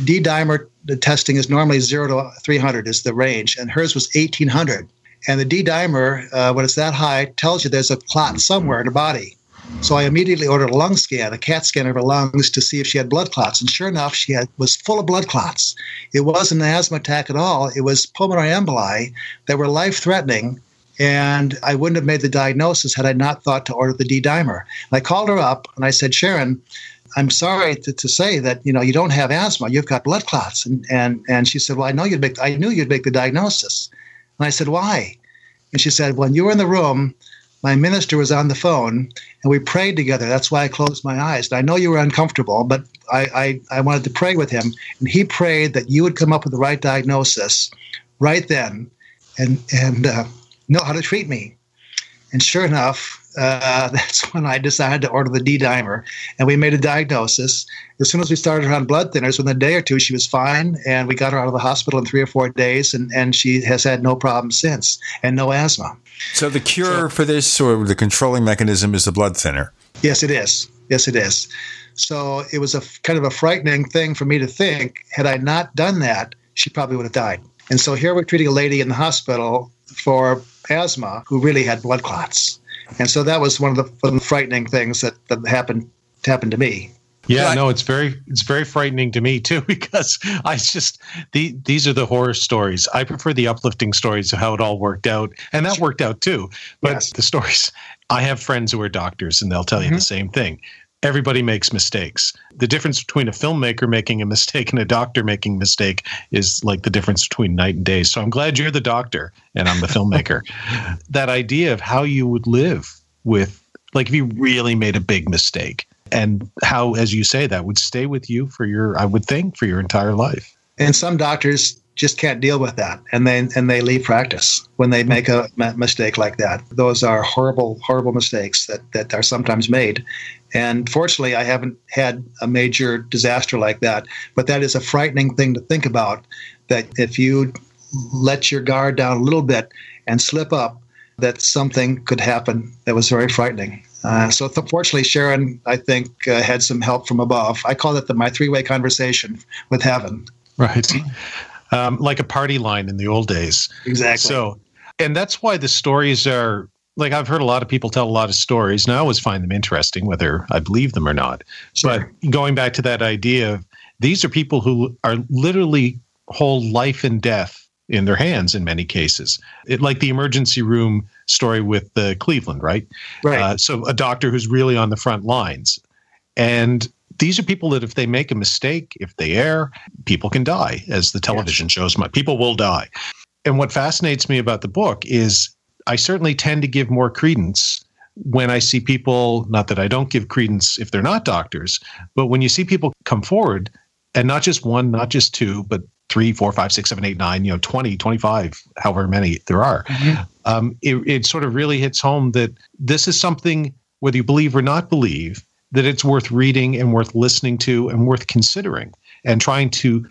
Speaker 4: D dimer testing is normally zero to 300 is the range, and hers was 1800. And the D dimer, uh, when it's that high, tells you there's a clot somewhere in the body. So I immediately ordered a lung scan, a CAT scan of her lungs to see if she had blood clots. And sure enough, she had, was full of blood clots. It wasn't an asthma attack at all. It was pulmonary emboli that were life threatening and I wouldn't have made the diagnosis had I not thought to order the D dimer. And I called her up and I said, Sharon, I'm sorry to, to say that you know you don't have asthma. You've got blood clots. And and and she said, Well, I know you'd make I knew you'd make the diagnosis. And I said, Why? And she said, When you were in the room, my minister was on the phone and we prayed together. That's why I closed my eyes. And I know you were uncomfortable, but I, I, I wanted to pray with him. And he prayed that you would come up with the right diagnosis right then. And and uh, know how to treat me. And sure enough, uh, [laughs] that's when I decided to order the D dimer, and we made a diagnosis. As soon as we started her on blood thinners, within a day or two, she was fine, and we got her out of the hospital in three or four days, and, and she has had no problems since, and no asthma.
Speaker 2: So the cure so, for this, or the controlling mechanism, is the blood thinner.
Speaker 4: Yes, it is. Yes, it is. So it was a kind of a frightening thing for me to think. Had I not done that, she probably would have died. And so here we're treating a lady in the hospital for asthma who really had blood clots. And so that was one of the, one of the frightening things that, that happened happened to me.
Speaker 3: Yeah, no, it's very it's very frightening to me [laughs] too because I just the these are the horror stories. I prefer the uplifting stories of how it all worked out, and that worked out too. But yes. the stories, I have friends who are doctors, and they'll tell you mm-hmm. the same thing. Everybody makes mistakes. The difference between a filmmaker making a mistake and a doctor making a mistake is like the difference between night and day. So I'm glad you're the doctor and I'm the filmmaker. [laughs] that idea of how you would live with, like, if you really made a big mistake and how, as you say, that would stay with you for your, I would think, for your entire life.
Speaker 4: And some doctors just can't deal with that, and then and they leave practice when they make a mistake like that. Those are horrible, horrible mistakes that that are sometimes made. And fortunately, I haven't had a major disaster like that. But that is a frightening thing to think about. That if you let your guard down a little bit and slip up, that something could happen that was very frightening. Uh, so, th- fortunately, Sharon, I think, uh, had some help from above. I call it the, my three way conversation with heaven.
Speaker 3: Right. Um, like a party line in the old days.
Speaker 4: Exactly.
Speaker 3: So, and that's why the stories are like I've heard a lot of people tell a lot of stories, and I always find them interesting, whether I believe them or not. Sure. But going back to that idea of these are people who are literally hold life and death in their hands in many cases. It, like the emergency room story with the uh, Cleveland, right?
Speaker 4: Right. Uh,
Speaker 3: so a doctor who's really on the front lines, and these are people that if they make a mistake, if they err, people can die, as the television yes. shows. My people will die. And what fascinates me about the book is I certainly tend to give more credence when I see people, not that I don't give credence if they're not doctors, but when you see people come forward and not just one, not just two, but three, four, five, six, seven, eight, nine, you know, 20, 25, however many there are, mm-hmm. um, it, it sort of really hits home that this is something, whether you believe or not believe, that it's worth reading and worth listening to and worth considering and trying to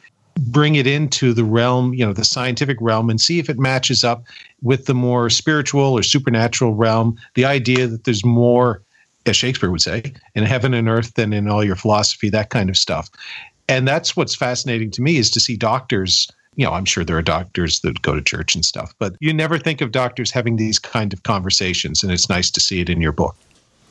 Speaker 3: bring it into the realm, you know, the scientific realm and see if it matches up with the more spiritual or supernatural realm. The idea that there's more, as Shakespeare would say, in heaven and earth than in all your philosophy, that kind of stuff. And that's what's fascinating to me is to see doctors. You know, I'm sure there are doctors that go to church and stuff, but you never think of doctors having these kind of conversations, and it's nice to see it in your book.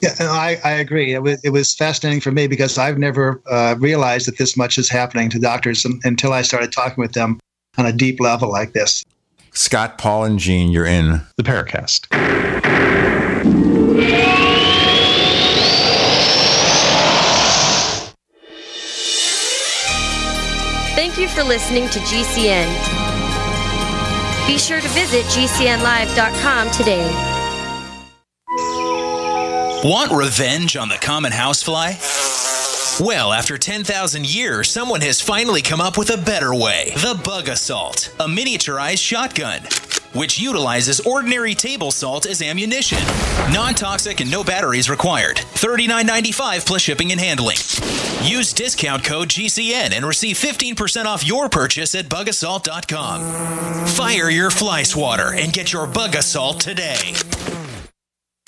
Speaker 4: Yeah, I, I agree. It was, it was fascinating for me because I've never uh, realized that this much is happening to doctors until I started talking with them on a deep level like this.
Speaker 2: Scott, Paul, and Gene, you're in
Speaker 3: the Paracast.
Speaker 10: Thank you for listening to GCN. Be sure to visit GCNlive.com today.
Speaker 32: Want revenge on the common housefly? Well, after 10,000 years, someone has finally come up with a better way the Bug-A-Salt, a miniaturized shotgun. Which utilizes ordinary table salt as ammunition. Non toxic and no batteries required. $39.95 plus shipping and handling. Use discount code GCN and receive 15% off your purchase at bugasalt.com. Fire your fly swatter and get your Bug-A-Salt today.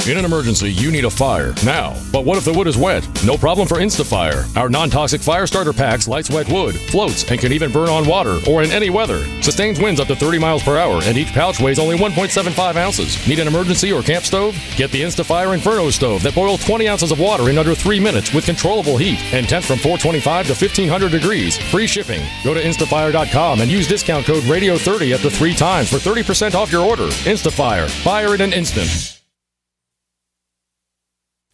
Speaker 38: In an emergency, you need a fire now. But what if the wood is wet? No problem for InstaFire. Our non-toxic fire starter packs lights wet wood, floats, and can even burn on water or in any weather. Sustains winds up to 30 miles per hour, and each pouch weighs only 1.75 ounces. Need an emergency or camp stove? Get the InstaFire Inferno stove that boils 20 ounces of water in under 3 minutes with controllable heat and from 425 to 1500 degrees. Free shipping. Go to instafire.com and use discount code RADIO30 up to 3 times for 30% off your order. InstaFire. Fire in an instant.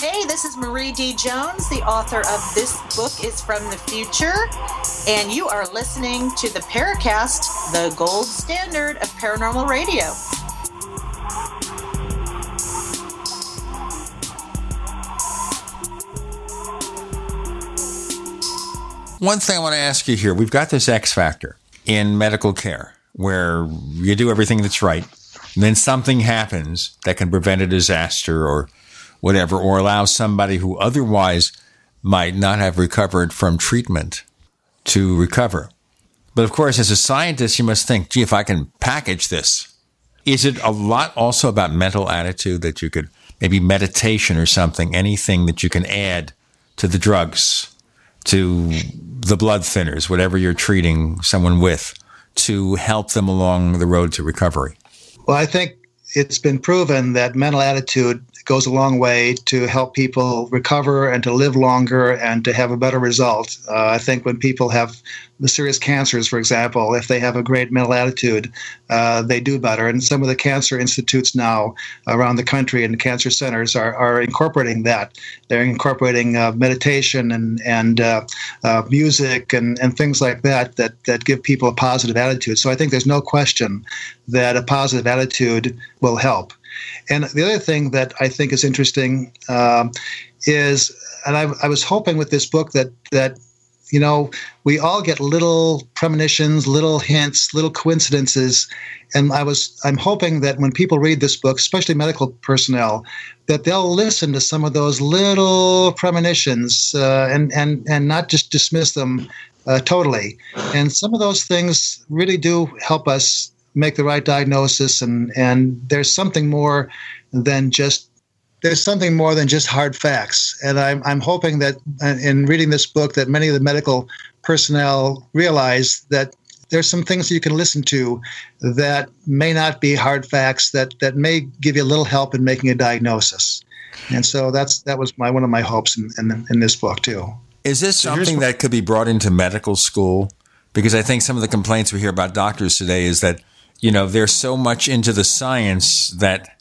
Speaker 39: Hey, this is Marie D. Jones, the author of This Book is from the Future, and you are listening to the Paracast, the gold standard of paranormal radio.
Speaker 2: One thing I want to ask you here we've got this X factor in medical care where you do everything that's right, and then something happens that can prevent a disaster or whatever, or allow somebody who otherwise might not have recovered from treatment to recover. But of course, as a scientist, you must think, gee, if I can package this, is it a lot also about mental attitude that you could maybe meditation or something, anything that you can add to the drugs, to the blood thinners, whatever you're treating someone with, to help them along the road to recovery?
Speaker 4: Well, I think it's been proven that mental attitude goes a long way to help people recover and to live longer and to have a better result. Uh, I think when people have serious cancers, for example, if they have a great mental attitude, uh, they do better. And some of the cancer institutes now around the country and cancer centers are, are incorporating that. They're incorporating uh, meditation and, and uh, uh, music and, and things like that, that that give people a positive attitude. So I think there's no question that a positive attitude will help. And the other thing that I think is interesting um, is, and I, I, was hoping with this book that that you know we all get little premonitions, little hints, little coincidences, and I was I'm hoping that when people read this book, especially medical personnel, that they'll listen to some of those little premonitions uh, and and and not just dismiss them uh, totally. And some of those things really do help us make the right diagnosis and and there's something more than just there's something more than just hard facts. And i'm i'm hoping that uh, in reading this book that many of the medical personnel realize that there's some things you can listen to that may not be hard facts that that may give you a little help in making a diagnosis. And so that's that was my one of my hopes in in, in this book too.
Speaker 2: Is this so something that could be brought into medical school? Because i think some of the complaints we hear about doctors today is that you know, they're so much into the science that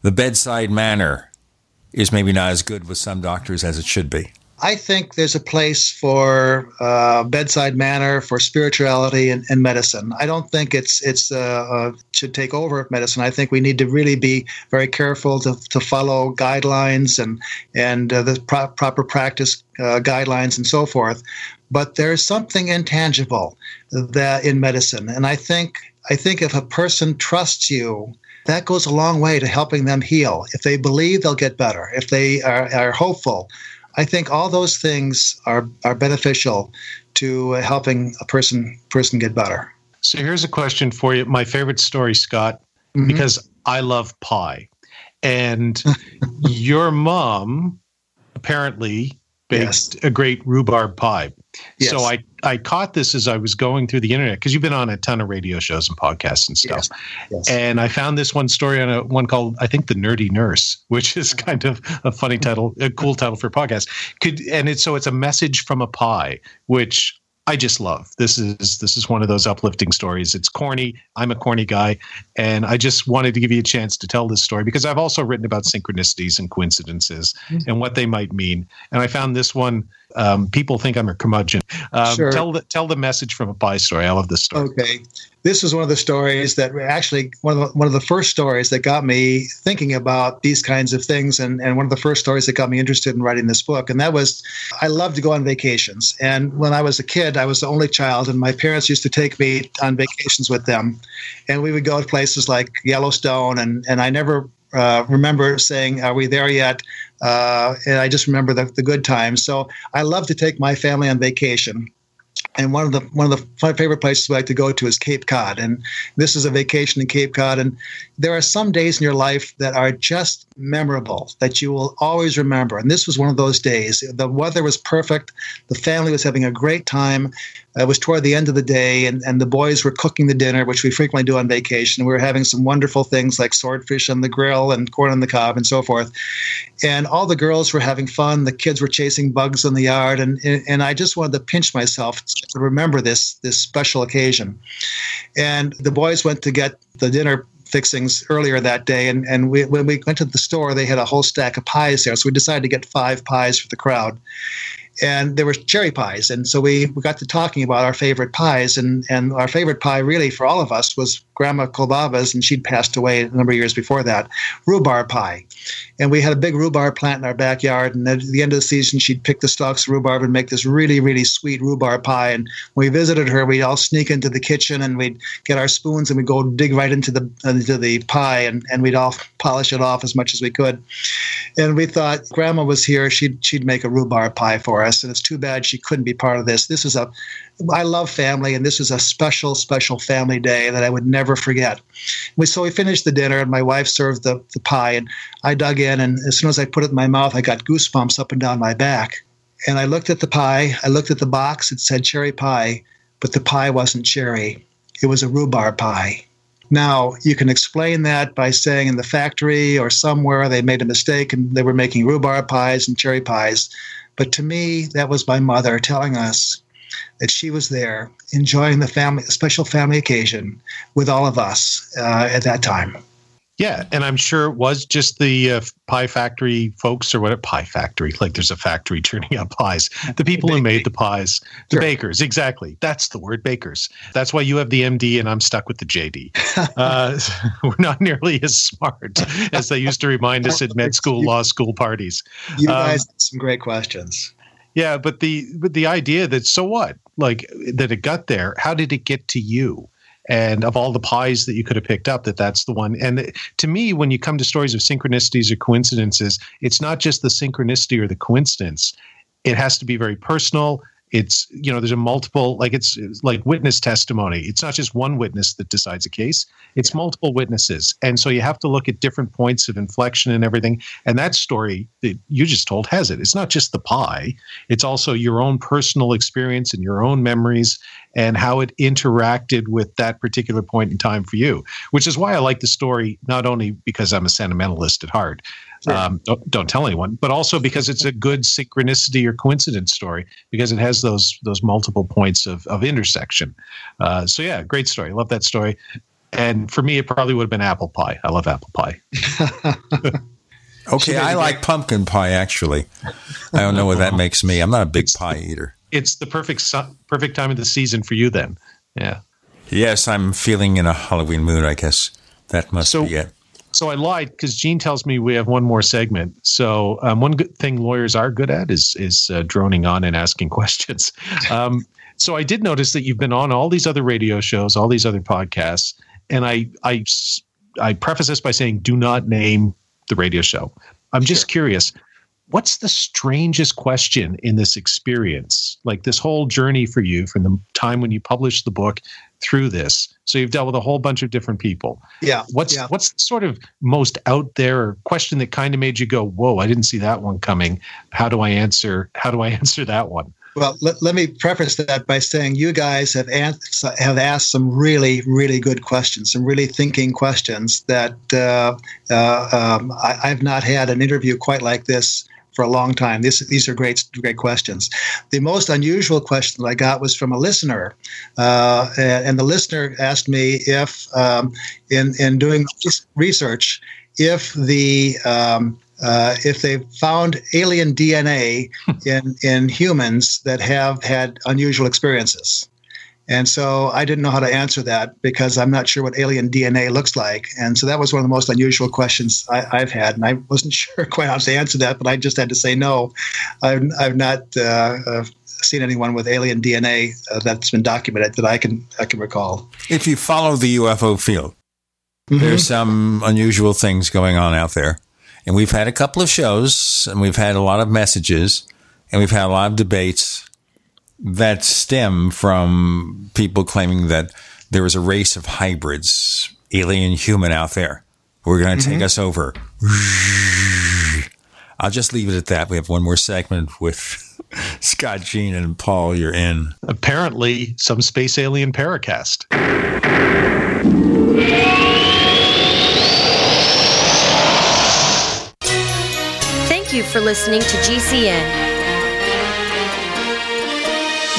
Speaker 2: the bedside manner is maybe not as good with some doctors as it should be.
Speaker 4: I think there's a place for uh, bedside manner, for spirituality and, and, medicine. I don't think it's it's uh, uh, should take over medicine. I think we need to really be very careful to, to follow guidelines and and uh, the pro- proper practice uh, guidelines and so forth. But there's something intangible that in medicine, and I think I think if a person trusts you that goes a long way to helping them heal. If they believe, they'll get better. If they are, are hopeful, I think all those things are, are beneficial to helping a person person get better.
Speaker 3: So here's a question for you. My favorite story, Scott, mm-hmm. because I love pie. And [laughs] your mom apparently baked yes. a great rhubarb pie. Yes. So I, I caught this as I was going through the internet because you've been on a ton of radio shows and podcasts and stuff. Yes. And I found this one story on a one called I think The Nerdy Nurse, which is uh-huh. kind of a funny [laughs] title, a cool title for a podcast. Could and it's so it's a message from a pie, which I just love. This is this is one of those uplifting stories. It's corny. I'm a corny guy, and I just wanted to give you a chance to tell this story because I've also written about synchronicities and coincidences mm-hmm. and what they might mean. And I found this one. Um, people think I'm a curmudgeon. Um, sure. Tell the tell the message from a pie story. I love this story.
Speaker 4: Okay, this was one of the stories that actually one of the, one of the first stories that got me thinking about these kinds of things and, and one of the first stories that got me interested in writing this book and that was i love to go on vacations and when i was a kid i was the only child and my parents used to take me on vacations with them and we would go to places like yellowstone and, and i never uh, remember saying, "Are we there yet?" Uh, and I just remember the, the good times. So I love to take my family on vacation and one of the one of the favorite places I like to go to is Cape Cod, and this is a vacation in Cape Cod. And there are some days in your life that are just memorable that you will always remember. And this was one of those days. The weather was perfect. The family was having a great time. It was toward the end of the day, and, and the boys were cooking the dinner, which we frequently do on vacation. We were having some wonderful things like swordfish on the grill and corn on the cob and so forth. And all the girls were having fun. The kids were chasing bugs in the yard, and and I just wanted to pinch myself to remember this this special occasion. And the boys went to get the dinner fixings earlier that day. And, and we, when we went to the store, they had a whole stack of pies there. So we decided to get five pies for the crowd and there were cherry pies. And so we, we got to talking about our favorite pies. And, and our favorite pie, really, for all of us, was Grandma Kolbaba's, and she'd passed away a number of years before that, rhubarb pie. And we had a big rhubarb plant in our backyard. And at the end of the season, she'd pick the stalks of rhubarb and make this really, really sweet rhubarb pie. And when we visited her, we'd all sneak into the kitchen and we'd get our spoons and we'd go dig right into the into the pie and, and we'd all polish it off as much as we could. And we thought Grandma was here, she'd she'd make a rhubarb pie for us. And it's too bad she couldn't be part of this. This is a I love family, and this is a special, special family day that I would never forget. We so we finished the dinner, and my wife served the, the pie, and I dug in, and as soon as I put it in my mouth, I got goosebumps up and down my back. And I looked at the pie, I looked at the box, it said cherry pie, but the pie wasn't cherry. It was a rhubarb pie. Now, you can explain that by saying in the factory or somewhere they made a mistake and they were making rhubarb pies and cherry pies. But to me, that was my mother telling us that she was there enjoying the family, special family occasion with all of us uh, at that time.
Speaker 3: Yeah, and I'm sure it was just the uh, pie factory folks or what a pie factory like there's a factory [laughs] turning out pies. The people who made the pies, the sure. bakers, exactly. That's the word bakers. That's why you have the MD and I'm stuck with the JD. [laughs] Uh, [laughs] we're not nearly as smart as they used to remind us at med school, law school parties.
Speaker 4: You guys um, some great questions.
Speaker 3: Yeah, but the but the idea that so what? Like that it got there. How did it get to you? And of all the pies that you could have picked up, that that's the one. And to me, when you come to stories of synchronicities or coincidences, it's not just the synchronicity or the coincidence. It has to be very personal it's you know there's a multiple like it's, it's, like witness testimony. It's not just one witness that decides a case. It's multiple witnesses. And so you have to look at different points of inflection and everything. And that story that you just told has it. It's not just the pie. It's also your own personal experience and your own memories and how it interacted with that particular point in time for you which is why i like the story not only because i'm a sentimentalist at heart um, don't, don't, tell anyone, but also because it's a good synchronicity or coincidence story because it has those those multiple points of, of intersection. Uh, so yeah, great story. Love that story. And for me, it probably would have been apple pie. I love apple pie. [laughs]
Speaker 2: okay, I like pumpkin pie. Actually, I don't know what that makes me. I'm not a big it's, pie eater.
Speaker 3: It's the perfect su- perfect time of the season for you. Then, yeah.
Speaker 2: Yes, I'm feeling in a Halloween mood. I guess that must so, be it.
Speaker 3: So I lied because Gene tells me we have one more segment. So um, one good thing lawyers are good at is is uh, droning on and asking [laughs] questions. Um, so I did notice that you've been on all these other radio shows, all these other podcasts, and I I I preface this by saying, do not name the radio show. I'm just curious, what's the strangest question in this experience? Like this whole journey for you from the time when you published the book through this. So you've dealt with a whole bunch of different people.
Speaker 4: Yeah.
Speaker 3: What's
Speaker 4: yeah.
Speaker 3: what's sort of most out there question that kind of made you go, "Whoa, I didn't see that one coming." How do I answer? How do I [laughs] answer that one?
Speaker 4: Well, let, let me preface that by saying you guys have ans- have asked some really, really good questions, some really thinking questions that uh, uh, um, I, I've not had an interview quite like this for a long time. This, these are great, great questions. The most unusual question that I got was from a listener, uh, and, and the listener asked me if, um, in in doing research, if the um, uh, if they found alien DNA [laughs] in in humans that have had unusual experiences. And so I didn't know how to answer that because I'm not sure what alien DNA looks like. And so that was one of the most unusual questions I, have had. And I wasn't [laughs] sure quite how to answer that, but I just had to say no. I've, I've not uh, uh, seen anyone with alien DNA uh, that's been documented that I can I can recall.
Speaker 2: If you follow the UFO field, mm-hmm. there's some unusual things going on out there. And we've had a couple of shows and we've had a lot of messages and we've had a lot of debates that stem from people claiming that there is a race of hybrids, alien human out there. We're going to mm-hmm. take us over. I'll just leave it at that. We have one more segment with [laughs] Scott, Gene, and Paul. You're in.
Speaker 3: Apparently, some space alien paracast.
Speaker 10: Thank you for listening to GCN.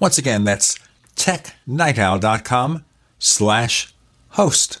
Speaker 2: once again, that's technightowl.com slash host.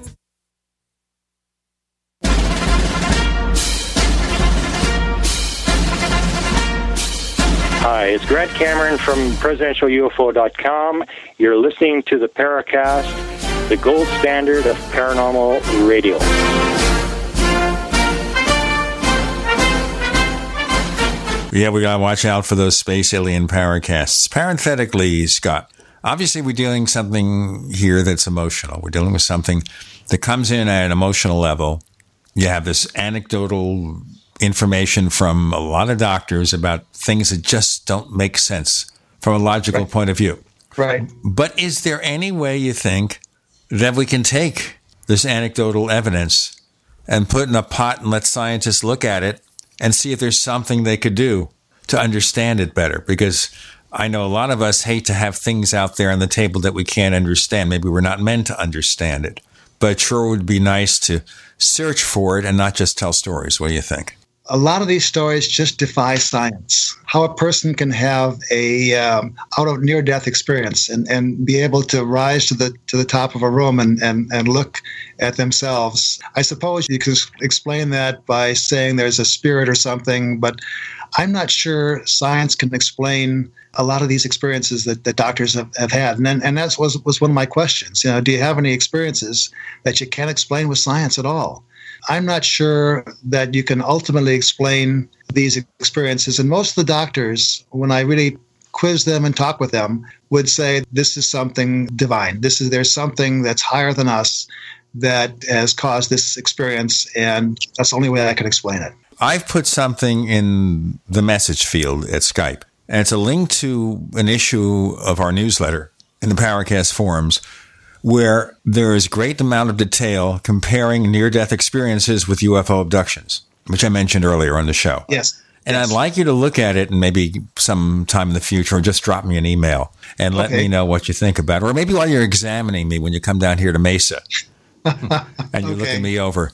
Speaker 40: Hi, it's Grant Cameron from presidentialufo.com. You're listening to the Paracast, the gold standard of paranormal radio.
Speaker 2: Yeah, we got to watch out for those space alien paracasts. Parenthetically, Scott, obviously we're dealing something here that's emotional. We're dealing with something that comes in at an emotional level. You have this anecdotal information from a lot of doctors about things that just don't make sense from a logical right. point of view.
Speaker 4: Right.
Speaker 2: But is there any way you think that we can take this anecdotal evidence and put in a pot and let scientists look at it and see if there's something they could do to understand it better? Because I know a lot of us hate to have things out there on the table that we can't understand. Maybe we're not meant to understand it, but it sure would be nice to search for it and not just tell stories. What do you think?
Speaker 4: A lot of these stories just defy science. How a person can have a um, out of near death experience and, and be able to rise to the to the top of a room and, and, and look at themselves. I suppose you could explain that by saying there's a spirit or something, but I'm not sure science can explain a lot of these experiences that, that doctors have, have had. And and that was, was one of my questions. You know, do you have any experiences that you can't explain with science at all? I'm not sure that you can ultimately explain these experiences. And most of the doctors, when I really quiz them and talk with them, would say this is something divine. This is there's something that's higher than us that has caused this experience, and that's the only way I can explain it.
Speaker 2: I've put something in the message field at Skype, and it's a link to an issue of our newsletter in the Paracast forums where there is great amount of detail comparing near death experiences with UFO abductions, which I mentioned earlier on the show.
Speaker 4: Yes.
Speaker 2: And
Speaker 4: yes.
Speaker 2: I'd like you to look at it and maybe sometime in the future, or just drop me an email and let okay. me know what you think about it. Or maybe while you're examining me when you come down here to Mesa [laughs] and you're okay. looking me over.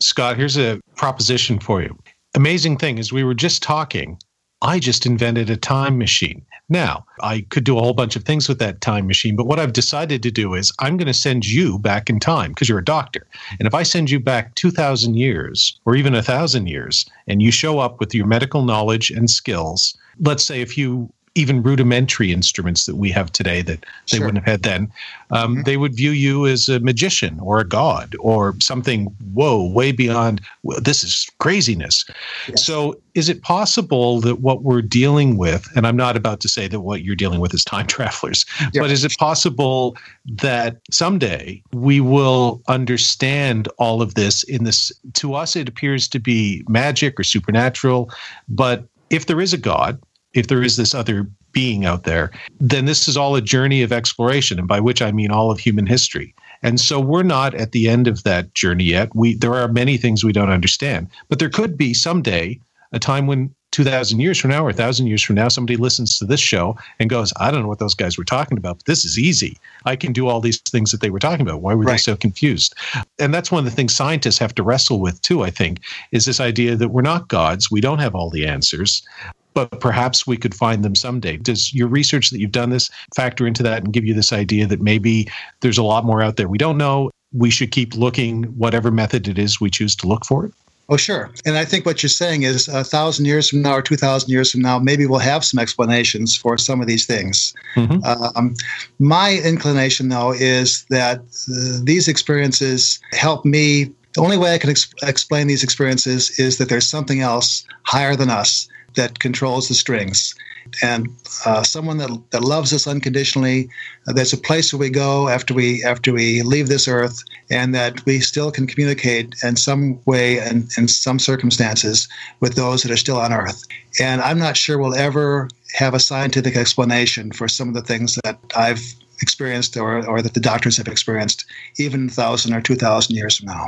Speaker 3: Scott, here's a proposition for you. Amazing thing is, we were just talking. I just invented a time machine. Now, I could do a whole bunch of things with that time machine, but what I've decided to do is I'm going to send you back in time because you're a doctor. And if I send you back 2,000 years or even 1,000 years and you show up with your medical knowledge and skills, let's say if you even rudimentary instruments that we have today that they sure. wouldn't have had then, um, mm-hmm. they would view you as a magician or a god or something, whoa, way beyond, this is craziness. Yes. So, is it possible that what we're dealing with, and I'm not about to say that what you're dealing with is time [laughs] travelers, yeah. but is it possible that someday we will understand all of this in this? To us, it appears to be magic or supernatural, but if there is a God, if there is this other being out there, then this is all a journey of exploration, and by which I mean all of human history. And so we're not at the end of that journey yet. We there are many things we don't understand, but there could be someday a time when 2000 years from now or 1000 years from now somebody listens to this show and goes i don't know what those guys were talking about but this is easy i can do all these things that they were talking about why were right. they so confused and that's one of the things scientists have to wrestle with too i think is this idea that we're not gods we don't have all the answers but perhaps we could find them someday. Does your research that you've done this factor into that and give you this idea that maybe there's a lot more out there we don't know? We should keep looking, whatever method it is we choose to look for it?
Speaker 4: Oh, sure. And I think what you're saying is a thousand years from now or 2,000 years from now, maybe we'll have some explanations for some of these things. Mm-hmm. Um, my inclination, though, is that uh, these experiences help me. The only way I can ex- explain these experiences is that there's something else higher than us that controls the strings and uh, someone that, that loves us unconditionally. Uh, there's a place where we go after we after we leave this earth, and that we still can communicate in some way and in some circumstances with those that are still on earth. And I'm not sure we'll ever have a scientific explanation for some of the things that I've experienced or, or that the doctors have experienced, even thousand or two thousand years from now.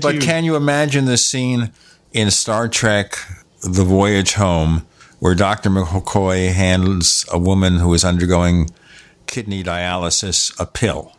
Speaker 2: But can you imagine the scene in Star Trek, The Voyage Home? where Dr. McCoy hands a woman who is undergoing kidney dialysis a pill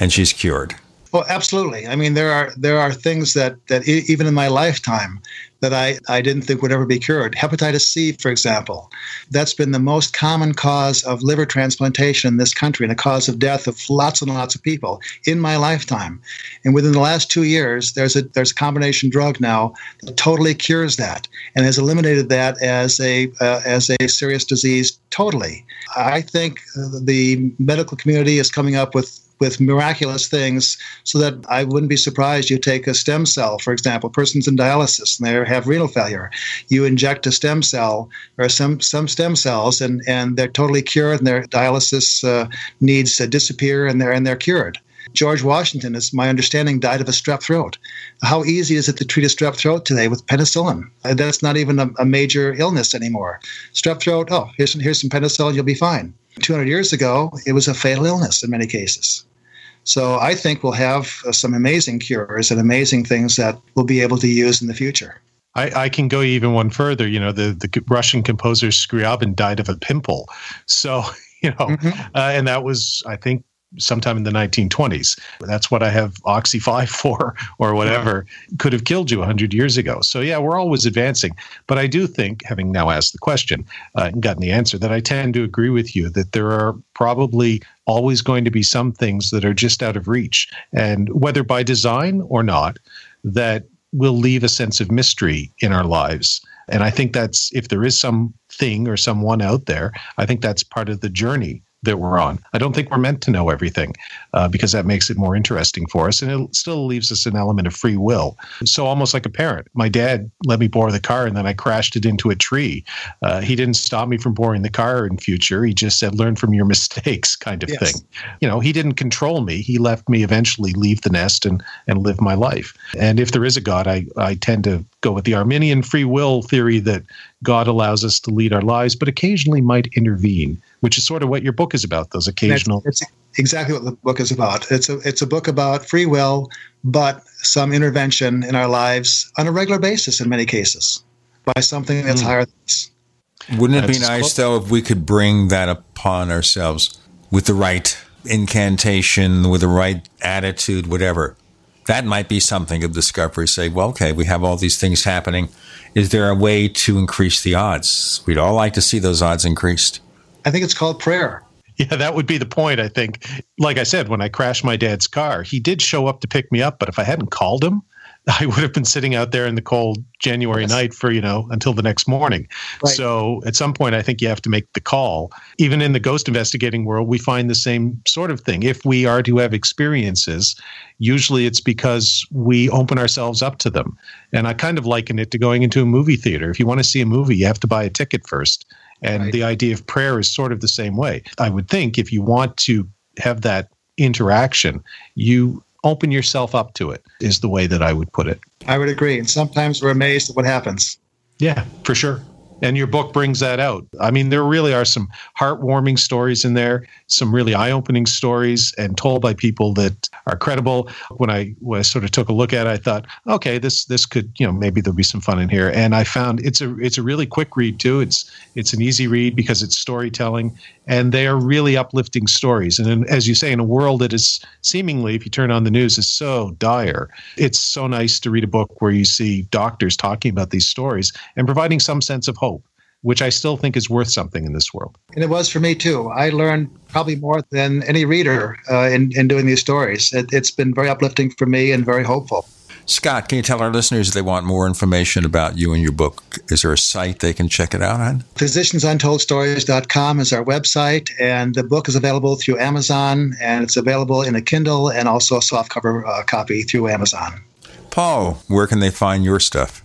Speaker 2: and she's cured.
Speaker 4: Well, absolutely. I mean, there are there are things that that even in my lifetime that I, I didn't think would ever be cured. Hepatitis C, for example, that's been the most common cause of liver transplantation in this country and a cause of death of lots and lots of people in my lifetime. And within the last two years, there's a there's a combination drug now that totally cures that and has eliminated that as a uh, as a serious disease totally. I think the medical community is coming up with with miraculous things so that I wouldn't be surprised you take a stem cell, for example, persons in dialysis and they have renal failure. You inject a stem cell or some, some stem cells and, and they're totally cured and their dialysis uh, needs uh, disappear and they're, and they're cured. George Washington, is my understanding, died of a strep throat. How easy is it to treat a strep throat today with penicillin? Uh, that's not even a, a major illness anymore. Strep throat, oh, here's some, here's some penicillin, you'll be fine. 200 years ago, it was a fatal illness in many cases. So I think we'll have uh, some amazing cures and amazing things that we'll be able to use in the future.
Speaker 3: I, I, can go even one further. You know, the, the Russian composer Scriabin died of a pimple. So, [laughs] you know, mm-hmm. uh, and that was, I think, sometime in the 1920s. That's what I have Oxy 5 [laughs] for, or whatever, could have killed you 100 years ago. So, yeah, we're always advancing. But I do think, having now asked the question uh, and gotten the answer, that I tend to agree with you that there are probably always going to be some things that are just out of reach. And whether by design or not, that will leave a sense of mystery in our lives. And I think that's, if there is some thing or someone out there, I think that's part of the journey that we're on. I don't think we're meant to know everything uh, because that makes it more interesting for us. And it still leaves us an element of free will. So, almost like a parent, my dad let me borrow the car and then I crashed it into a tree. Uh, he didn't stop me from borrowing the car in future. He just said, learn from your [laughs] mistakes, kind of yes. thing. You know, he didn't control me. He left me eventually leave the nest and, and live my life. And if there is a God, I, I tend to go with the Arminian free will theory that God allows us to lead our lives, but occasionally might intervene, which is sort of what your book is about. Those occasional.
Speaker 4: That's, that's exactly what the book is about. It's a it's a book about free will, but some intervention in our lives on a regular basis in many cases by something that's mm. higher than us.
Speaker 2: Wouldn't it be nice though if we could bring that upon ourselves with the right incantation, with the right attitude, whatever? That might be something of discovery. Say, well, okay, we have all these things happening is there a way to increase the odds? We'd all like to see those odds increased.
Speaker 4: I think it's called prayer.
Speaker 3: Yeah, that would be the point, I think. Like I said, when I crashed my dad's car, he did show up to pick me up, but if I hadn't called him, [laughs] I would have been sitting out there in the cold January yes. night for, you know, until the next morning. Right. So at some point, I think you have to make the call. Even in the ghost investigating world, we find the same sort of thing. If we are to have experiences, usually it's because we open ourselves up to them. And I kind of liken it to going into a movie theater. If you want to see a movie, you have to buy a ticket first. And right. the idea of prayer is sort of the same way. I would think if you want to have that interaction, you open yourself up to it is the way that I would put it.
Speaker 4: I would agree. And sometimes we're amazed at what happens.
Speaker 3: Yeah, for sure. And your book brings that out. I mean, there really are some heartwarming stories in there, some really eye opening stories, and told by people that are credible. When I, when I sort of took a look at it, I thought, okay, this this could, you know, maybe there'll be some fun in here. And I found it's a it's a really quick read too. It's it's an easy read because it's storytelling, and they are really uplifting stories. And in, as you say, in a world that is seemingly, if you turn on the news, is so dire, it's so nice to read a book where you see doctors talking about these stories and providing some sense of hope which I still think is worth something in this world.
Speaker 4: And it was for me too. I learned probably more than any reader uh, in, in doing these stories. It, it's been very uplifting for me and very hopeful.
Speaker 2: Scott, can you tell our listeners if they want more information about you and your book? Is there a site they can check it out on?
Speaker 4: Physiciansuntoldstories.com is our website, and the book is available through Amazon, and it's available in a Kindle and also a softcover uh, copy through Amazon.
Speaker 2: Paul, where can they find your stuff?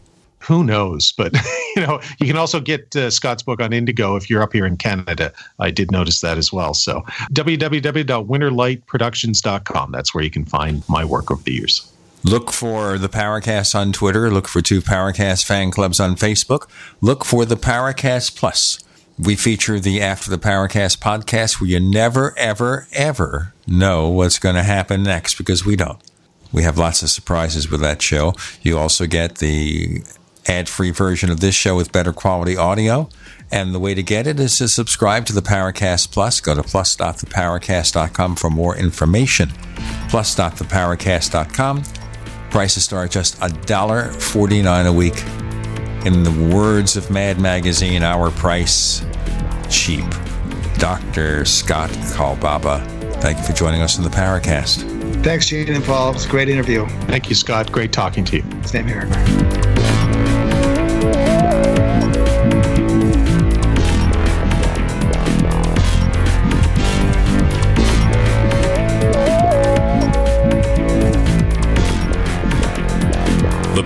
Speaker 3: who knows? But [laughs] you know, you can also get uh, Scott's book on Indigo if you're up here in Canada. I did notice that as well. So www.winterlightproductions.com. That's where you can find my work over the years.
Speaker 2: Look for the Paracast on Twitter. Look for two Paracast fan clubs on Facebook. Look for the Paracast Plus. We feature the After the Paracast podcast where you never, ever, ever know what's going to happen next because we don't. We have lots of surprises with that show. You also get the ad free version of this show with better quality audio. And the way to get it is to subscribe to the Paracast Plus. Go to plus.theparacast.com for more information. Plus.theparacast.com. Prices start just $1.49 a week. In the words of Mad Magazine, our price cheap. Dr. Scott Kolbaba, thank you for joining us in the Paracast.
Speaker 4: Thanks, Gene and Paul. It's a great interview.
Speaker 3: Thank you, Scott. Great talking to you.
Speaker 4: Same here.